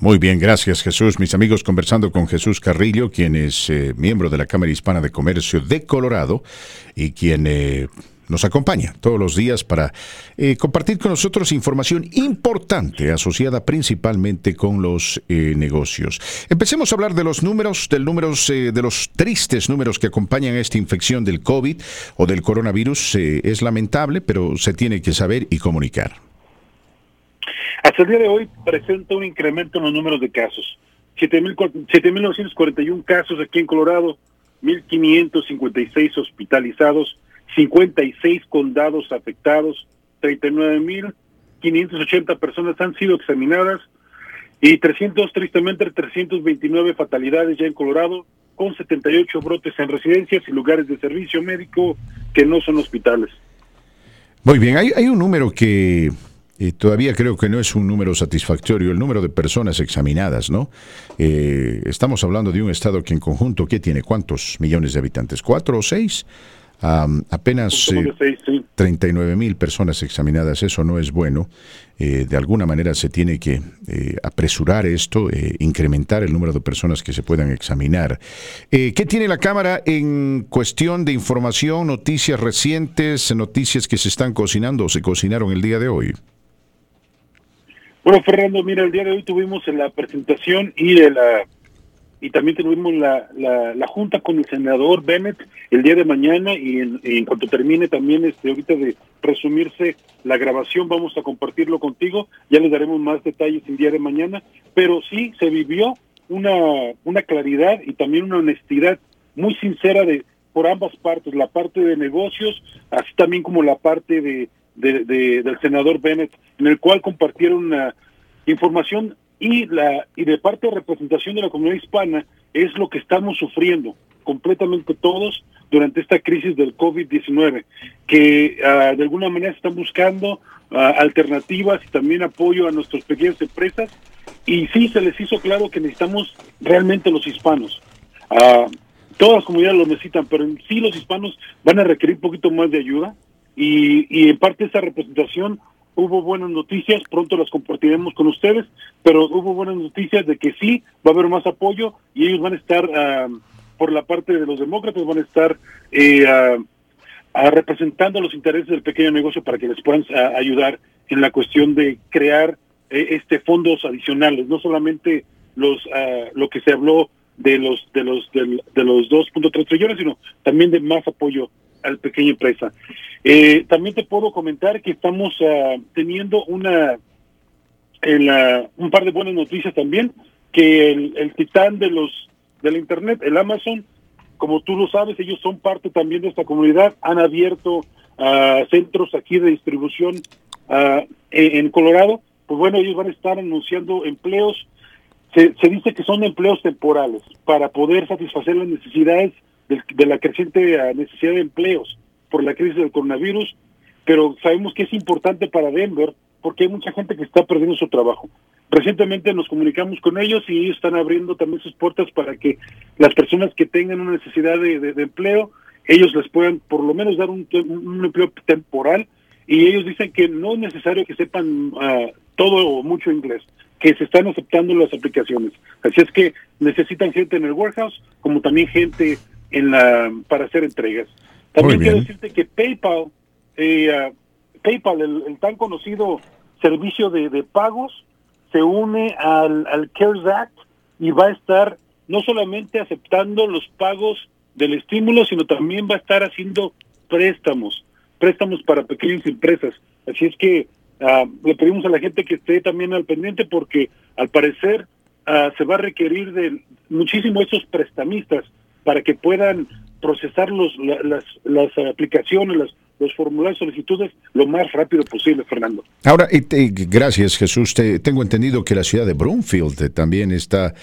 Muy bien, gracias Jesús. Mis amigos conversando con Jesús Carrillo, quien es eh, miembro de la Cámara Hispana de Comercio de Colorado y quien eh, nos acompaña todos los días para eh, compartir con nosotros información importante asociada principalmente con los eh, negocios. Empecemos a hablar de los números, del números, eh, de los tristes números que acompañan a esta infección del COVID o del coronavirus. es lamentable, pero se tiene que saber y comunicar. Hasta el día de hoy presenta un incremento en los números de casos. 7.941 casos aquí en Colorado, 1.556 hospitalizados, 56 condados afectados, 39.580 personas han sido examinadas y 300, tristemente, 329 fatalidades ya en Colorado, con 78 brotes en residencias y lugares de servicio médico que no son hospitales. Muy bien, hay, hay un número que eh, todavía creo que no es un número satisfactorio el número de personas examinadas, ¿no? Eh, estamos hablando de un estado que en conjunto, ¿qué tiene? ¿Cuántos millones de habitantes? ¿Cuatro o seis? Apenas 39 eh, mil personas examinadas, eso no es bueno. de alguna manera se tiene que apresurar esto, incrementar el número de personas que se puedan examinar. ¿Qué tiene la Cámara en cuestión de información, noticias recientes, noticias que se están cocinando o se cocinaron el día de hoy? Bueno, Fernando, mira, el día de hoy tuvimos la presentación y de la y también tuvimos la, la, junta con el senador Bennett el día de mañana y en, cuanto termine también este ahorita de resumirse la grabación vamos a compartirlo contigo, ya les daremos más detalles el día de mañana, pero sí se vivió una, una claridad y también una honestidad muy sincera de por ambas partes, la parte de negocios, así también como la parte de de, del senador Bennett, en el cual compartieron una información y la y de parte de representación de la comunidad hispana es lo que estamos sufriendo completamente todos durante esta crisis del COVID-19, que ah, de alguna manera están buscando ah, alternativas y también apoyo a nuestras pequeñas empresas. Y sí, se les hizo claro que necesitamos realmente los hispanos. Uh, todas las comunidades lo necesitan, pero sí los hispanos van a requerir un poquito más de ayuda y, en parte esa representación hubo buenas noticias, pronto las compartiremos con ustedes, pero hubo buenas noticias de que sí va a haber más apoyo y ellos van a estar, ah, por la parte de los demócratas, van a estar eh, representando los intereses del pequeño negocio para que les puedan ayudar en la cuestión de crear eh, este fondos adicionales, no solamente los lo que se habló de los de los de, de los 2.3 trillones, sino también de más apoyo al pequeña empresa. Eh, también te puedo comentar que estamos ah, teniendo una un par de buenas noticias también, que el, titán de los del internet, el Amazon, como tú lo sabes, ellos son parte también de esta comunidad, han abierto uh, centros aquí de distribución uh, en, Colorado, pues bueno, ellos van a estar anunciando empleos, se, se dice que son empleos temporales para poder satisfacer las necesidades de, la creciente eh, necesidad de empleos por la crisis del coronavirus, pero sabemos que es importante para Denver porque hay mucha gente que está perdiendo su trabajo. Recientemente nos comunicamos con ellos y ellos están abriendo también sus puertas para que las personas que tengan una necesidad de, empleo, ellos les puedan por lo menos dar un, empleo temporal y ellos dicen que no es necesario que sepan ah, todo o mucho inglés, que se están aceptando las aplicaciones. Así es que necesitan gente en el warehouse como también gente en la para hacer entregas. También quiero decirte que PayPal, eh, ah, PayPal, el, tan conocido servicio de, pagos, se une al, al CARES Act y va a estar no solamente aceptando los pagos del estímulo, sino también va a estar haciendo préstamos, préstamos para pequeñas empresas. Así es que ah, le pedimos a la gente que esté también al pendiente porque al parecer ah, se va a requerir de muchísimo esos prestamistas para que puedan procesar los, las, las aplicaciones, las, los formularios solicitudes lo más rápido posible, Fernando. Ahora, gracias Jesús. tengo entendido que la ciudad de Broomfield eh, también está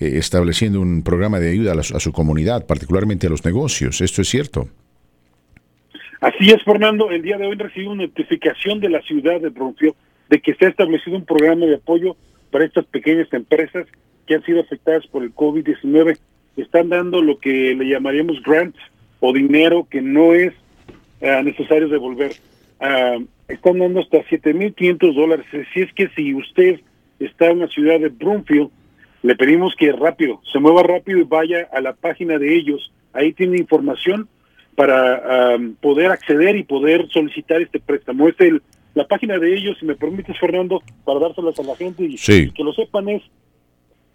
eh, estableciendo un programa de ayuda a, su comunidad, particularmente a los negocios. ¿Esto es cierto? Así es, Fernando. El día de hoy recibí una notificación de la ciudad de Broomfield de que se ha establecido un programa de apoyo para estas pequeñas empresas que han sido afectadas por el COVID-19 están dando lo que le llamaríamos grants o dinero que no es uh, necesario devolver. Uh, están dando hasta 7.500 dólares. Si es que si usted está en la ciudad de Broomfield, le pedimos que rápido, se mueva rápido y vaya a la página de ellos. Ahí tiene información para poder acceder y poder solicitar este préstamo. Es el, la página de ellos, si me permites, Fernando, para dárselas a la gente y, que lo sepan, es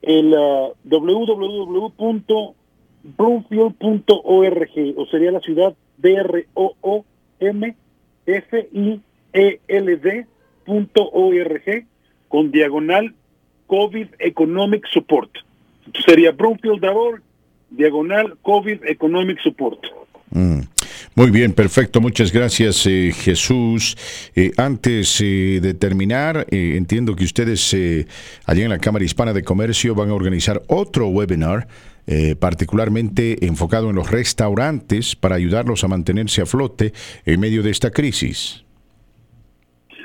el uh, www.broomfield.org, o sería la ciudad B-R-O-O-M-F-I-E-L-D.org, con diagonal COVID Economic Support. sería Broomfield.org, diagonal COVID Economic Support. Muy bien, perfecto. Muchas gracias, eh, Jesús. Eh, antes eh, de terminar, entiendo que ustedes allá en la Cámara Hispana de Comercio van a organizar otro webinar. particularmente enfocado en los restaurantes para ayudarlos a mantenerse a flote en medio de esta crisis.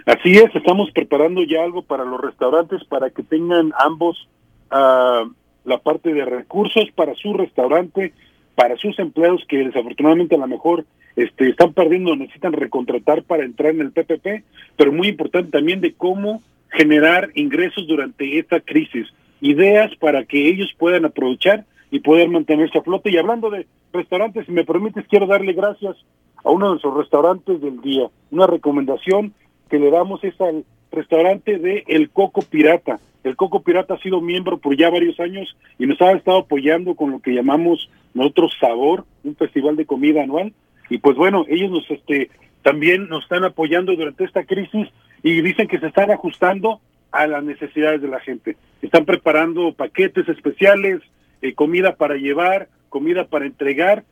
Así es, estamos preparando ya algo para los restaurantes para que tengan ambos uh, la parte de recursos para su restaurante, para sus empleados que desafortunadamente a lo mejor este, están perdiendo, necesitan recontratar para entrar en el PPP, pero muy importante también de cómo generar ingresos durante esta crisis, ideas para que ellos puedan aprovechar y poder mantenerse a flote. Y hablando de restaurantes, si me permites, quiero darle gracias a uno de nuestros restaurantes del día. Una recomendación que le damos es al restaurante de El Coco Pirata. El Coco Pirata ha sido miembro por ya varios años y nos ha estado apoyando con lo que llamamos nosotros Sabor, un festival de comida anual. Y pues bueno, ellos nos este también nos están apoyando durante esta crisis y dicen que se están ajustando a las necesidades de la gente. Están preparando paquetes especiales, eh, comida para llevar, comida para entregar,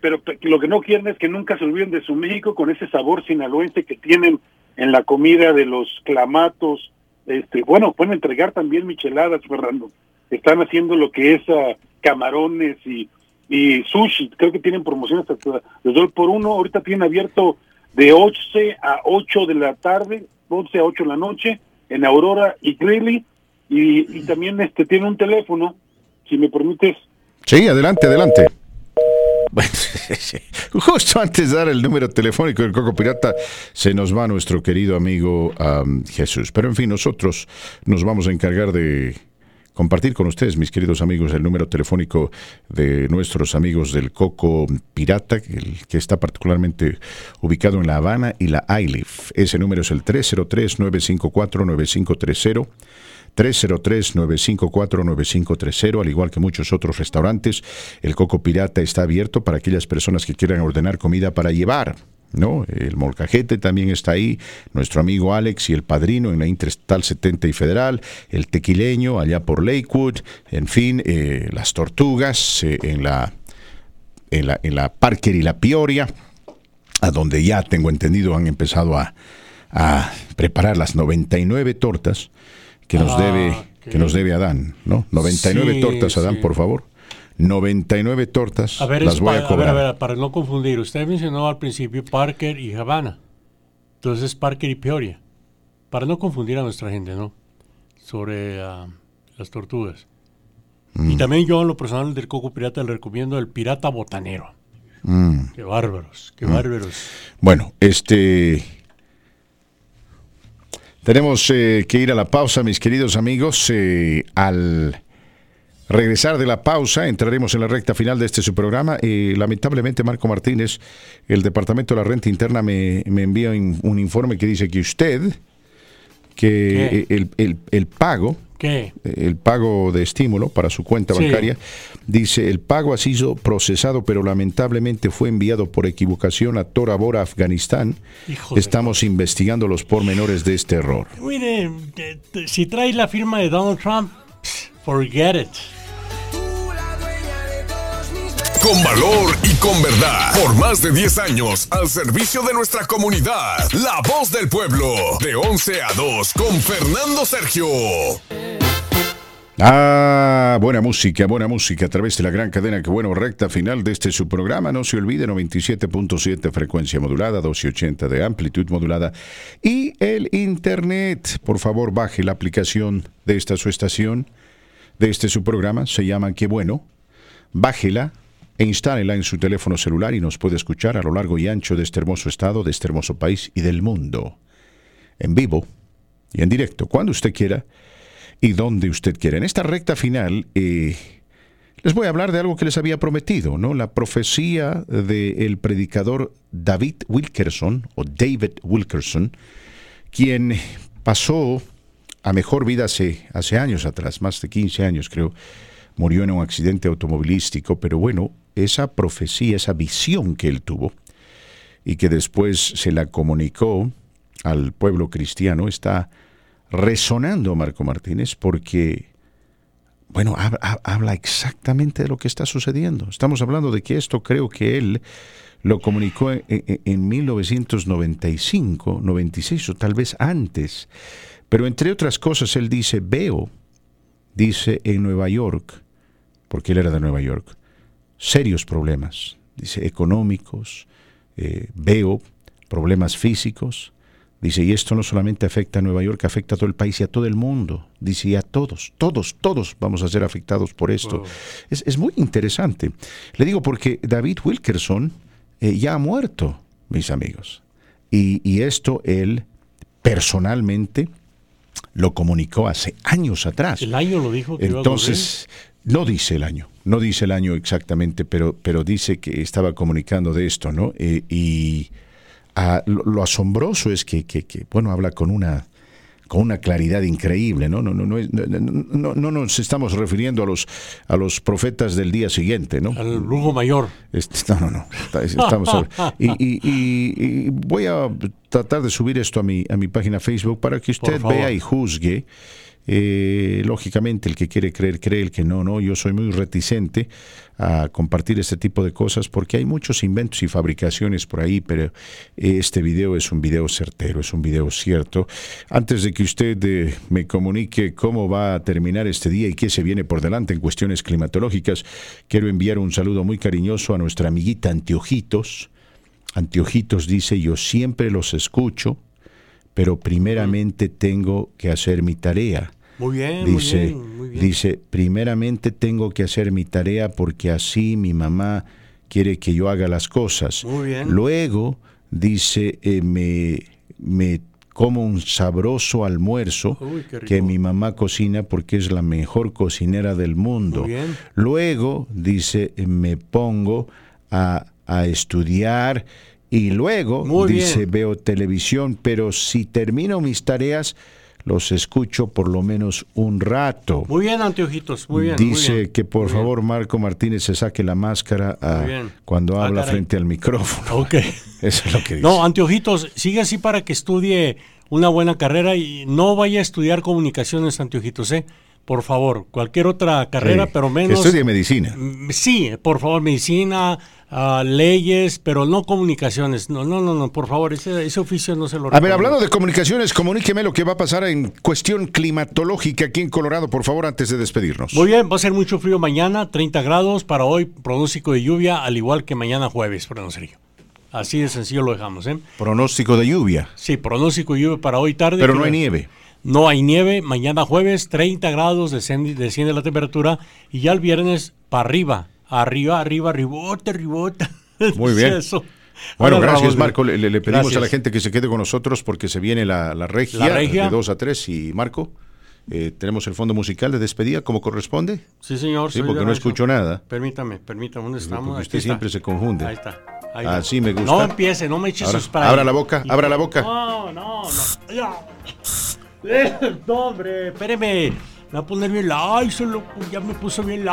pero lo que no quieren es que nunca se olviden de su México con ese sabor sinaloense que tienen en la comida de los clamatos. Este, bueno, pueden entregar también micheladas, Fernando. Están haciendo lo que es uh, camarones y y sushi, creo que tienen promociones hasta les doy por uno, ahorita tienen abierto de 11 a 8 de la tarde, 11 a 8 de la noche, en Aurora y Greeley, y, también este tiene un teléfono, si me permites. Sí, adelante, adelante. Justo antes de dar el número telefónico del Coco Pirata, se nos va nuestro querido amigo Jesús. Pero en fin, nosotros nos vamos a encargar de compartir con ustedes, mis queridos amigos, el número telefónico de nuestros amigos del Coco Pirata, que está particularmente ubicado en La Habana y la ILIF. Ese número es el 303-954-9530. 303-954-9530, al igual que muchos otros restaurantes. El Coco Pirata está abierto para aquellas personas que quieran ordenar comida para llevar. ¿no? El molcajete también está ahí, nuestro amigo Alex y el padrino en la Interestatal 70 y Federal, el tequileño allá por Lakewood, en fin, eh, las tortugas eh, en, la, en, la, en la Parker y la Pioria, a donde ya tengo entendido han empezado a, a preparar las 99 tortas que nos ah, debe que nos debe Adán, ¿no? 99 tortas, Adán, por favor. 99 tortas. A ver, las voy a cobrar. A ver, a ver, para no confundir, usted mencionó al principio Parker y Havana. Entonces Parker y Peoria. Para no confundir a nuestra gente, ¿no? Sobre ah, las tortugas. Y mm. también yo en lo personal del Coco Pirata le recomiendo el Pirata Botanero. Mm. Qué bárbaros, qué mm. bárbaros. Bueno, este... Tenemos eh, que ir a la pausa, mis queridos amigos, eh, al regresar de la pausa, entraremos en la recta final de este su programa. y lamentablemente, Marco Martínez, el Departamento de la Renta Interna me, envía un, informe que dice que usted, que el, pago, el pago de estímulo para su cuenta bancaria, dice, el pago ha sido procesado, pero lamentablemente fue enviado por equivocación a Tora Bora, Afganistán. Estamos investigando los pormenores de este error. Mire, si trae la firma de Donald Trump, forget it con valor y con verdad. Por más de 10 años, al servicio de nuestra comunidad. La voz del pueblo, de 11 a 2, con Fernando Sergio. Ah, buena música, buena música a través de la gran cadena. Que bueno, recta final de este su programa. No se olvide, 97.7 frecuencia modulada, 1280 de amplitud modulada. Y el internet. Por favor, baje la aplicación de esta su estación, de este su programa. Se llama Qué bueno. Bájela e instálela en su teléfono celular y nos puede escuchar a lo largo y ancho de este hermoso estado, de este hermoso país y del mundo. En vivo y en directo, cuando usted quiera y donde usted quiera. En esta recta final, eh, les voy a hablar de algo que les había prometido, ¿no? La profecía del predicador David Wilkerson, o David Wilkerson, quien pasó a mejor vida hace, hace años atrás, más de 15 años creo, murió en un accidente automovilístico, pero bueno, esa profecía, esa visión que él tuvo y que después se la comunicó al pueblo cristiano, está resonando, Marco Martínez, porque bueno, habla, exactamente de lo que está sucediendo. Estamos hablando de que esto creo que él lo comunicó en, 1995, 96 o tal vez antes. Pero entre otras cosas, él dice, veo, dice en Nueva York, porque él era de Nueva York, serios problemas, dice, económicos, eh, veo problemas físicos, Dice, y esto no solamente afecta a Nueva York, afecta a todo el país y a todo el mundo. Dice, y a todos, todos, todos vamos a ser afectados por esto. Es, muy interesante. Le digo porque David Wilkerson eh, ya ha muerto, mis amigos. Y, esto él personalmente lo comunicó hace años atrás. El año lo dijo. Que Entonces, no dice el año, no dice el año exactamente, pero, pero dice que estaba comunicando de esto, ¿no? Eh, y Ah, lo, asombroso es que, bueno, habla con una, con una claridad increíble, ¿no? No, no, no, no, nos estamos refiriendo a los, a los profetas del día siguiente, ¿no? Al lujo mayor. no, no, no. Estamos y, voy a tratar de subir esto a mi, a mi página Facebook para que usted vea y juzgue eh, lógicamente, el que quiere creer, cree, el que no, no. Yo soy muy reticente a compartir este tipo de cosas porque hay muchos inventos y fabricaciones por ahí, pero este video es un video certero, es un video cierto. Antes de que usted eh, me comunique cómo va a terminar este día y qué se viene por delante en cuestiones climatológicas, quiero enviar un saludo muy cariñoso a nuestra amiguita Antiojitos. Antiojitos dice, yo siempre los escucho, pero primeramente tengo que hacer mi tarea. Muy bien, dice, muy bien, Dice, primeramente tengo que hacer mi tarea porque así mi mamá quiere que yo haga las cosas. Muy bien. Luego, dice, eh, me, me como un sabroso almuerzo que mi mamá cocina porque es la mejor cocinera del mundo. Muy bien. Luego, dice, me pongo a, a estudiar y luego, dice, veo televisión, pero si termino mis tareas, los escucho por lo menos un rato. Muy bien, anteojitos, muy bien. Dice que por favor Marco Martínez se saque la máscara ah, cuando ah, habla frente al micrófono. Ok. Eso es lo que dice. No, anteojitos, sigue así para que estudie una buena carrera y no vaya a estudiar comunicaciones, anteojitos, ¿eh? Por favor, cualquier otra carrera, pero menos. Estudie medicina. Mm, sí, por favor, medicina, leyes, pero no comunicaciones. No, no, no, no, por favor, ese, ese oficio no se lo A ver, hablando de comunicaciones, comuníqueme lo que va a pasar en cuestión climatológica aquí en Colorado, por favor, antes de despedirnos. Muy bien, va a ser mucho frío mañana, 30 grados para hoy, pronóstico de lluvia, al igual que mañana jueves, Sergio. Así de sencillo lo dejamos, ¿eh? Pronóstico de lluvia. Sí, pronóstico de lluvia para hoy tarde. Pero no hay nieve. No hay nieve, mañana jueves 30 grados, desciende, desciende la temperatura y ya el viernes para arriba, Arriba, arriba, ribota, ribota. Muy bien. Bueno, gracias Marco. Le, pedimos a la gente que se quede con nosotros porque se viene la, regia, de 2 a 3 y Marco. Eh, tenemos el fondo musical de despedida como corresponde. Sí, señor. Sí, porque no escucho nada. Permítame, permítame, ¿dónde estamos? usted siempre se confunde. Ahí está. Así me gusta. No empiece, no me eche sus spray. Abra la boca, abra la boca. No, no, no. No, hombre, espéreme. Me va a poner bien la. Ay, ya me puso bien la.